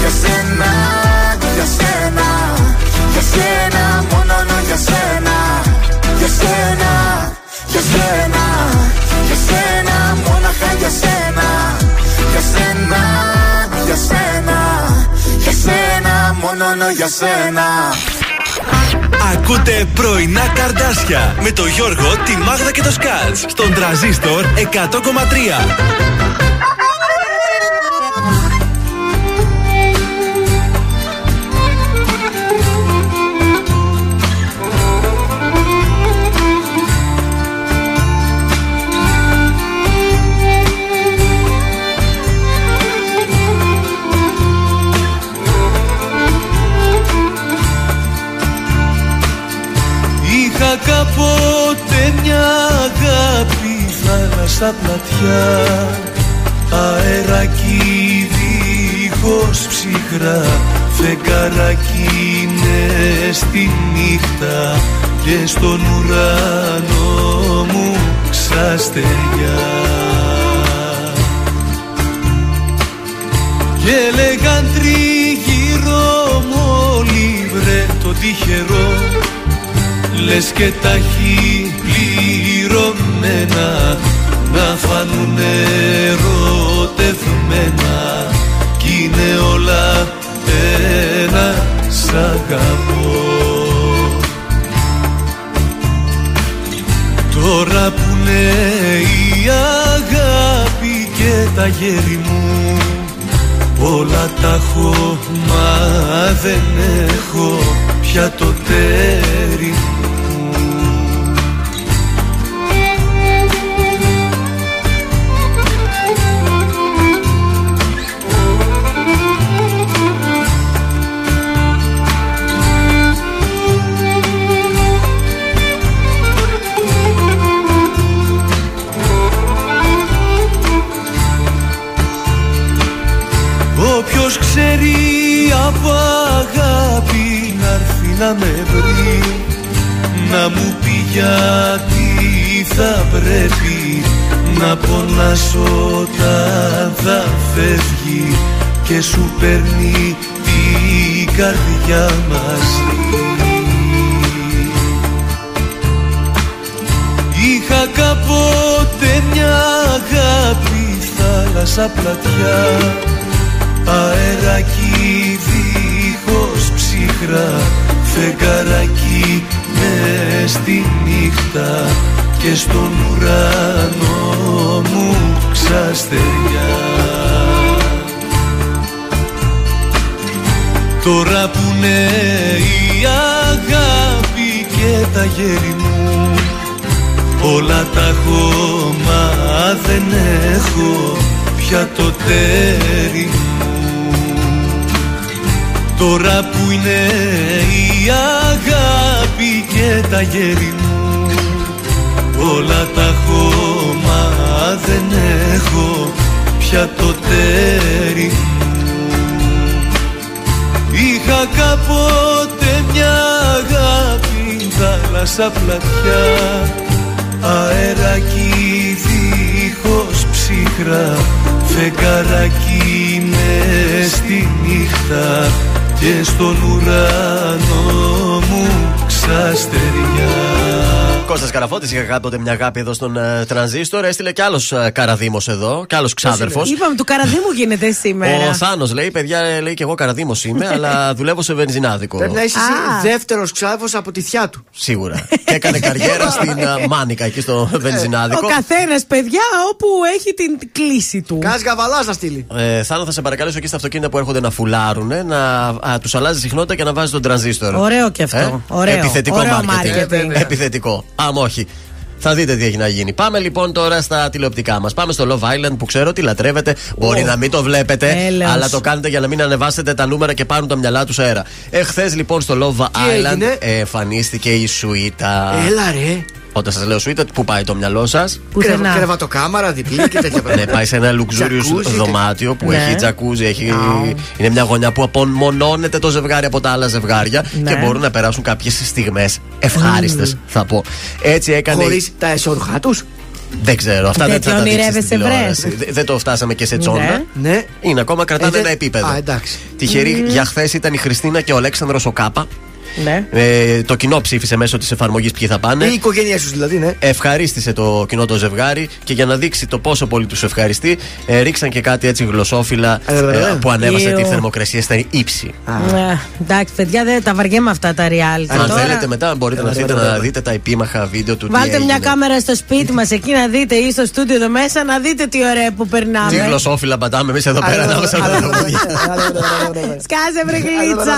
για σένα, για σένα Για σένα, μόνο νο, για σένα. Για σένα, για σένα, για σένα Μόναχα για σένα, για σένα, για σένα Για σένα, μόνο νο, για σένα. Ακούτε πρωινά καρδάσια με το Γιώργο, τη Μάγδα και το Σκάτς στον τραζίστορ 100,3. Είχα κάποτε μια αγάπη θα θάλασσα πλατιά αεράκι δίχως ψυχρά φεγγαράκι είναι στη νύχτα και στον ουρανό μου ξαστεριά. Και λέγαν τριγύρω μου όλοι βρε το τυχερό Λες και τα έχει πληρωμένα να φανούν ερωτευμένα κι είναι όλα ένα σ' αγαπώ. Τώρα που είναι η αγάπη και τα γέρι μου Όλα τα έχω μα δεν έχω πια το τέρι να έρθει να με βρει Να μου πει γιατί θα πρέπει να πονάς όταν θα φεύγει Και σου παίρνει την καρδιά μαζί Είχα κάποτε μια αγάπη θάλασσα πλατιά αεράκι δίχως ψυχρά φεγγαράκι μες στη νύχτα και στον ουρανό μου ξαστεριά Τώρα που είναι η αγάπη και τα γέρι μου Όλα τα έχω μα δεν έχω πια το τέρι μου Τώρα που είναι η αγάπη και τα γέρι μου Όλα τα έχω μα δεν έχω πια το τέρι μου. Είχα κάποτε μια αγάπη θάλασσα πλατιά αεράκι δίχως ψυχρά φεγγαράκι μες στη νύχτα και στον ουρανό μου ξαστεριά Κώστας Καραφώτης είχα κάποτε μια αγάπη εδώ στον uh, Τρανζίστορ. Έστειλε κι άλλος uh, καραδίμος εδώ, κι άλλος ξάδερφος. Είπαμε, του καραδίμου γίνεται σήμερα. Ο Θάνος λέει: Παιδιά, ε, λέει και εγώ καραδίμος είμαι, αλλά δουλεύω σε βενζινάδικο. Πρέπει να είσαι δεύτερος ξάδερφος από τη θιά του. Σίγουρα. και έκανε καριέρα στην uh, Μάνικα εκεί στο βενζινάδικο. Ο καθένας, παιδιά, όπου έχει την κλίση του. Κάζει καβαλά να στείλει. Ε, Θάνο, θα σε παρακαλέσω εκεί στα αυτοκίνητα που έρχονται να φουλάρουν να τους αλλάζει συχνότητα και να βάζεις τον τρανζίστορ. Ωραίο και αυτό. Ε; Ωραίο. Επιθετικό Ωραίο marketing. Επιθετικό. Αμ, όχι. Θα δείτε τι έχει να γίνει. Πάμε λοιπόν τώρα στα τηλεοπτικά μας. Πάμε στο Love Island που ξέρω ότι λατρεύετε. Μπορεί να μην το βλέπετε, Έλεος. αλλά το κάνετε για να μην ανεβάσετε τα νούμερα και πάρουν τα μυαλά τους αέρα. Εχθές λοιπόν στο Love Island έγινε; εμφανίστηκε η Σουίτα. Έλα ρε. Όταν σας λέω Σουίτα, πού πάει το μυαλό σας; Πουθενά. Κρεβατοκάμαρα, διπλή και τέτοια Ναι, πράγματα. πάει σε ένα luxurious Τζακούζι, δωμάτιο που Ναι. έχει τζακούζι, έχει... είναι μια γωνιά που απομονώνεται το ζευγάρι από τα άλλα ζευγάρια Ναι. και μπορούν να περάσουν κάποιες στιγμές ευχάριστες, θα πω. Έτσι έκανε. Χωρίς τα εσόρουχά τους; Δεν ξέρω, αυτά δεν Τέτοιο θα τα δείξεις ονειρεύεσαι, στην τηλεόραση. βρες. Δε- Δεν το φτάσαμε και σε τσόντα. Ναι. Ναι. Είναι ακόμα, κρατάνε Ε, δεν- ένα επίπεδο. Α, εντάξει. Τυχερή για χθες ήταν η Χριστίνα και ο Αλέξανδρος ο Κάπα. Ναι. Ε, το κοινό ψήφισε μέσω τη εφαρμογή ποιοι θα πάνε. Η οικογένειά σου δηλαδή, ναι. Ευχαρίστησε το κοινό το ζευγάρι και για να δείξει το πόσο πολύ του ευχαριστεί, ε, ρίξαν και κάτι έτσι γλωσσόφυλλα Ε, βέβαια. ε, που ανέβασε Ιω. τη θερμοκρασία στα ύψη. Ναι. Εντάξει, παιδιά, δεν τα βαριέμαι αυτά τα reality. Αν Τώρα, θέλετε μετά μπορείτε να έρθετε να δείτε τα επίμαχα βίντεο του τι Βάλτε μια έγινε. κάμερα στο σπίτι μα εκεί να δείτε ή στο στούντιο εδώ μέσα να δείτε τι ωραία που Τι περνάμε. γλωσσόφυλλα πατάμε εμεί εδώ πέρα ανάμεσα από τα τραγούδια. Σκάσε βρε γλίτσα.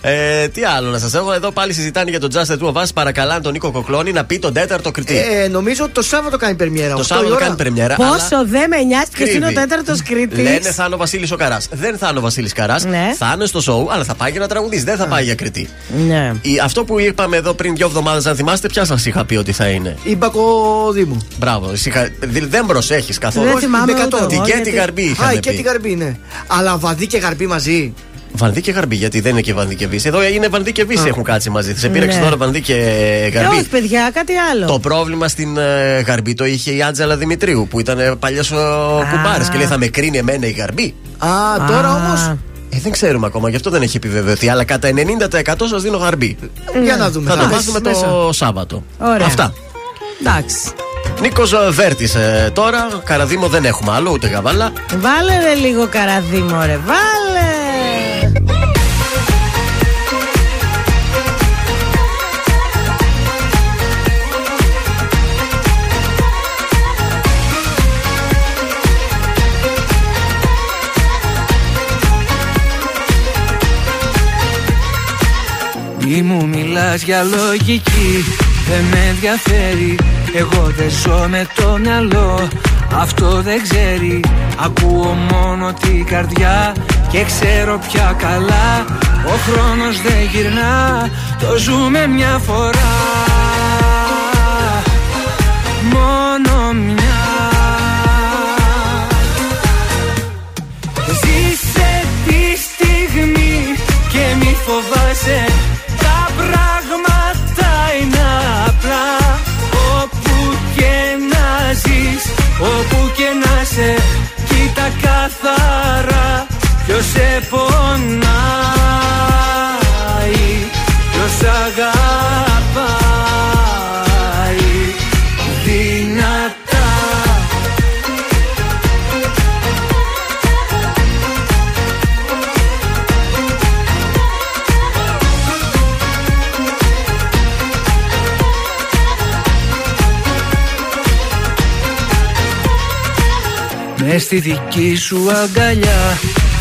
Ε, τι άλλο να σας έχω. Εδώ πάλι συζητάνε για τον Just the Two of Us. Παρακαλάνε τον Νίκο Κοκλώνη να πει τον τέταρτο κριτή. Ε, νομίζω το Σάββατο κάνει πρεμιέρα. Το 8 η Σάββατο ώρα. κάνει πρεμιέρα. αλλά Πόσο δεν με νοιάζει ποιος είναι ο κρύβει. τέταρτος κριτής. Λένε θα είναι ο Βασίλης ο Καράς. Δεν θα είναι ο Βασίλης Καράς. Ναι. Θα είναι στο σοου, αλλά θα πάει για να τραγουδίσει. Δεν θα πάει για κριτή. Ναι. Η- Αυτό που είπαμε εδώ πριν δύο εβδομάδες, αν θυμάστε, ποια σας είχα πει ότι θα είναι; Η Μπακοδήμου. Μπράβο. εσύ είχα- δη- Δεν προσέχεις καθόλου. Δεν θυμάμαι Η Μπεκατό. ούτε Την εγώ, Κέτη γιατί- Γαρμπή Α, είχαμε η Κέτη πει. Γαρμπή, ναι. Αλλά βαδί και γαρμπή μαζί. Βανδί και Γαρμπή, γιατί δεν είναι και Βανδί και Βύση. Εδώ είναι Βανδί και Βύση έχουν κάτσει μαζί. Σε πήραξε Ναι. τώρα Βανδί και Ε, Γαρμπή. όχι, παιδιά, κάτι άλλο. Το πρόβλημα στην ε, Γαρμπή το είχε η Άντζελα Δημητρίου που ήταν παλιός κουμπάρε και λέει θα με κρίνει εμένα η Γαρμπή. Α, τώρα Α. όμως. Ε, δεν ξέρουμε ακόμα, γι' αυτό δεν έχει επιβεβαιωθεί. Αλλά κατά 90% σας δίνω Γαρμπή. Για να δούμε. Θα το δεις μάθουμε το μέσα. Σάββατο. Ωραία. Αυτά. Εντάξει. Νίκος Βέρτης τώρα. Καραδίμο δεν έχουμε άλλο, ούτε γαβάλα. Βάλε ρε λίγο καραδίμο, ρε. Βάλε. Μη μου μιλάς για λογική Δεν με ενδιαφέρει. Εγώ δεν ζω με το μυαλό Αυτό δεν ξέρει. Ακούω μόνο την καρδιά Και ξέρω πια καλά Ο χρόνος δεν γυρνά Το ζούμε μια φορά. Μόνο μια. Ζήσε τη στιγμή και μη φοβάσαι Τα πράγματα είναι απλά. Όπου και να ζεις, όπου και να σε Κοίτα καθαρά ποιος σε πονάει Ποιος αγαπάει δυνατά. Μες στη δική σου αγκαλιά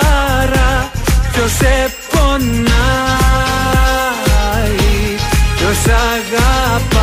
καθαρά ποιος σε πονάει Ποιος αγαπάει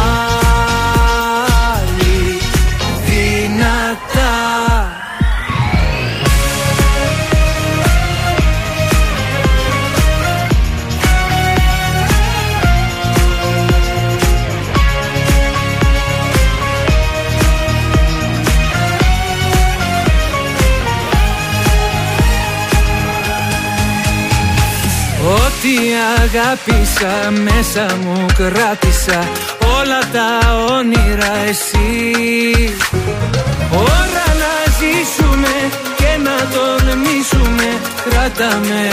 αγάπησα μέσα μου κράτησα Όλα τα όνειρα εσύ. Ώρα να ζήσουμε και να τολμήσουμε Κράτα με.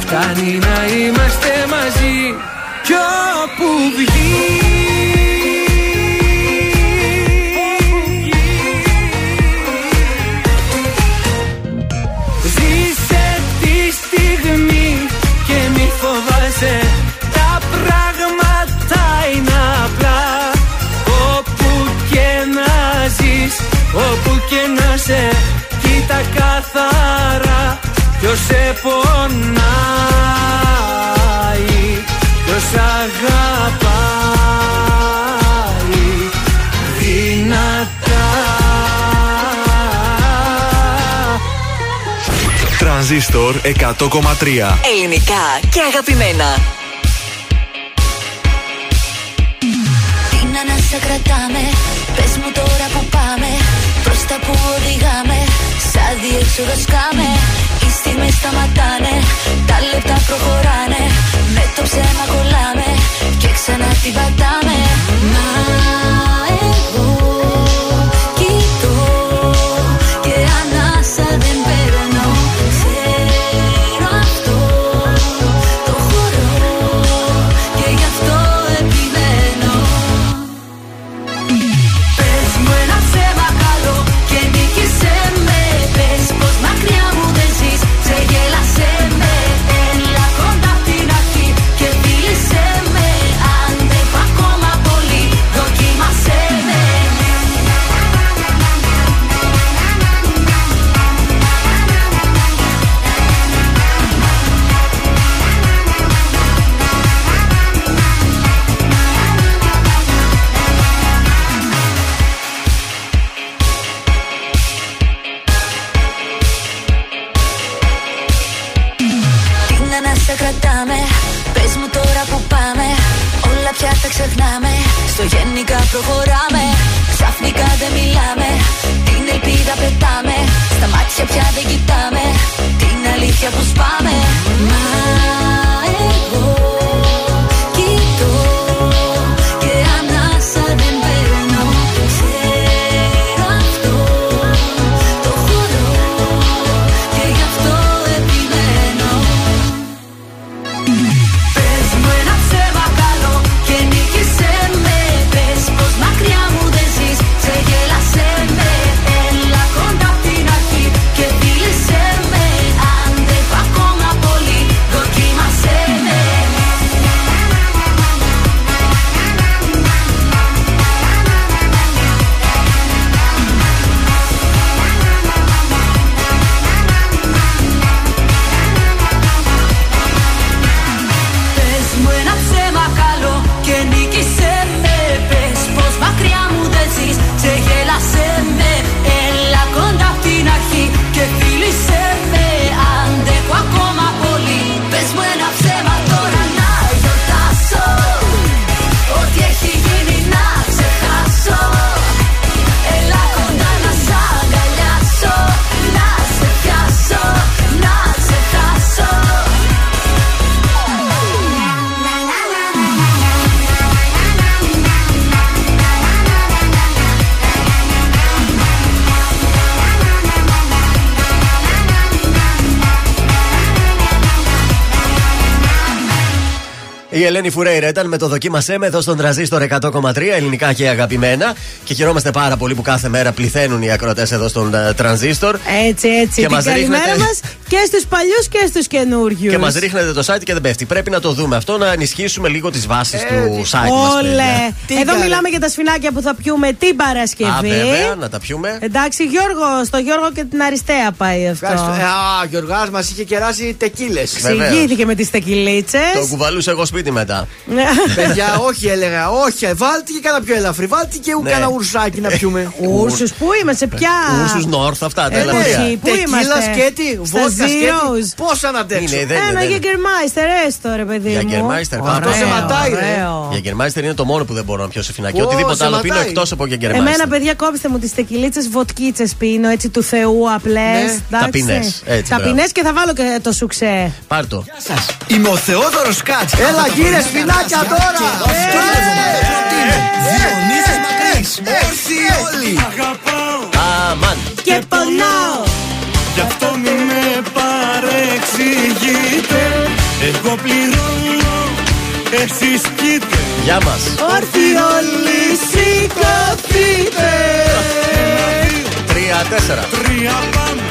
Φτάνει να είμαστε μαζί Κι όπου βγει και να σε Κοίτα καθαρά. Ποιος σε πονάει Ποιος αγαπάει. Δυνατά. Τρανζίστορ 100,3 Ελληνικά και αγαπημένα. Τι να να σε κρατάμε. Πες μου τώρα που πάμε. Προς τα που οδηγάμε Σαν διέξοδο σκάμε. Οι στιγμές σταματάνε Τα λεπτά προχωράνε. Με το ψέμα κολλάμε Και ξανά την πατάμε. Μα Ελένη Φουρέιρα ήταν με το δοκίμασέ με εδώ στον τραζίστορ 100,3 ελληνικά και αγαπημένα. Και χαιρόμαστε πάρα πολύ που κάθε μέρα πληθαίνουν οι ακροτέ εδώ στον ε, τρανζίστορ. Έτσι, έτσι. Και την μας καλημέρα ρίχνετε- μας και στους παλιούς και στους καινούριους. Και μας ρίχνετε το site και δεν πέφτει. Πρέπει να το δούμε αυτό, να ενισχύσουμε λίγο τις βάσεις του site μας. Όλε. Εδώ μιλάμε για τα σφινάκια που θα πιούμε την Παρασκευή. Α, βέβαια, να τα πιούμε. Εντάξει, Γιώργο, στο Γιώργο και την Αριστεία πάει αυτό. Ευχαριστώ. Ε, Α, Γιωργάς μας είχε κεράσει τεκίλες. Ξηγήθηκε με τις τεκιλίτσες. Το κουβαλούσα εγώ σπίτι μετά. Παιδιά, όχι έλεγα, όχι. Βάλτε και κάνα πιο ελαφρύ. Βάλτε και Ναι. κάνα ουρσάκι να πιούμε. Ούρσους, πού είμαστε, πια. Ούρσους Νόρθ, αυτά τα Ε, ναι, ελαφριά. Πού Τεκίλας είμαστε; σκέτη, Στα βότκα σκέτη. Zeros. Πώς να αντέξω. Είναι, δεν είναι, Ένα δεν είναι. γεγκερμάιστερ, έστω ρε παιδί μου. Γεγερμάιστερ, Ωραίο, αυτό σε ματάει, ρε. ωραίο. Γεγερμάιστερ είναι το μόνο που δεν μπορώ να πιω σε φινάκι. Ω, Οτιδήποτε σε άλλο πίνω ματάει. εκτός από Γεγερμάιστερ. Εμένα, παιδιά, κόψτε μου τις τεκιλίτσε βοτκίτσες πίνω, έτσι του Θεού απλές. Ναι, ταπεινές, έτσι, μπράβο. Ταπεινέ και θα βάλω και το σουξέ. Πάρτο. Είμαι ο Θεόδωρος Κάτς. Έλα, γύρε σπινάκια τώρα. Διονύσης Μακρύς. Όρθιοι όλοι. Αμάν. Και πονάω. Παρεξηγείτε Εγώ πληρώνω, εσείς πείτε Γεια μας. Όρθιοι όλοι σηκωθείτε. Τρία, τέσσερα. Τρία πάμε,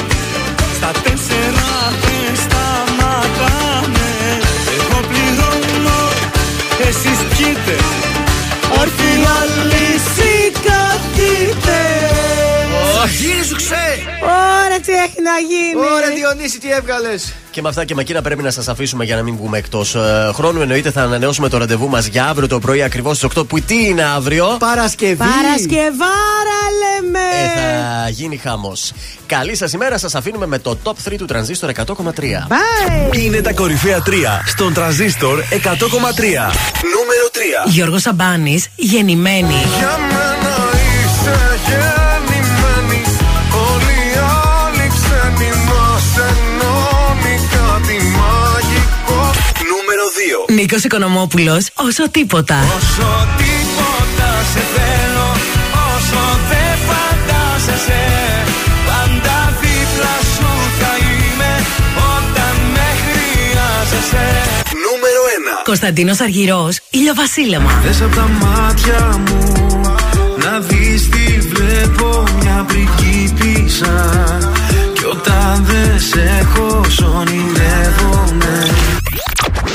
στα τέσσερα δεν σταματάμε Εγώ πληρώνω, εσείς πείτε Όρθιοι όλοι σηκωθείτε. Γύρι σου ξέ. Ωραία, τι έχει να γίνει. Ωραία, Διονύση, τι έβγαλες; Και με αυτά και με εκείνα πρέπει να σας αφήσουμε για να μην βγούμε εκτός χρόνου. Εννοείται θα ανανεώσουμε το ραντεβού μας για αύριο το πρωί ακριβώς στις 8. Που τι είναι αύριο; Παρασκευή. Παρασκευάρα λέμε. Ε, θα γίνει χαμός. Καλή σας ημέρα, σας αφήνουμε με το top 3 του τρανζίστορ 100,3. Bye. Είναι τα κορυφαία 3 στον τρανζίστορ 100,3. Νούμερο 3. Γιώργος Σαμπάνης, γεννημένη. Για μένα Νίκος Οικονομόπουλος, όσο τίποτα. Όσο τίποτα σε θέλω Όσο δεν φαντάζεσαι Πάντα δίπλα σου θα είμαι Όταν με χρειάζεσαι Νούμερο 1. Κωνσταντίνος Αργυρός, ηλιοβασίλεμα. Θες απ' τα μάτια μου να δεις τι βλέπω μια πριγκίπισσα Κι όταν δεν σε έχω ονειρεύομαι